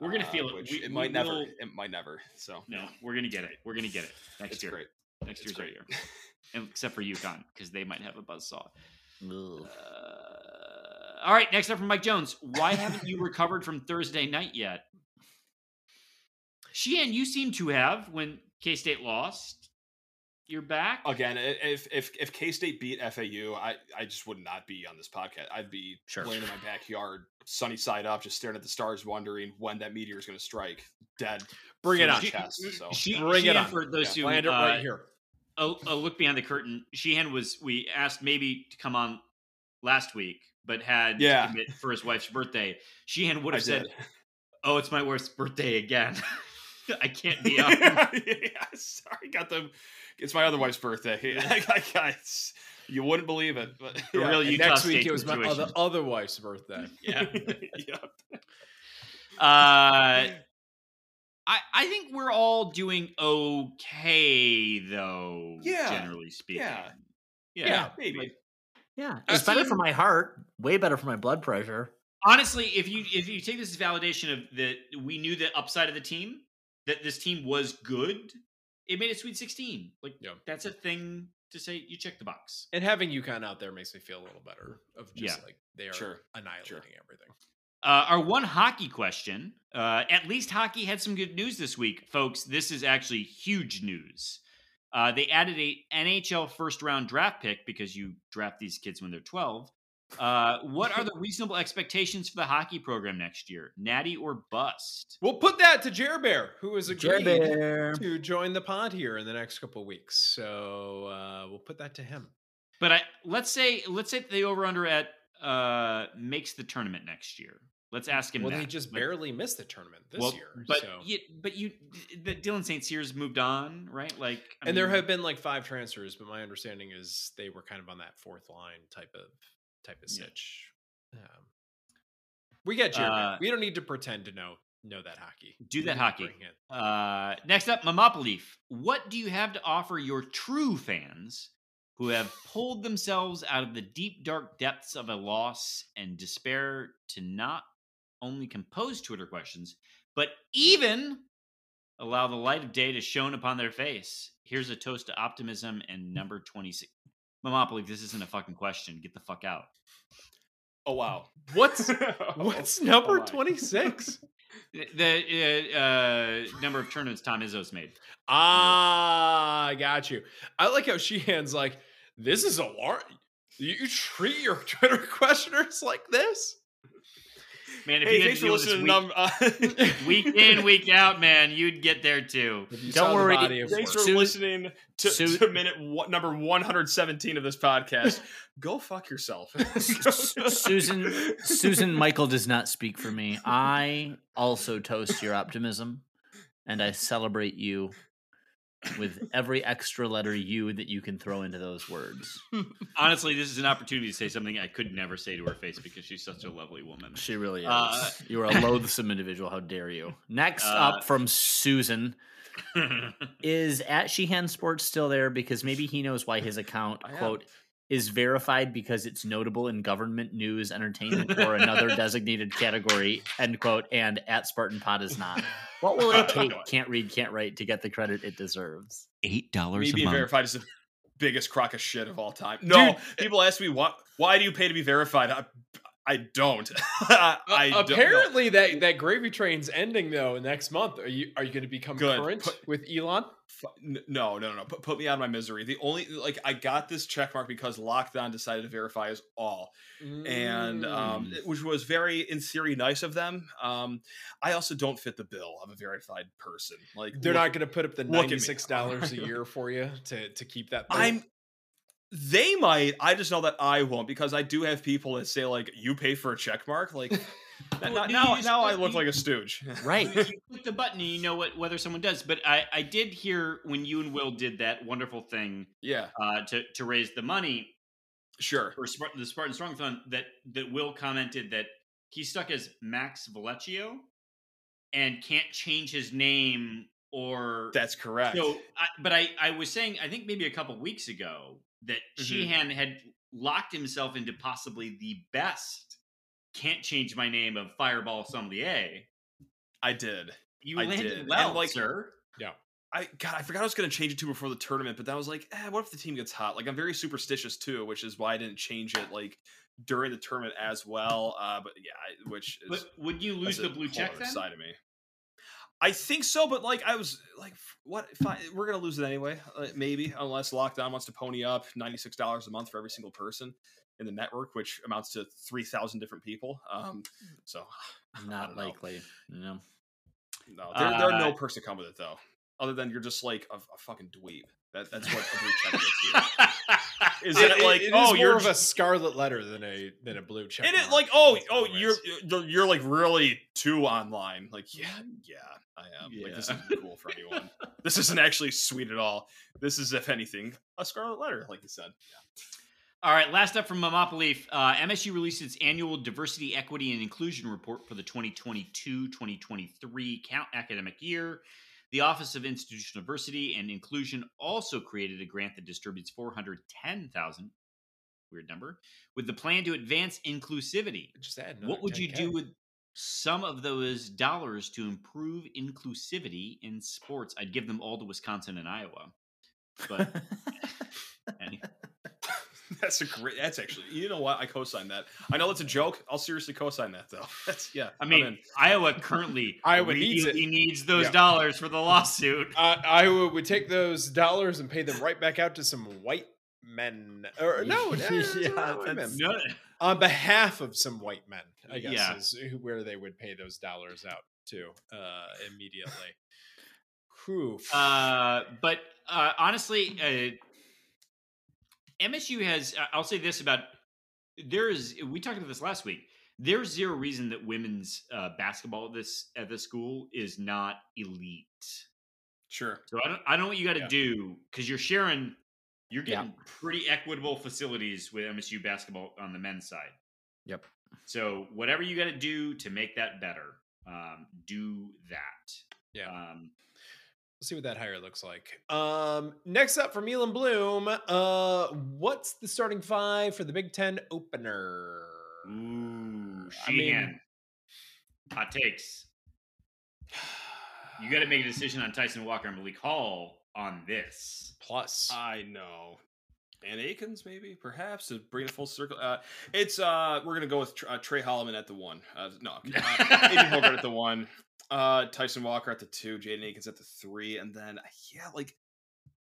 We're gonna Uh, feel it. We- it might never. It might never. So No, we're gonna get it. We're gonna get it next it's year. great. Next It's year's our great. year, except for UConn because they might have a buzzsaw. Ugh. Uh, all right, next up from Mike Jones. Why haven't you recovered from Thursday night yet? Sheehan, you seem to have when K State lost. You're back. Again, if if if K State beat FAU, I I just would not be on this podcast. I'd be Sure. laying in my backyard, sunny side up, just staring at the stars, wondering when that meteor is going to strike. Dead. Bring it on. my chest, so. She, Bring it on. for those who Land it uh, right here. A, a look behind the curtain. Sheehan was we asked maybe to come on last week, but had Yeah. to commit for his wife's birthday. Sheehan would I have said, did. "Oh, it's my wife's birthday again. I can't be on." yeah, sorry, got them. It's my other wife's birthday. I, I, I, you wouldn't believe it, but yeah. real And next week it was my other, other wife's birthday. yeah. yeah. Uh, I I think we're all doing okay though. Yeah. generally speaking. Yeah. Yeah. Yeah. maybe. Yeah, I've it's uh, better seen- for my heart. Way better for my blood pressure. Honestly, if you if you take this as validation of that we knew the upside of the team, that this team was good, it made it Sweet 16. Like Yeah. that's a thing to say. You check the box. And having UConn out there makes me feel a little better of just Yeah. like they are Sure. annihilating everything. Uh, our one hockey question. Uh, at least hockey had some good news this week, folks. This is actually huge news. Uh, they added a NHL first round draft pick because you draft these kids when they're 12. Uh, what are the reasonable expectations for the hockey program next year? Natty or bust? We'll put that to Jer Bear, who has agreed Bear. to join the pod here in the next couple of weeks. So uh, we'll put that to him. But I let's say let's say the over under at uh, makes the tournament next year. Let's ask him. Well, that. they just barely missed the tournament this well, year. But so. you, but you, the Dylan St. Cyrs moved on, right? Like, I and there have been like five transfers, but my understanding is they were kind of on that fourth line type of type of Yeah. Um, we get you. Uh, we don't need to pretend to know know that hockey. Do that hockey. Uh, next up, Mamopoleaf. What do you have to offer your true fans who have pulled themselves out of the deep, dark depths of a loss and despair to not only compose Twitter questions, but even allow the light of day to shone upon their face? Here's a toast to optimism and number 26. Mamopoleaf, this isn't a fucking question. Get the fuck out. Oh wow. What's Oh, what's oh number twenty six? The uh, uh, number of tournaments Tom Izzo's made. Ah, I got you. I like how Sheehan's like, this is alarm. You, you treat your Twitter questioners like this? Man, if Hey, you had thanks to for deal with this listening. week- Num- uh, week in, week out, man, you'd get there too. Don't worry. body Thanks for work. Su- listening to, Su- to minute one, number 117 of this podcast. Go fuck yourself. Susan Susan Michael does not speak for me. I also toast your optimism and I celebrate you with every extra letter U that you can throw into those words. Honestly, this is an opportunity to say something I could never say to her face because she's such a lovely woman. She really is. Uh, you are a loathsome individual. How dare you? Next Uh, up from Susan is at Sheehan Sports still there because maybe he knows why his account I am. quote is verified because it's notable in government news, entertainment, or another designated category. End quote. And at Spartan Pod is not. What will it take? Can't read, can't write to get the credit it deserves. Eight dollars me a being month. verified is the biggest crock of shit of all time. No, Dude, people ask me why why do you pay to be verified? I, I don't. I Uh, don't know. apparently, that that gravy train's ending though next month. Are you are you going to become Good. current Put- with Elon? No, no, no, no. Put, put me out of my misery. The only like I got this check mark because Locked On decided to verify us all, and um, Mm. it- which was very, in theory, nice of them. Um, I also don't fit the bill of a verified person. Like they're look- not going to put up the look at me. ninety six dollars a year for you to to keep that. bill? I'm. They might. I just know that I won't because I do have people that say like, "You pay for a check mark." Like Well, now, now, now I look you- like a stooge. Right. you click the button and you know what whether someone does. But I, I did hear when you and Will did that wonderful thing yeah, uh, to to raise the money sure. for Spart- the Spartan Strong Fund that that Will commented that he's stuck as Max Vallecchio and can't change his name or That's correct. so. I, but I I was saying I think maybe a couple weeks ago that Mhm. Sheehan had locked himself into possibly the best can't change my name of Fireball Sommelier. I did. You I landed did. And, well, like, sir. Yeah. I God, I forgot I was going to change it to before the tournament, but then I was like, eh, what if the team gets hot? Like I'm very superstitious too, which is why I didn't change it like during the tournament as well. Uh, but yeah, which is But would you lose the blue check then? side of me. I think so, but like I was like, what? Fine, we're gonna lose it anyway, uh, maybe unless Locked On wants to pony up ninety six dollars a month for every single person in the network, which amounts to three thousand different people. Um, so Not likely. No. no, there, there are no Uh, perks that come with it though, other than you're just like a, a fucking dweeb. That, that's what a blue check gets you. Is It- it- like it is oh more you're of a scarlet letter than a than a blue check? and it like oh oh you're you're like really too online. Like yeah yeah I am. Like this isn't cool for anyone. This isn't actually sweet at all. This is if anything a scarlet letter like you said. All right, last up from Momopoly, uh, MSU released its annual Diversity, Equity, and Inclusion Report for the 2022-2023 count academic year. The Office of Institutional Diversity and Inclusion also created a grant that distributes 410,000 weird number with the plan to advance inclusivity. just add What would you 10K. do with some of those dollars to improve inclusivity in sports? I'd give them all to Wisconsin and Iowa. But any- that's a great that's actually you know what I co-sign that I know it's a joke I'll seriously co-sign that though that's yeah I mean. Iowa currently Iowa really needs it. needs those Yeah. dollars for the lawsuit. Uh, Iowa would take those dollars and pay them right back out to some white men. Or no, no, no, Yeah, white that's- men. No, on behalf of some white men. I guess Yeah. is where they would pay those dollars out to uh, immediately. Whew. uh, but uh, honestly, uh, MSU has. I'll say this about there is. We talked about this last week. There's zero reason that women's uh, basketball at this at this school is not elite. sure So I don't. I don't know what you got to Yeah. do because you're sharing. You're Yeah. getting pretty equitable facilities with MSU basketball on the men's side. Yep. So whatever you got to do to make that better, um, do that. Yeah. Um, We'll see what that hire looks like. Um, next up from Elon Bloom, uh, what's the starting five for the Big Ten opener? ooh, I mean- Sheehan. Hot takes. You got to make a decision on Tyson Walker and Malik Hall on this. Plus, I know. And Akins, maybe, perhaps, to bring it full circle. Uh, it's uh, we're gonna go with Tr- uh, Tre Holloman at the one. Uh, no, uh, AJ Hoggard at the one. Uh, Tyson Walker at the two. Jaden Akins at the three, and then yeah, like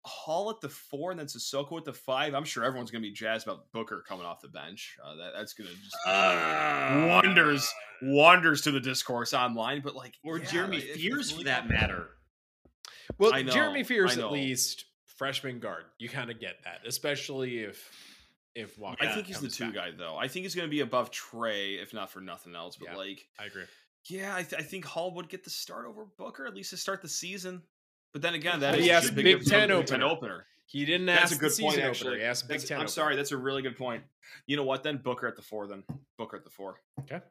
Hall at the four, and then Sissoko at the five. I'm sure everyone's gonna be jazzed about Booker coming off the bench. Uh, that, that's gonna just wonders wonders to the discourse online. But like, Or yeah, Jeremy if- if Fears, for that matter. well, know, Jeremy Fears at least freshman guard. You kind of get that, especially if if Walker. I think he's the two back. guy though. I think he's going to be above Tre, if not for nothing else. But Yeah. like, I agree. Yeah, I, th- I think Hall would get the start over Booker at least to start the season. But then again, that is he big Big Ten opener. opener. He didn't That's ask a good point. Actually, opener. He asked Big That's- Ten. I'm opener. sorry, that's a really good point. You know what? Then Booker at the four. Then Booker at the four. Okay.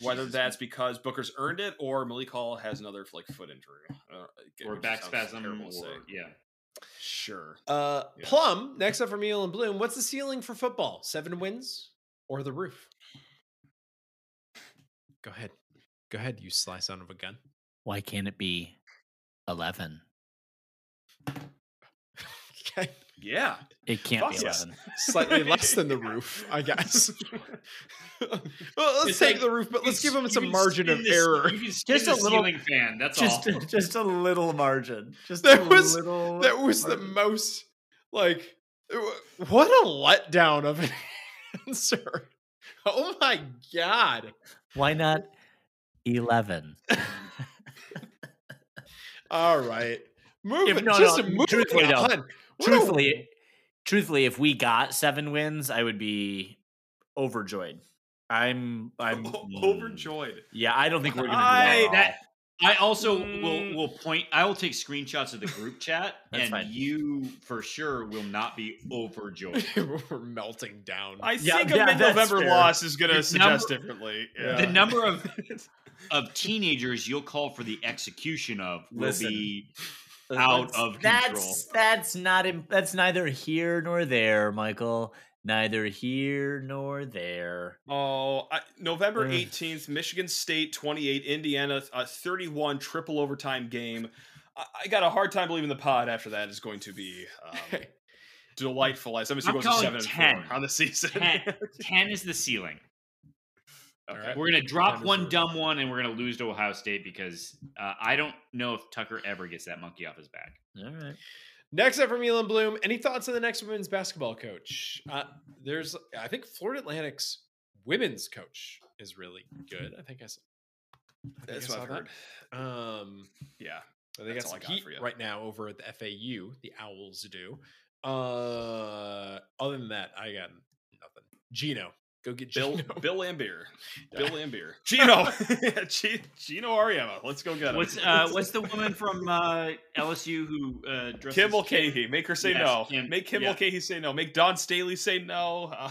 Whether Jesus. that's because Booker's earned it or Malik Hall has another like foot injury uh, Or back spasm. terrible Or, yeah. Sure. Uh, Yeah. Plum, next up for from and Bloom. What's the ceiling for football? Seven wins or the roof? Go ahead. Go ahead, you sly son of a gun. Why can't it be 11? Yeah. It can't Fuck be yes. eleven. Slightly less than the roof, I guess. well, let's It's take like- the roof, but let's give him some margin of the- error. You can spin Just a little- ceiling fan. That's Just all. just a little margin. Just That a was- little That was the most like what a letdown of an answer. Oh my god. Why not eleven? All right. Moving If- no, just no, moving truthfully, no. on. A- truthfully, truthfully, if we got seven wins, I would be overjoyed. I'm I'm mm, overjoyed. Yeah, I don't think we're gonna do that. that- I also Mm. will will point. I will take screenshots of the group chat, That's and fine. you for sure will not be overjoyed. We're melting down. I Yeah, think yeah, a that's mid-November loss is going to suggest number- differently. Yeah. The number of of teenagers you'll call for the execution of will Listen. be out That's- of control. That's that's not im- that's neither here nor there, Michael. Neither here nor there. Oh, I, November 18th, Michigan State 28, Indiana a 31 triple overtime game. I, I got a hard time believing the pod after that is going to be um, delightful. As MSU goes to 7 and 4 on the season. 10. Ten is the ceiling. All right. We're gonna drop one dumb one, and we're gonna lose to Ohio State because uh, I don't know if Tucker ever gets that monkey off his back. All right. Next up from Elon Bloom. Any thoughts on the next women's basketball coach? Uh, there's, I think Florida Atlantic's women's coach is really good. I think I saw. I think That's I what I've heard. that. Um, Yeah. I think That's that's all I got for you. right now over at the FAU. The Owls do. Uh, other than that, I got nothing. Geno, go get Bill Geno. Bill Laimbeer. Bill Laimbeer. Geno. G- Geno Auriemma. Let's go get him. What's uh, what's the woman from uh, LSU who uh, dresses Kim Mulcahy. Make her say Yes, no. Kim- Make Kim yeah. Mulcahy say no. Make Dawn Staley say no. Uh,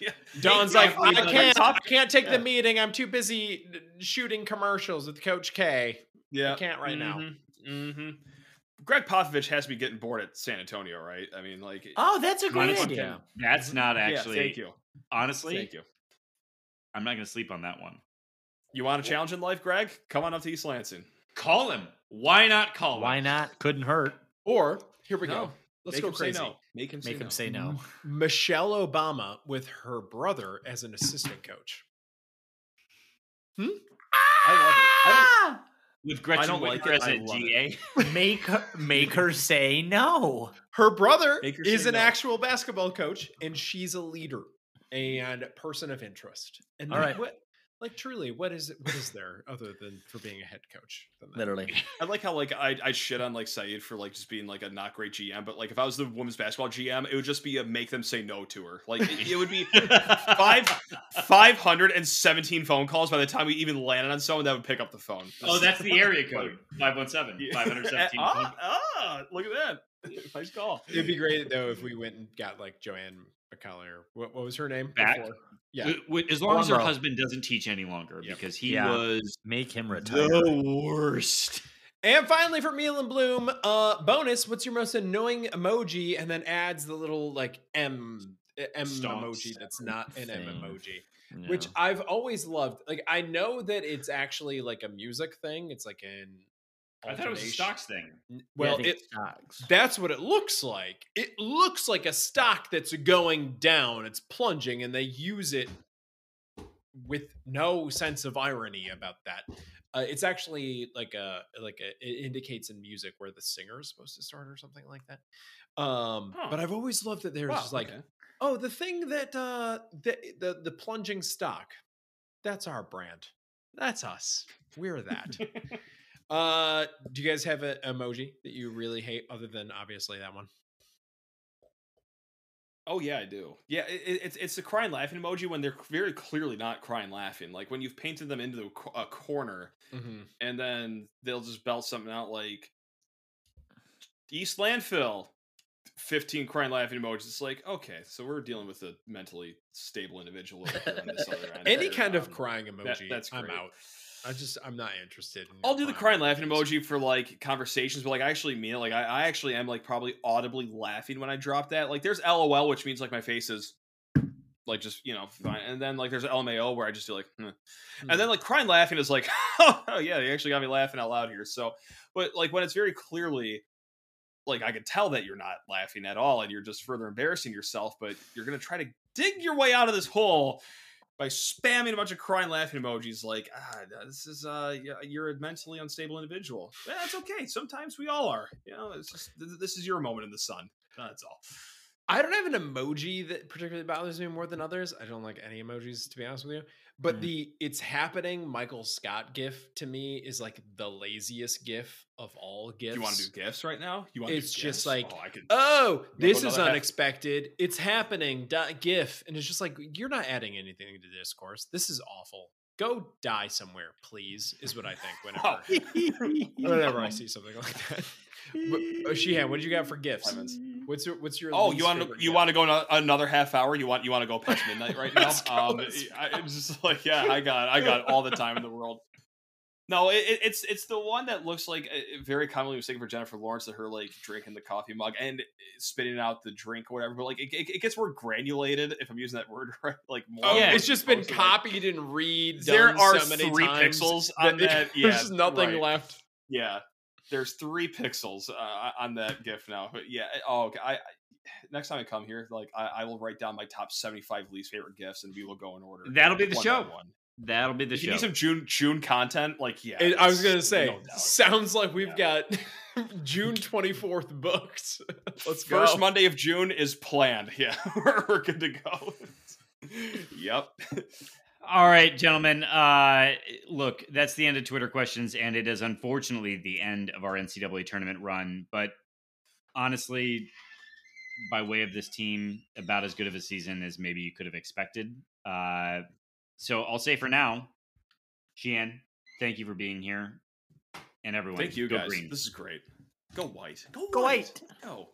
yeah. Dawn's Hey, like, Jeffrey, I can't, top- I can't take yeah. the meeting. I'm too busy shooting commercials with Coach K. Yeah. I can't right now. Mm-hmm. Gregg Popovich has to be getting bored at San Antonio, right? I mean, like, Oh, that's a great Honestly, idea. That's not yeah, actually. thank you. Honestly, Thank you. I'm not gonna sleep on that one. You want a challenge in life, Gregg? Come on up to East Lansing. Call him. Why not call him? Why not? Couldn't hurt. Or here we No. go. Let's Make go him crazy. say no. Make him say Make no. say no. Michelle Obama with her brother as an assistant coach. Hmm? I love it. I ah! With Gretchen don't like Whitmer it. as I a love GA. Make her make her say no. Her brother her is an no. actual basketball coach, and she's a leader and person of interest. And All like, what, like truly, what is it, what is there other than for being a head coach? than that? Literally. I like how like I I shit on like Saeed for like just being like a not great GM, but like if I was the women's basketball GM, it would just be a make them say no to her. Like it, it would be five five hundred and seventeen phone calls by the time we even landed on someone that would pick up the phone. Oh, that's the area code. 517. 517. ah, ah, look at that. Nice call. It'd be great though if we went and got like Joanne McCallie or what, what was her name? Back? before? Yeah. W- w- As long as her Columbo. husband doesn't teach any longer, Yep. because he Yeah. was Make him retire. the worst. And finally, for Meal and Bloom, uh, bonus. What's your most annoying emoji? And then adds the little like M M Stonks. emoji that's not an M Thing. emoji, which I've always loved. Like I know that it's actually like a music thing. It's like an. I thought it was a stocks thing. Well, think it stocks. that's what it looks like. It looks like a stock that's going down. It's plunging, and they use it with no sense of irony about that. Uh, it's actually like a like a, it indicates in music where the singer is supposed to start or something like that. Um, Huh. But I've always loved that there's Wow, just like, okay. oh, the thing that uh, the, the the plunging stock, that's our brand. That's us. We're that. uh, do you guys have an emoji that you really hate other than obviously that one? Oh yeah, I do. Yeah, it, it- it's it's the crying laughing emoji when they're very clearly not crying laughing. Like when you've painted them into a corner, Mm-hmm. and then they'll just belt something out like East Landfill, fifteen crying laughing emojis. It's like okay, so we're dealing with a mentally stable individual over here on this other end. Any kind of Um, crying emoji, that's I'm out. I just I'm not interested. In I'll do the crying laughing emoji for like conversations, but like I actually mean it. Like I, I actually am like probably audibly laughing when I drop that. Like there's LOL, which means like my face is like just you know fine, and then like there's LMAO where I just do like, hmm. and then like crying laughing is like, oh yeah, you actually got me laughing out loud here. So, but like when it's very clearly like I could tell that you're not laughing at all and you're just further embarrassing yourself, but you're gonna try to dig your way out of this hole by spamming a bunch of crying laughing emojis like ah this is uh you're a mentally unstable individual. Yeah, that's okay. Sometimes we all are. You know it's just this is your moment in the sun. That's all. I don't have an emoji that particularly bothers me more than others. I don't like any emojis to be honest with you. But Mm. the it's happening Michael Scott gif to me is like the laziest gif of all gifs. You want to do gifs right now you want It's to do just gifs? like, oh, could Oh, this is another half- unexpected. It's happening. Dot GIF, and it's just like you're not adding anything to discourse. This is awful. Go die somewhere, please. Is what I think whenever whenever I see something like that. But, oh, Sheehan, what did you got for gifts? Clemens. What's your what's your Oh, you want to you want to go another half hour? You want you want to go past midnight right now? Um, let's I, it's just like yeah, I got I got all the time in the world. No, it, it- it's it's the one that looks like uh, very commonly mistaken for Jennifer Lawrence that her like drinking the coffee mug and spitting out the drink or whatever. But like it, it, it gets more granulated if I'm using that word right. Like more. Oh, Yeah. it's just been Like, copied and read. There are so many three times pixels on it- that, yeah, there's nothing right. left. Yeah, there's three pixels uh, on that GIF now. But yeah, oh, okay. I, I next time I come here, like I, I will write down my top 75 least favorite GIFs, and we will go in order. That'll be the one show. One. That'll be the If you show. need some June June content, like yeah, And I was gonna say, no sounds like we've got June twenty fourth booked. Let's go. First Monday of June is planned. Yeah, we're, we're good to go. yep. All right, gentlemen. Uh, look, that's the end of Twitter questions, and it is unfortunately the end of our NCAA tournament run. But honestly, by way of this team, about as good of a season as maybe you could have expected. Uh, so I'll say for now, Sheehan, thank you for being here, and everyone, Thank you go guys. green. This is great. Go white. Go, Go white. white. Go.